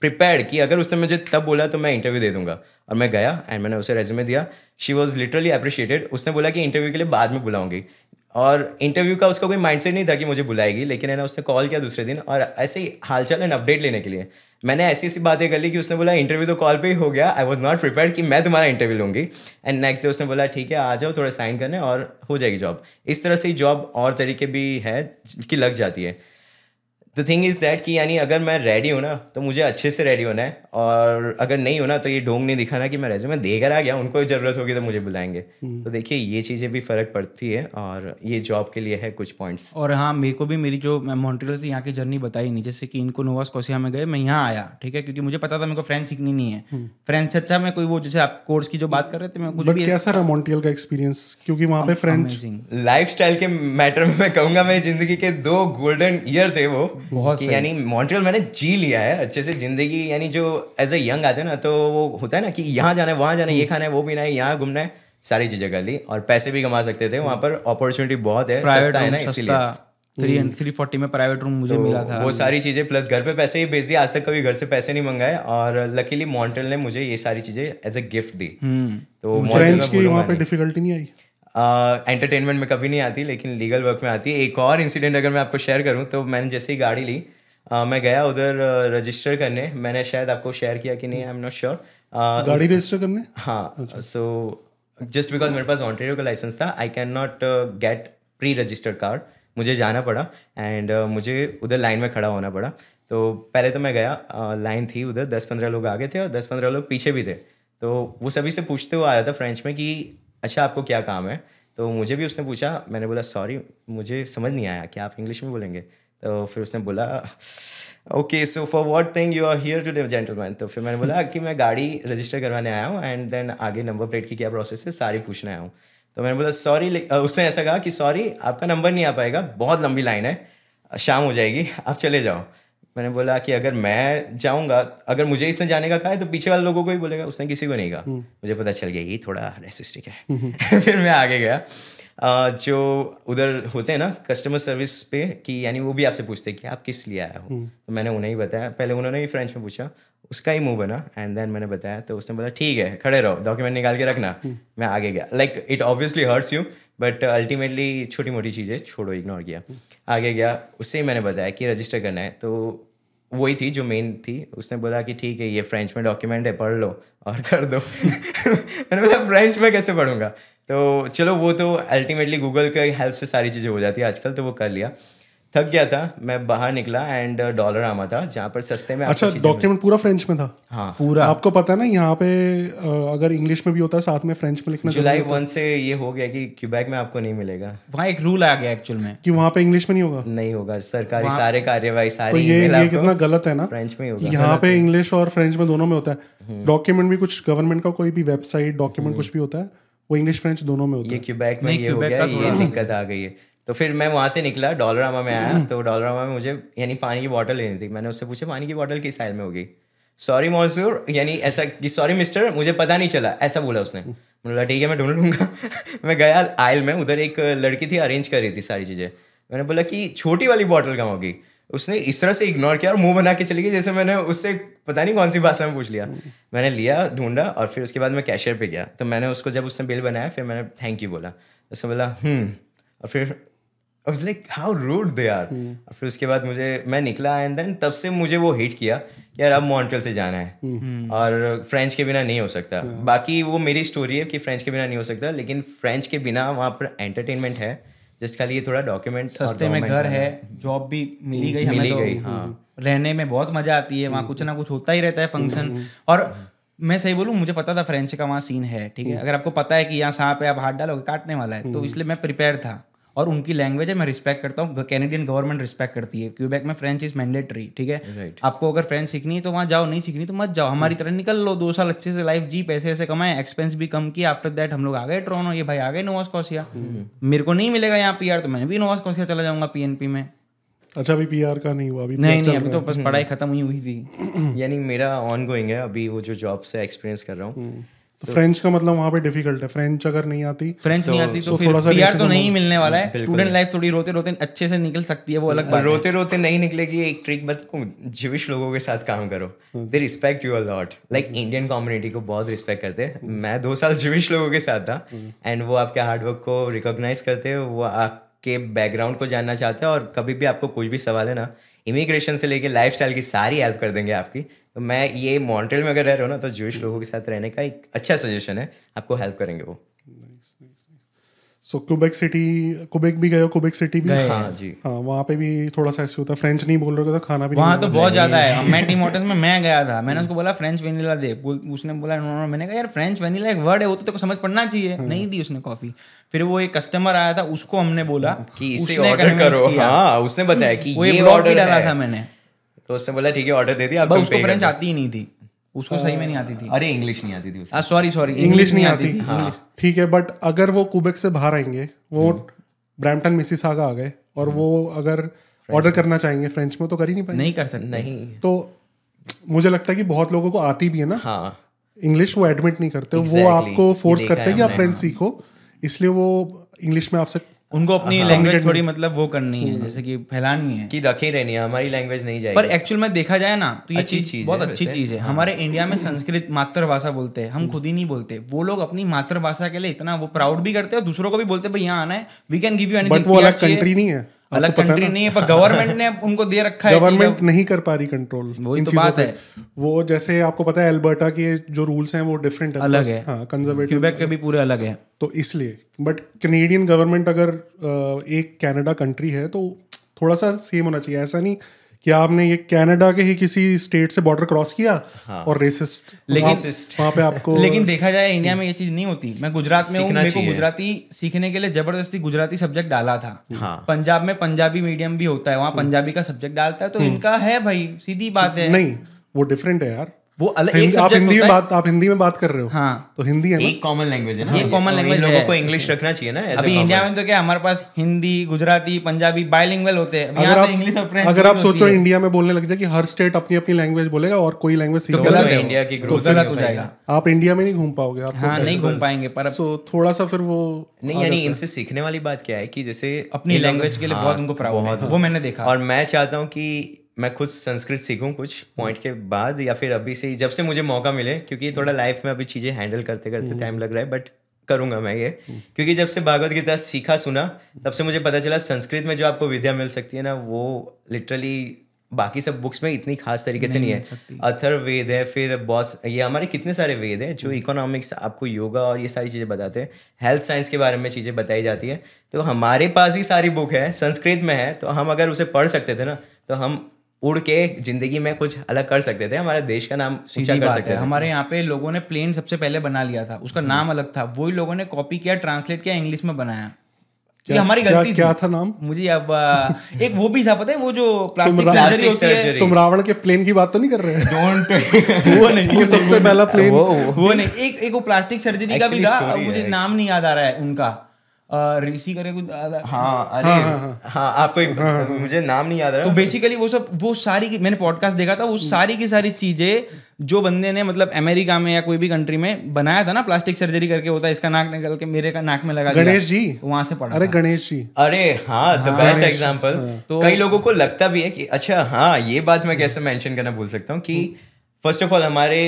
प्रिपेयर्ड कि, अगर उसने मुझे तब बोला तो मैं इंटरव्यू दे दूँगा। और मैं गया एंड मैंने उसे रेज्यूमे दिया। शी वॉज़ लिटरली अप्रिशिएटेड उसने बोला कि इंटरव्यू के लिए बाद में बुलाऊँगी। और इंटरव्यू का उसका कोई माइंडसेट नहीं था कि मुझे बुलाएगी, लेकिन है ना, उसने कॉल किया दूसरे दिन और ऐसे ही हालचाल एंड अपडेट लेने के लिए। मैंने ऐसी ऐसी बातें कर ली कि उसने बोला इंटरव्यू तो कॉल पे ही हो गया। आई वॉज़ नॉट प्रिपेयर कि मैं तुम्हारा इंटरव्यू लूँगी। एंड नेक्स्ट डे उसने बोला, ठीक है, आ जाओ थोड़ा साइन करने और हो जाएगी जॉब इस तरह से जॉब और तरीके भी है कि लग जाती है। द थिंग इज़ दैट कि यानी अगर मैं रेडी हूँ ना तो मुझे अच्छे से रेडी होना है। और अगर नहीं होना तो ये ढोंग नहीं दिखाना कि मैं रेज्यूमे देकर आ गया उनको ज़रूरत होगी तो मुझे बुलाएँगे। तो देखिए ये चीज़ें भी फ़र्क पड़ती है और ये जॉब के लिए है कुछ पॉइंट्स और हाँ मेरे को भी मेरी जो मैं मॉन्ट्रियल से यहाँ की जर्नी बताई नहीं जैसे कि इनको नोवा स्कोसिया में गए मैं यहाँ आया ठीक है? क्योंकि मुझे पता था मेरे को फ्रेंच सीखनी नहीं है। फ्रेंच से अच्छा मैं कोई वो जैसे आप कोर्स की जो बात कर रहे थे मैं कुछ भी कैसा रहा मॉन्ट्रियल का एक्सपीरियंस क्योंकि वहाँ पे फ्रेंच लाइफ के मैटर में मैं कहूँगा मेरी ज़िंदगी के दो गोल्डन ईयर थे वो। बहुत यानी मॉन्ट्रियल मैंने जी लिया है अच्छे से ज़िंदगी यानी जो एज अ यंग आते हैं ना तो वो होता है ना कि यहाँ जाना है वहाँ जाना है ये खाना है वो पीना है यहाँ घूमना है सारी चीज़ें कर ली और पैसे भी कमा सकते थे वहाँ पर अपॉर्चुनिटी बहुत है प्राइवेट है ना इसीलिए। थ्री थ्री फोर्टी में प्राइवेट रूम मुझे तो मिला था। वो सारी चीज़ें प्लस घर पे पैसे ही भेज दिए आज तक कभी घर से पैसे नहीं मंगाए और लकीली मॉन्ट्रियल ने मुझे ये सारी चीज़ें एज ए गिफ्ट दी। हम्म। तो फ्रेंच की वहाँ पे डिफिकल्टी नहीं आई? एंटरटेनमेंट में कभी नहीं आती लेकिन लीगल वर्क में आती है। एक और इंसिडेंट अगर मैं आपको शेयर करूँ तो मैंने जैसे ही गाड़ी ली अ, मैं गया उधर रजिस्टर करने। मैंने शायद आपको शेयर किया कि नहीं आई एम नॉट श्योर गाड़ी रजिस्टर करने? हाँ सो जस्ट बिकॉज़ मेरे पास ऑन्टेरियो का लाइसेंस था I can not get pre registered car मुझे जाना पड़ा एंड uh, मुझे उधर लाइन में खड़ा होना पड़ा। तो पहले तो मैं गया लाइन uh, थी उधर दस पंद्रह लोग आगे थे और दस पंद्रह लोग पीछे भी थे। तो वो सभी से पूछते हुए आया था फ्रेंच में कि अच्छा आपको क्या काम है? तो मुझे भी उसने पूछा, मैंने बोला सॉरी मुझे समझ नहीं आया कि आप इंग्लिश में बोलेंगे? तो फिर उसने बोला okay so for what thing you are here today gentleman तो फिर मैंने बोला, कि मैं गाड़ी रजिस्टर करवाने आया हूँ एंड देन आगे नंबर प्लेट की क्या प्रोसेस है, सारी पूछने आया हूँ. तो मैंने बोला सॉरी उसने ऐसा कहा कि सॉरी आपका नंबर नहीं आ पाएगा, बहुत लंबी लाइन है, शाम हो जाएगी, आप चले जाओ। मैंने बोला कि अगर मैं जाऊँगा अगर मुझे इसने जाने का कहा है तो पीछे वाले लोगों को ही बोलेगा उसने किसी को नहीं कहा। मुझे पता चल गया ये थोड़ा रेसिस्टिक है। फिर मैं आगे गया। जो उधर होते हैं ना कस्टमर सर्विस पे कि यानी वो भी आपसे पूछते हैं कि आप किस लिए आए हो? तो मैंने उन्हें ही बताया। पहले उन्होंने ही फ्रेंच में पूछा। उसका ही मुँह बना एंड देन मैंने बताया तो उसने बोला ठीक है खड़े रहो डॉक्यूमेंट निकाल के रखना। मैं आगे गया। Like it obviously hurts you but ultimately छोटी मोटी चीज़ें छोड़ो इग्नोर किया। आगे गया, उससे ही मैंने बताया कि रजिस्टर करना है। तो वही थी जो मेन थी। उसने बोला कि ठीक है, ये फ्रेंच में डॉक्यूमेंट है, पढ़ लो और कर दो। मैंने बोला फ्रेंच में कैसे पढ़ूँगा? तो चलो, वो तो अल्टीमेटली गूगल के हेल्प से सारी चीज़ें हो जाती है आजकल तो वो कर लिया। थक गया था मैं बाहर निकला एंड डॉलर आमा था जहाँ पर सस्ते में अच्छा डॉक्यूमेंट पूरा फ्रेंच में था? हाँ। पूरा। आपको पता है ना यहाँ पे अगर इंग्लिश में भी होता है साथ में फ्रेंच में लिखना जुलाई वन से ये हो गया कि क्यूबैक में आपको नहीं मिलेगा। वहाँ एक रूल आ गया एक्चुअल में। कि वहाँ पे इंग्लिश में नहीं होगा? नहीं होगा सरकारी सारे कार्यवाही तो ये ये कितना गलत है ना? फ्रेंच में ही होगा। यहाँ पे इंग्लिश और फ्रेंच में दोनों में होता है। डॉक्यूमेंट भी कुछ गवर्नमेंट का कोई भी वेबसाइट डॉक्यूमेंट कुछ भी होता है वो इंग्लिश फ्रेंच दोनों में होता ये है। क्यूबैक में ये हो गया ये दिक्कत आ गई है। तो फिर मैं वहाँ से निकला डॉलरामा में आया। तो डॉलरामा में मुझे यानी पानी की बॉटल लेनी थी। मैंने उससे पूछा पानी की बॉटल किस साइल में होगी? सॉरी मॉन्सूर यानी ऐसा कि सॉरी मिस्टर मुझे पता नहीं चला। ऐसा बोला उसने। मैंने बोला ठीक है मैं ढूंढ लूँगा। मैं गया आयल में उधर एक लड़की थी अरेंज कर रही थी सारी चीज़ें। मैंने बोला कि छोटी वाली बॉटल कहाँ होगी? उसने इस तरह से इग्नोर किया और मुँह बना के चली गई जैसे मैंने उससे पता नहीं कौन सी भाषा में पूछ लिया। मैंने लिया ढूंढा और फिर उसके बाद मैं कैशियर पे गया। तो मैंने उसको जब उसने बिल बनाया फिर मैंने थैंक यू बोला। उसने बोला हम्म। और फिर I was like how rude they are. और फिर उसके बाद मुझे मैं निकला एंड देन तब से मुझे वो हिट किया कि यार अब मॉन्ट्रियल से जाना है। और फ्रेंच के बिना नहीं हो सकता। बाकी वो मेरी स्टोरी है कि फ्रेंच के बिना नहीं हो सकता लेकिन फ्रेंच के बिना वहाँ पर एंटरटेनमेंट है। जिस खाली ये थोड़ा डॉक्यूमेंट सस्ते में घर है जॉब भी मिली गई हमें मिली तो। गई, हाँ। रहने में बहुत मज़ा आती है वहाँ कुछ ना कुछ होता ही रहता है फ़ंक्शन और मैं सही बोलूँ मुझे पता था फ्रेंच का वहाँ सीन है ठीक है। अगर आपको पता है कि यहाँ सांप है आप हाथ डालोगे काटने वाला है। तो इसलिए मैं प्रिपेयर था। और उनकी लैंग्वेज है मैं रिस्पेक्ट करता हूँ। कैनेडियन गवर्नमेंट रिस्पेक्ट करती है। क्यूबैक में फ्रेंच इज़ मैंडेटरी ठीक है? Right. आपको अगर फ्रेंच सीखनी है तो वहाँ जाओ। नहीं सीखनी तो मत जाओ। हमारी तरह निकल लो। दो साल अच्छे से लाइफ जी पैसे ऐसे कमाए एक्सपेंस भी कम किया आफ्टर दैट हम लोग आ गए ट्रोनो ये भाई आ गए नोवा स्कॉसिया मेरे को नहीं मिलेगा यहाँ पीआर तो मैं भी नोवा स्कॉसिया चला जाऊँगा पीएनपी में। अच्छा अभी पीआर का नहीं हुआ। अभी नहीं नहीं अभी तो बस पढ़ाई खत्म हुई हुई थी। यानी मेरा ऑन गोइंग है। अभी वो जो जॉब से एक्सपीरियंस कर रहा हूँ। है। तो फ्रेंच का मतलब वहाँ पे डिफ़िकल्ट है। फ्रेंच अगर नहीं आती फ्रेंच नहीं आती तो फिर थोड़ा सा पीआर तो नहीं मिलने वाला है। स्टूडेंट लाइफ थोड़ी रोते रोते अच्छे से निकल सकती है वो अलग बात रोते रोते नहीं निकलेगी एक ट्रिक बताऊँ जिविश लोगों के साथ काम करो। They respect you lot like Indian community को बहुत रिस्पेक्ट करते हैं। मैं दो साल जिविश लोगों के साथ था एंड वो आपके हार्डवर्क को रिकोगनाइज करते हैं वो आपके बैकग्राउंड को जानना चाहते हैं और कभी भी आपको कुछ भी सवाल है ना इमिग्रेशन से लेके लाइफ की सारी हेल्प कर देंगे आपकी। तो मैं ये मॉन्ट्रेल में अगर रह रहा हूँ ना तो जूश लोगों के साथ रहने का एक अच्छा सजेशन है। आपको हेल्प करेंगे वो। सो क्यूबेक सिटी क्यूबेक भी गए हो? क्यूबेक सिटी भी? हाँ जी। हाँ वहाँ पे भी थोड़ा सा ऐसे होता है। फ्रेंच नहीं बोल रहे तो खाना भी वहाँ तो बहुत ज़्यादा है। मैं टीमोटस में मैं गया था। मैंने उसको बोला फ्रेंच वेनिला दे। उसने बोला नो नो मैंने कहा यार फ्रेंच वेनिला एक वर्ड है वो तो तेरे समझ पड़ना चाहिए। नहीं दी उसने कॉफ़ी फिर वो एक कस्टमर आया था उसको हमने बोला कि इसे ऑर्डर करो। हाँ उसने बताया कि ये ऑर्डर डाला था मैंने। तो उसने बोला ठीक है ऑर्डर दे दिया अब उसको फ्रेंच आती ही नहीं थी। उसको सही में नहीं आती थी। अरे इंग्लिश नहीं आती थी उसे। सॉरी सॉरी इंग्लिश नहीं आती थी। हाँ। ठीक है बट अगर वो क्यूबेक से बाहर आएँगे वो ब्रैम्पटन मिसिसागा आ गए और वो अगर ऑर्डर करना चाहेंगे फ्रेंच में तो कर ही नहीं पाएँगे। नहीं कर सकते। नहीं। तो मुझे लगता है कि बहुत लोगों को आती भी है ना। हाँ। इंग्लिश वो एडमिट नहीं करते। exactly. वो आपको फोर्स करते हैं कि आप फ्रेंच सीखो। इसलिए वो इंग्लिश में आपसे उनको अपनी हाँ। लैंग्वेज थोड़ी मतलब वो करनी है जैसे कि फैलानी है। कि रखी रहनी है हमारी लैंग्वेज नहीं जाएगी। पर एक्चुअल में देखा जाए ना तो ये अच्छी चीज़ बहुत अच्छी चीज़ है। हमारे इंडिया में संस्कृत मातृभाषा बोलते हैं हम खुद ही नहीं बोलते। वो लोग अपनी मातृभाषा के लिए इतना वो प्राउड भी करते हैं और दूसरों को भी बोलते हैं भाई यहाँ आना है we can give you anything वो अलग कंट्री नहीं है। अलग कंट्री नहीं है पर गवर्नमेंट ने उनको दे रखा है गवर्नमेंट नहीं कर पा रही कंट्रोल वही तो बात है। वो जैसे आपको पता है अल्बर्टा के जो रूल्स हैं वो डिफरेंट अलग है। हाँ कंजर्वेटिव क्यूबेक के भी पूरे अलग है। तो इसलिए बट कैनेडियन गवर्नमेंट अगर एक कनाडा कंट्री है तो थोड़ा सा सेम होना चाहिए। ऐसा नहीं कि आपने ये कनाडा के ही किसी स्टेट से बॉर्डर क्रॉस किया? हाँ। और रेसिस्ट लेकिन- वहाँ पे आपको लेकिन देखा जाए इंडिया में ये चीज़ नहीं होती। मैं गुजरात में हूँ मेरे को गुजराती सीखने के लिए ज़बरदस्ती गुजराती सब्जेक्ट डाला था। हाँ। पंजाब में पंजाबी मीडियम भी होता है वहाँ पंजाबी का सब्जेक्ट डालता है तो इनका है भाई सीधी बात है। नहीं वो डिफरेंट है यार। वो अलग एक आप हिंदी में बात आप हिंदी में बात कर रहे हो। हाँ। तो हिंदी है ना? एक कॉमन लैंग्वेज है ना। एक common और इन लोगों को इंग्लिश रखना चाहिए ना अभी इंडिया में तो क्या हमारे पास हिंदी गुजराती पंजाबी बायलिंगुअल होते हैं। अगर यहाँ तो इंग्लिश और आप फ्रेंच अगर आप सोचो इंडिया में बोलने लग जाए कि हर स्टेट अपनी अपनी लैंग्वेज बोलेगा और कोई लैंग्वेज सीख तो इंडिया की तो ग्रोथ गलत हो। जाएगा। आप इंडिया में नहीं घूम पाओगे आप हाँ नहीं घूम पाएँगे पर सो थोड़ा सा फिर वो नहीं यानी इनसे सीखने वाली बात क्या है कि जैसे अपनी लैंग्वेज के लिए हाँ, बहुत उनको प्राउड है। वो मैंने देखा। और मैं चाहता हूँ कि मैं खुद संस्कृत सीखूं कुछ पॉइंट के बाद या फिर अभी से जब से मुझे मौका मिले क्योंकि थोड़ा लाइफ में अभी चीज़ें हैंडल करते करते टाइम लग रहा है बट करूँगा मैं ये। क्योंकि जब से भागवत गीता सीखा सुना तब से मुझे पता चला संस्कृत में जो आपको विद्या मिल सकती है ना वो लिटरली बाकी सब बुक्स में इतनी खास तरीके से नहीं है। अथर अथर्ववेद है फिर बॉस ये हमारे कितने सारे वेद हैं जो इकोनॉमिक्स आपको योगा और ये सारी चीज़ें बताते हैं। हेल्थ साइंस के बारे में चीज़ें बताई जाती है। तो हमारे पास ही सारी बुक है संस्कृत में है तो हम अगर उसे पढ़ सकते थे ना तो हम उड़ के ज़िंदगी में कुछ अलग कर सकते थे। हमारे देश का नाम ऊँचा कर सकते थे। हमारे यहाँ पे लोगों ने प्लेन सबसे पहले बना लिया था। उसका नाम अलग था। वही लोगों ने कॉपी किया ट्रांसलेट किया इंग्लिश में बनाया। ये हमारी गलती क्या थी था नाम? मुझे अब एक वो भी था पता है वो जो प्लास्टिक सर्जरी होती है। तुम रावण के प्लेन की बात तो नहीं कर रहे डोंट वो नहीं ये सबसे पहला प्लेन वो नहीं एक एक वो प्लास्टिक सर्जरी का भी था। मुझे नाम नहीं याद आ रहा है उनका। अ, ऋषि करे कुछ हाँ अरे हाँ हाँ, आपको एक मुझे नाम नहीं याद आ तो रहा बेसिकली वो सब वो सारी की मैंने पॉडकास्ट देखा था वो सारी की सारी चीज़ें जो बंदे ने मतलब अमेरिका में या कोई भी कंट्री में बनाया था ना प्लास्टिक सर्जरी करके होता है इसका नाक निकल के मेरे का नाक में लगा गणेश जी? वहाँ से पढ़ा अरे गणेश जी। अरे हाँ द बेस्ट एग्ज़ाम्पल तो- कई लोगों को लगता भी है कि अच्छा हाँ ये बात मैं कैसे मेंशन करना भूल सकता हूँ कि फ़र्स्ट ऑफ़ ऑल हमारे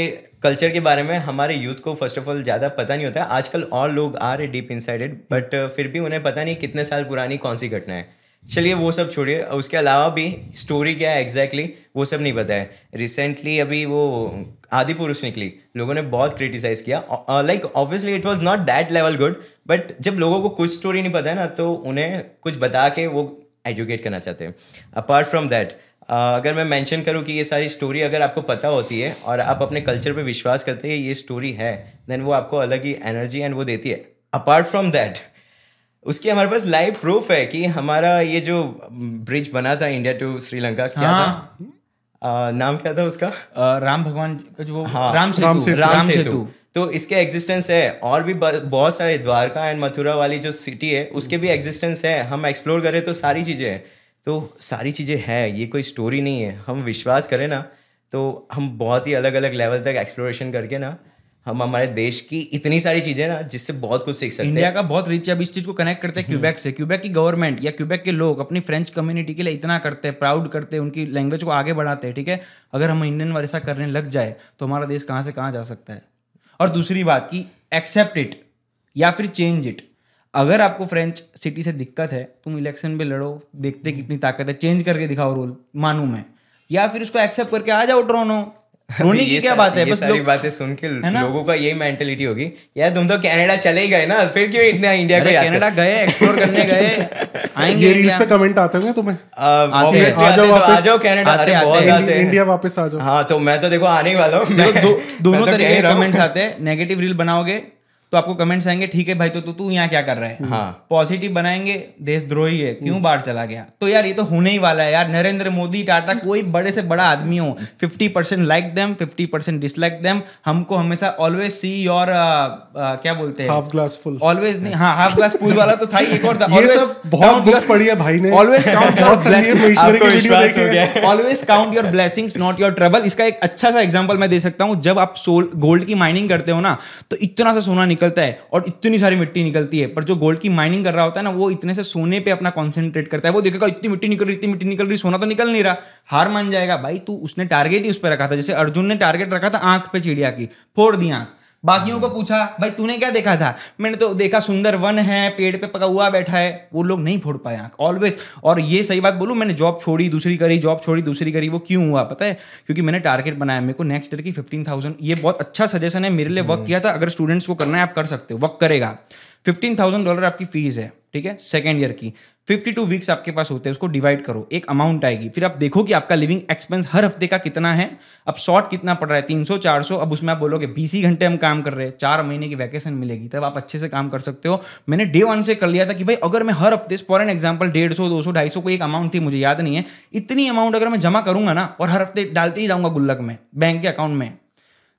कल्चर के बारे में हमारे यूथ को फ़र्स्ट ऑफ़ ऑल ज़्यादा पता नहीं होता है। आजकल और लोग आ रहे डीप इनसाइडेड बट फिर भी उन्हें पता नहीं कितने साल पुरानी कौन सी घटना है। चलिए वो सब छोड़िए। उसके अलावा भी स्टोरी क्या है एग्जैक्टली exactly, वो सब नहीं पता है। रिसेंटली अभी वो आदि पुरुष निकली। लोगों ने बहुत क्रिटिसाइज किया। Like obviously it was not that level good but जब लोगों को कुछ स्टोरी नहीं पता है ना तो उन्हें कुछ बता के वो एजुकेट करना चाहते हैं। अपार्ट फ्रॉम दैट अगर मैं मेंशन करूँ कि ये सारी स्टोरी अगर आपको पता होती है और आप अपने कल्चर पे विश्वास करते हैं ये स्टोरी है देन वो आपको अलग ही एनर्जी एंड वो देती है। अपार्ट फ्रॉम दैट उसकी हमारे पास लाइव प्रूफ है कि हमारा ये जो ब्रिज बना था इंडिया टू श्रीलंका क्या हाँ। था आ, नाम क्या था उसका? अ, राम भगवान का जो वो हाँ, राम सेतु। राम सेतु। राम सेतु। तो इसके एग्जिस्टेंस है। और भी बहुत सारे द्वारका एंड मथुरा वाली जो सिटी है उसके भी एग्जिस्टेंस है। हम एक्सप्लोर करें तो सारी चीज़ें हैं। तो सारी चीज़ें हैं ये कोई स्टोरी नहीं है। हम विश्वास करें ना तो हम बहुत ही अलग अलग लेवल तक एक्सप्लोरेशन करके ना हम हमारे देश की इतनी सारी चीज़ें ना जिससे बहुत कुछ सीख सकते हैं। इंडिया का बहुत रिच है अब इस चीज़ को कनेक्ट करते हैं क्यूबेक से। क्यूबेक की गवर्नमेंट या क्यूबेक के लोग अपनी फ्रेंच कम्युनिटी के लिए इतना करते हैं प्राउड करते हैं उनकी लैंग्वेज को आगे बढ़ाते हैं ठीक है? अगर हम इंडियन वाले ऐसा करने लग जाए तो हमारा देश कहाँ से कहाँ जा सकता है? और दूसरी बात कि एक्सेप्ट इट या फिर चेंज इट अगर आपको फ्रेंच सिटी से दिक्कत है तुम इलेक्शन पे लड़ो देखते कितनी ताकत है चेंज करके दिखाओ रूल मानू मैं। या फिर उसको एक्सेप्ट करके आ जाओ ट्रोनो रोने की क्या बात है? ये बस सारी बातें सुन के लोगों का यही मेंटेलिटी होगी यार तुम तो कनाडा चले ही गए ना फिर क्यों इतना इंडिया को कनाडा गए एक्सप्लोर करने गए आएँगे रील्स पे कमेंट आते होंगे तुम्हें? आ जाओ तो आ जाओ कनाडा अरे बहुत आते हैं। इंडिया वापस आ जाओ। हाँ तो मैं तो देखो आने ही वाला हूँ। मैं- मैं दोनों तो तरीके के कमेंट्स आते हैं। नेगेटिव रील बनाओगे तो आपको कमेंट्स आएँगे ठीक है भाई तो तू तू यहाँ क्या कर रहा है? हाँ। पॉजिटिव बनाएँगे देशद्रोही है क्यों बाहर चला गया? तो यार ये तो होने ही वाला है यार। नरेंद्र मोदी टाटा कोई बड़े से बड़ा आदमी हो fifty percent like them fifty percent dislike them हमको हमेशा ऑलवेज सी योर क्या बोलते हैं? हाफ़ ग्लास फुल ऑलवेज नहीं हाँ हाफ़ ग्लास फुल वाला तो था एक और था। ये सब बहुत बुक्स पढ़ी है भाई ने। Always count. Always count your blessings not your trouble इसका एक अच्छा सा एग्जांपल मैं दे सकता हूँ। जब आप सोल गोल्ड की माइनिंग करते हो ना तो इतना सा सोना निकलता है और इतनी सारी मिट्टी निकलती है। पर जो गोल्ड की माइनिंग कर रहा होता है ना, वो इतने से सोने पे अपना कॉन्सेंट्रेट करता है। वो देखेगा, इतनी मिट्टी निकल रही, इतनी मिट्टी निकल रही, सोना तो निकल नहीं रहा। हार मान जाएगा। भाई, तू उसने टारगेट ही उस पर रखा था। जैसे अर्जुन ने टारगेट रखा था आँख पे चिड़िया की। फोड़ दी आँख। बाकियों को पूछा भाई तूने क्या देखा था? मैंने तो देखा सुंदर वन है पेड़ पे पका हुआ बैठा है। वो लोग नहीं फोड़ पाए आँख ऑलवेज और ये सही बात बोलूँ मैंने जॉब छोड़ी दूसरी करी जॉब छोड़ी दूसरी करी वो क्यों हुआ पता है? क्योंकि मैंने टारगेट बनाया मेरे को नेक्स्ट ईयर की फिफ्टीन थाउज़ेंड ये बहुत अच्छा सजेशन है मेरे लिए वर्क किया था अगर स्टूडेंट्स को करना है आप कर सकते हो वर्क करेगा। फिफ्टीन थाउज़ेंड डॉलर आपकी फ़ीस है, ठीक है? सेकेंड ईयर की। फिफ्टी टू वीक्स आपके पास होते हैं, उसको डिवाइड करो, एक अमाउंट आएगी। फिर आप देखो कि आपका लिविंग एक्सपेंस हर हफ़्ते का कितना है, अब शॉर्ट कितना पड़ रहा है, तीन सौ, चार सौ, अब उसमें आप बोलोगे बीस ही घंटे हम काम कर रहे हैं, चार महीने की वैकेशन मिलेगी, तब आप अच्छे से काम कर सकते हो। मैंने डे वन से कर लिया था कि भाई, अगर मैं हर हफ़्ते फॉर एन एग्ज़ाम्पल डेढ़ सौ, दो सौ, ढाई सौ कोई एक अमाउंट थी, मुझे याद नहीं है, इतनी अमाउंट अगर मैं जमा करूँगा ना, और हर हफ़्ते डालते ही जाऊँगा गुल्लक में बैंक के अकाउंट में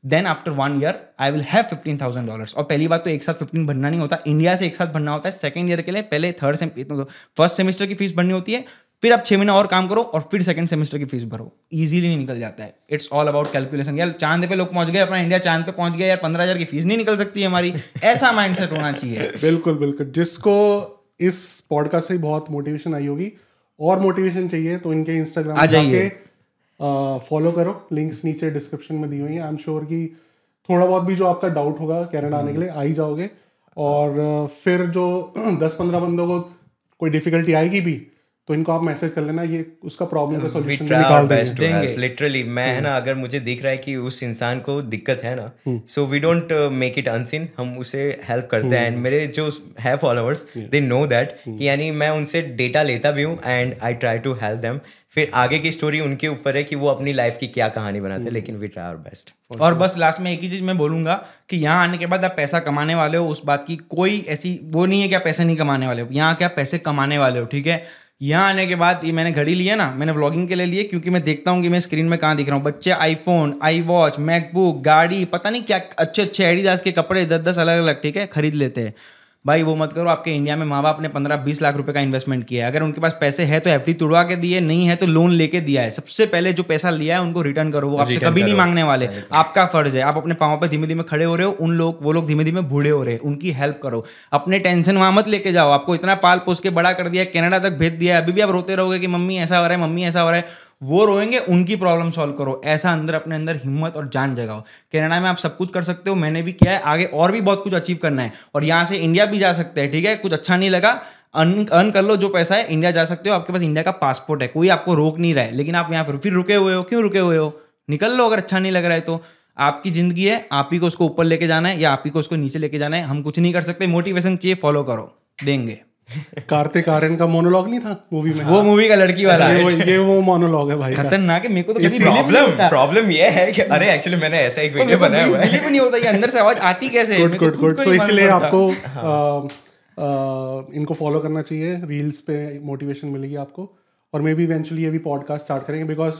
then after one year I will have fifteen thousand dollars और पहली बात तो एक साथ फिफ्टीन भरना नहीं होता। इंडिया से एक साथ भरना होता है। सेकंड ईयर के लिए पहले थर्ड सेम फ़र्स्ट सेमेस्टर की फ़ीस भरनी होती है। फिर आप छह महीना और काम करो और फिर सेकंड सेमेस्टर की फ़ीस भरो। इजीली निकल जाता है। इट्स ऑल अबाउट कैलकुलेशन यार चाँद पे लोग पहुँच गए अपना इंडिया चाँद पे पहुँच गया यार पंद्रह हज़ार की फ़ीस नहीं निकल सकती है हमारी। ऐसा माइंडसेट होना चाहिए। बिल्कुल बिल्कुल। जिसको इस पॉडकास्ट से बहुत मोटिवेशन आई होगी। और मोटिवेशन चाहिए तो इनके इंस्टाग्राम आ जाइए। फॉलो करो लिंक्स नीचे डिस्क्रिप्शन में दी हुई है। आई एम श्योर कि थोड़ा बहुत भी जो आपका डाउट होगा कैनेडा आने के लिए, आ ही जाओगे। और फिर जो दस पंद्रह बंदों को कोई डिफिकल्टी आएगी भी तो इनको आप मैसेज कर लेना ये उसका प्रॉब्लम का we सॉल्यूशन निकाल best देंगे। Literally, मैं है ना अगर मुझे दिख रहा है कि उस इंसान को दिक्कत है ना so we don't make it unseen हम उसे हेल्प करते हैं। एंड मेरे जो है फॉलोअर्स दे नो दैट कि यानी मैं उनसे डेटा लेता भी हूँ and I try to help them फिर आगे की स्टोरी उनके ऊपर है कि वो अपनी लाइफ की क्या कहानी बनाते हैं लेकिन वी ट्राई आवर बेस्ट और बस लास्ट में एक ही चीज़ मैं बोलूँगा कि यहाँ आने के बाद आप पैसा कमाने वाले हो उस बात की कोई ऐसी वो नहीं है कि आप पैसे नहीं कमाने वाले हो। यहाँ क्या पैसे कमाने वाले हो ठीक है? यहाँ आने के बाद ये मैंने घड़ी लिया है ना, मैंने व्लॉगिंग के लिए लिए क्योंकि मैं देखता हूँ कि मैं स्क्रीन में कहाँ दिख रहा हूँ। बच्चे आईफोन आई वॉच मैकबुक गाड़ी, पता नहीं क्या अच्छे अच्छे एडिडास के कपड़े दस दस अलग अलग ठीक है, खरीद लेते हैं। भाई वो मत करो आपके इंडिया में माँ बाप ने पंद्रह बीस लाख रुपए का इन्वेस्टमेंट किया है। अगर उनके पास पैसे है तो एफडी तुड़वा के दिए नहीं है तो लोन लेके दिया है। सबसे पहले जो पैसा लिया है उनको रिटर्न करो वो आपसे कभी नहीं। मांगने वाले। आपका फ़र्ज़ है आप अपने पाँव पर धीमे धीमे खड़े हो रहे हो उन लोग वो लोग धीमे धीमे बूढ़े हो रहे हैं उनकी हेल्प करो। अपने टेंशन वहाँ मत लेके जाओ। आपको इतना पाल पोस के बड़ा कर दिया कनाडा तक भेज दिया अभी भी आप रोते रहोगे कि मम्मी ऐसा हो रहा है मम्मी ऐसा हो रहा है। वो रोएँगे, उनकी प्रॉब्लम सॉल्व करो। ऐसा अंदर, अपने अंदर हिम्मत और जान जगाओ। कनाडा में आप सब कुछ कर सकते हो, मैंने भी किया है, आगे और भी बहुत कुछ अचीव करना है। और यहाँ से इंडिया भी जा सकते हैं, ठीक है? कुछ अच्छा नहीं लगा अर्न अर्न कर लो जो पैसा है इंडिया जा सकते हो। आपके पास इंडिया का पासपोर्ट है, कोई आपको रोक नहीं रहा है। लेकिन आप यहाँ पर फिर रुके हुए हो, क्यों रुके हुए हो? निकल लो, अगर अच्छा नहीं लग रहा है तो। आपकी ज़िंदगी है, आप ही को उसको ऊपर लेके जाना है या आप ही को उसको नीचे लेके जाना है। हम कुछ नहीं कर सकते मोटिवेशन चाहिए फॉलो करो, देंगे। कार्तिक आर्यन का मोनोलॉग नहीं था मूवी में? वो मूवी का लड़की वाला ये है। वो ये वो मोनोलॉग है भाई खतरनाक है मेरे को तो कभी प्रॉब्लम। प्रॉब्लम ये है कि अरे एक्चुअली मैंने ऐसा एक वीडियो बनाया हुआ है। believe नहीं होता ये अंदर से आवाज़ आती कैसे गुड गुड गुड तो इसलिए आपको अ, इनको फॉलो करना चाहिए रील्स पे मोटिवेशन मिलेगी आपको। और मे बी इवेंचुअली ये भी पॉडकास्ट स्टार्ट करेंगे बिकॉज़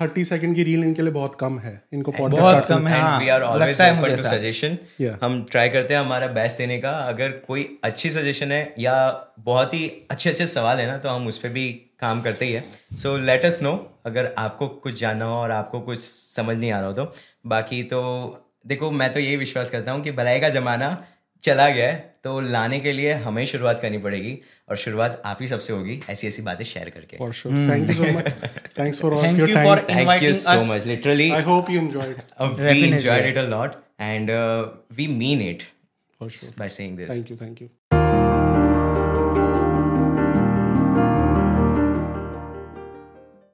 थर्टी सेकंड की रील इनके लिए बहुत कम है। इनको पॉडकास्ट बहुत कम है। हाँ, we are always open to suggestion हम ट्राई करते हैं हमारा बेस्ट देने का। अगर कोई अच्छी सजेशन है या बहुत ही अच्छे अच्छे सवाल है ना तो हम उस पर भी काम करते ही है। सो लेट अस नो अगर आपको कुछ जानना हो और आपको कुछ समझ नहीं आ रहा हो तो। बाकी तो देखो मैं तो यही विश्वास करता हूँ कि भलाई का ज़माना चला गया है तो लाने के लिए हमें शुरुआत करनी पड़ेगी और शुरुआत आप ही सबसे होगी ऐसी ऐसी बातें शेयर करके। For sure thank you so much thanks for Thank your you thank you so much literally I hope you enjoyed we Definitely. enjoyed it a lot and uh, we mean it for sure by saying this. Thank you thank you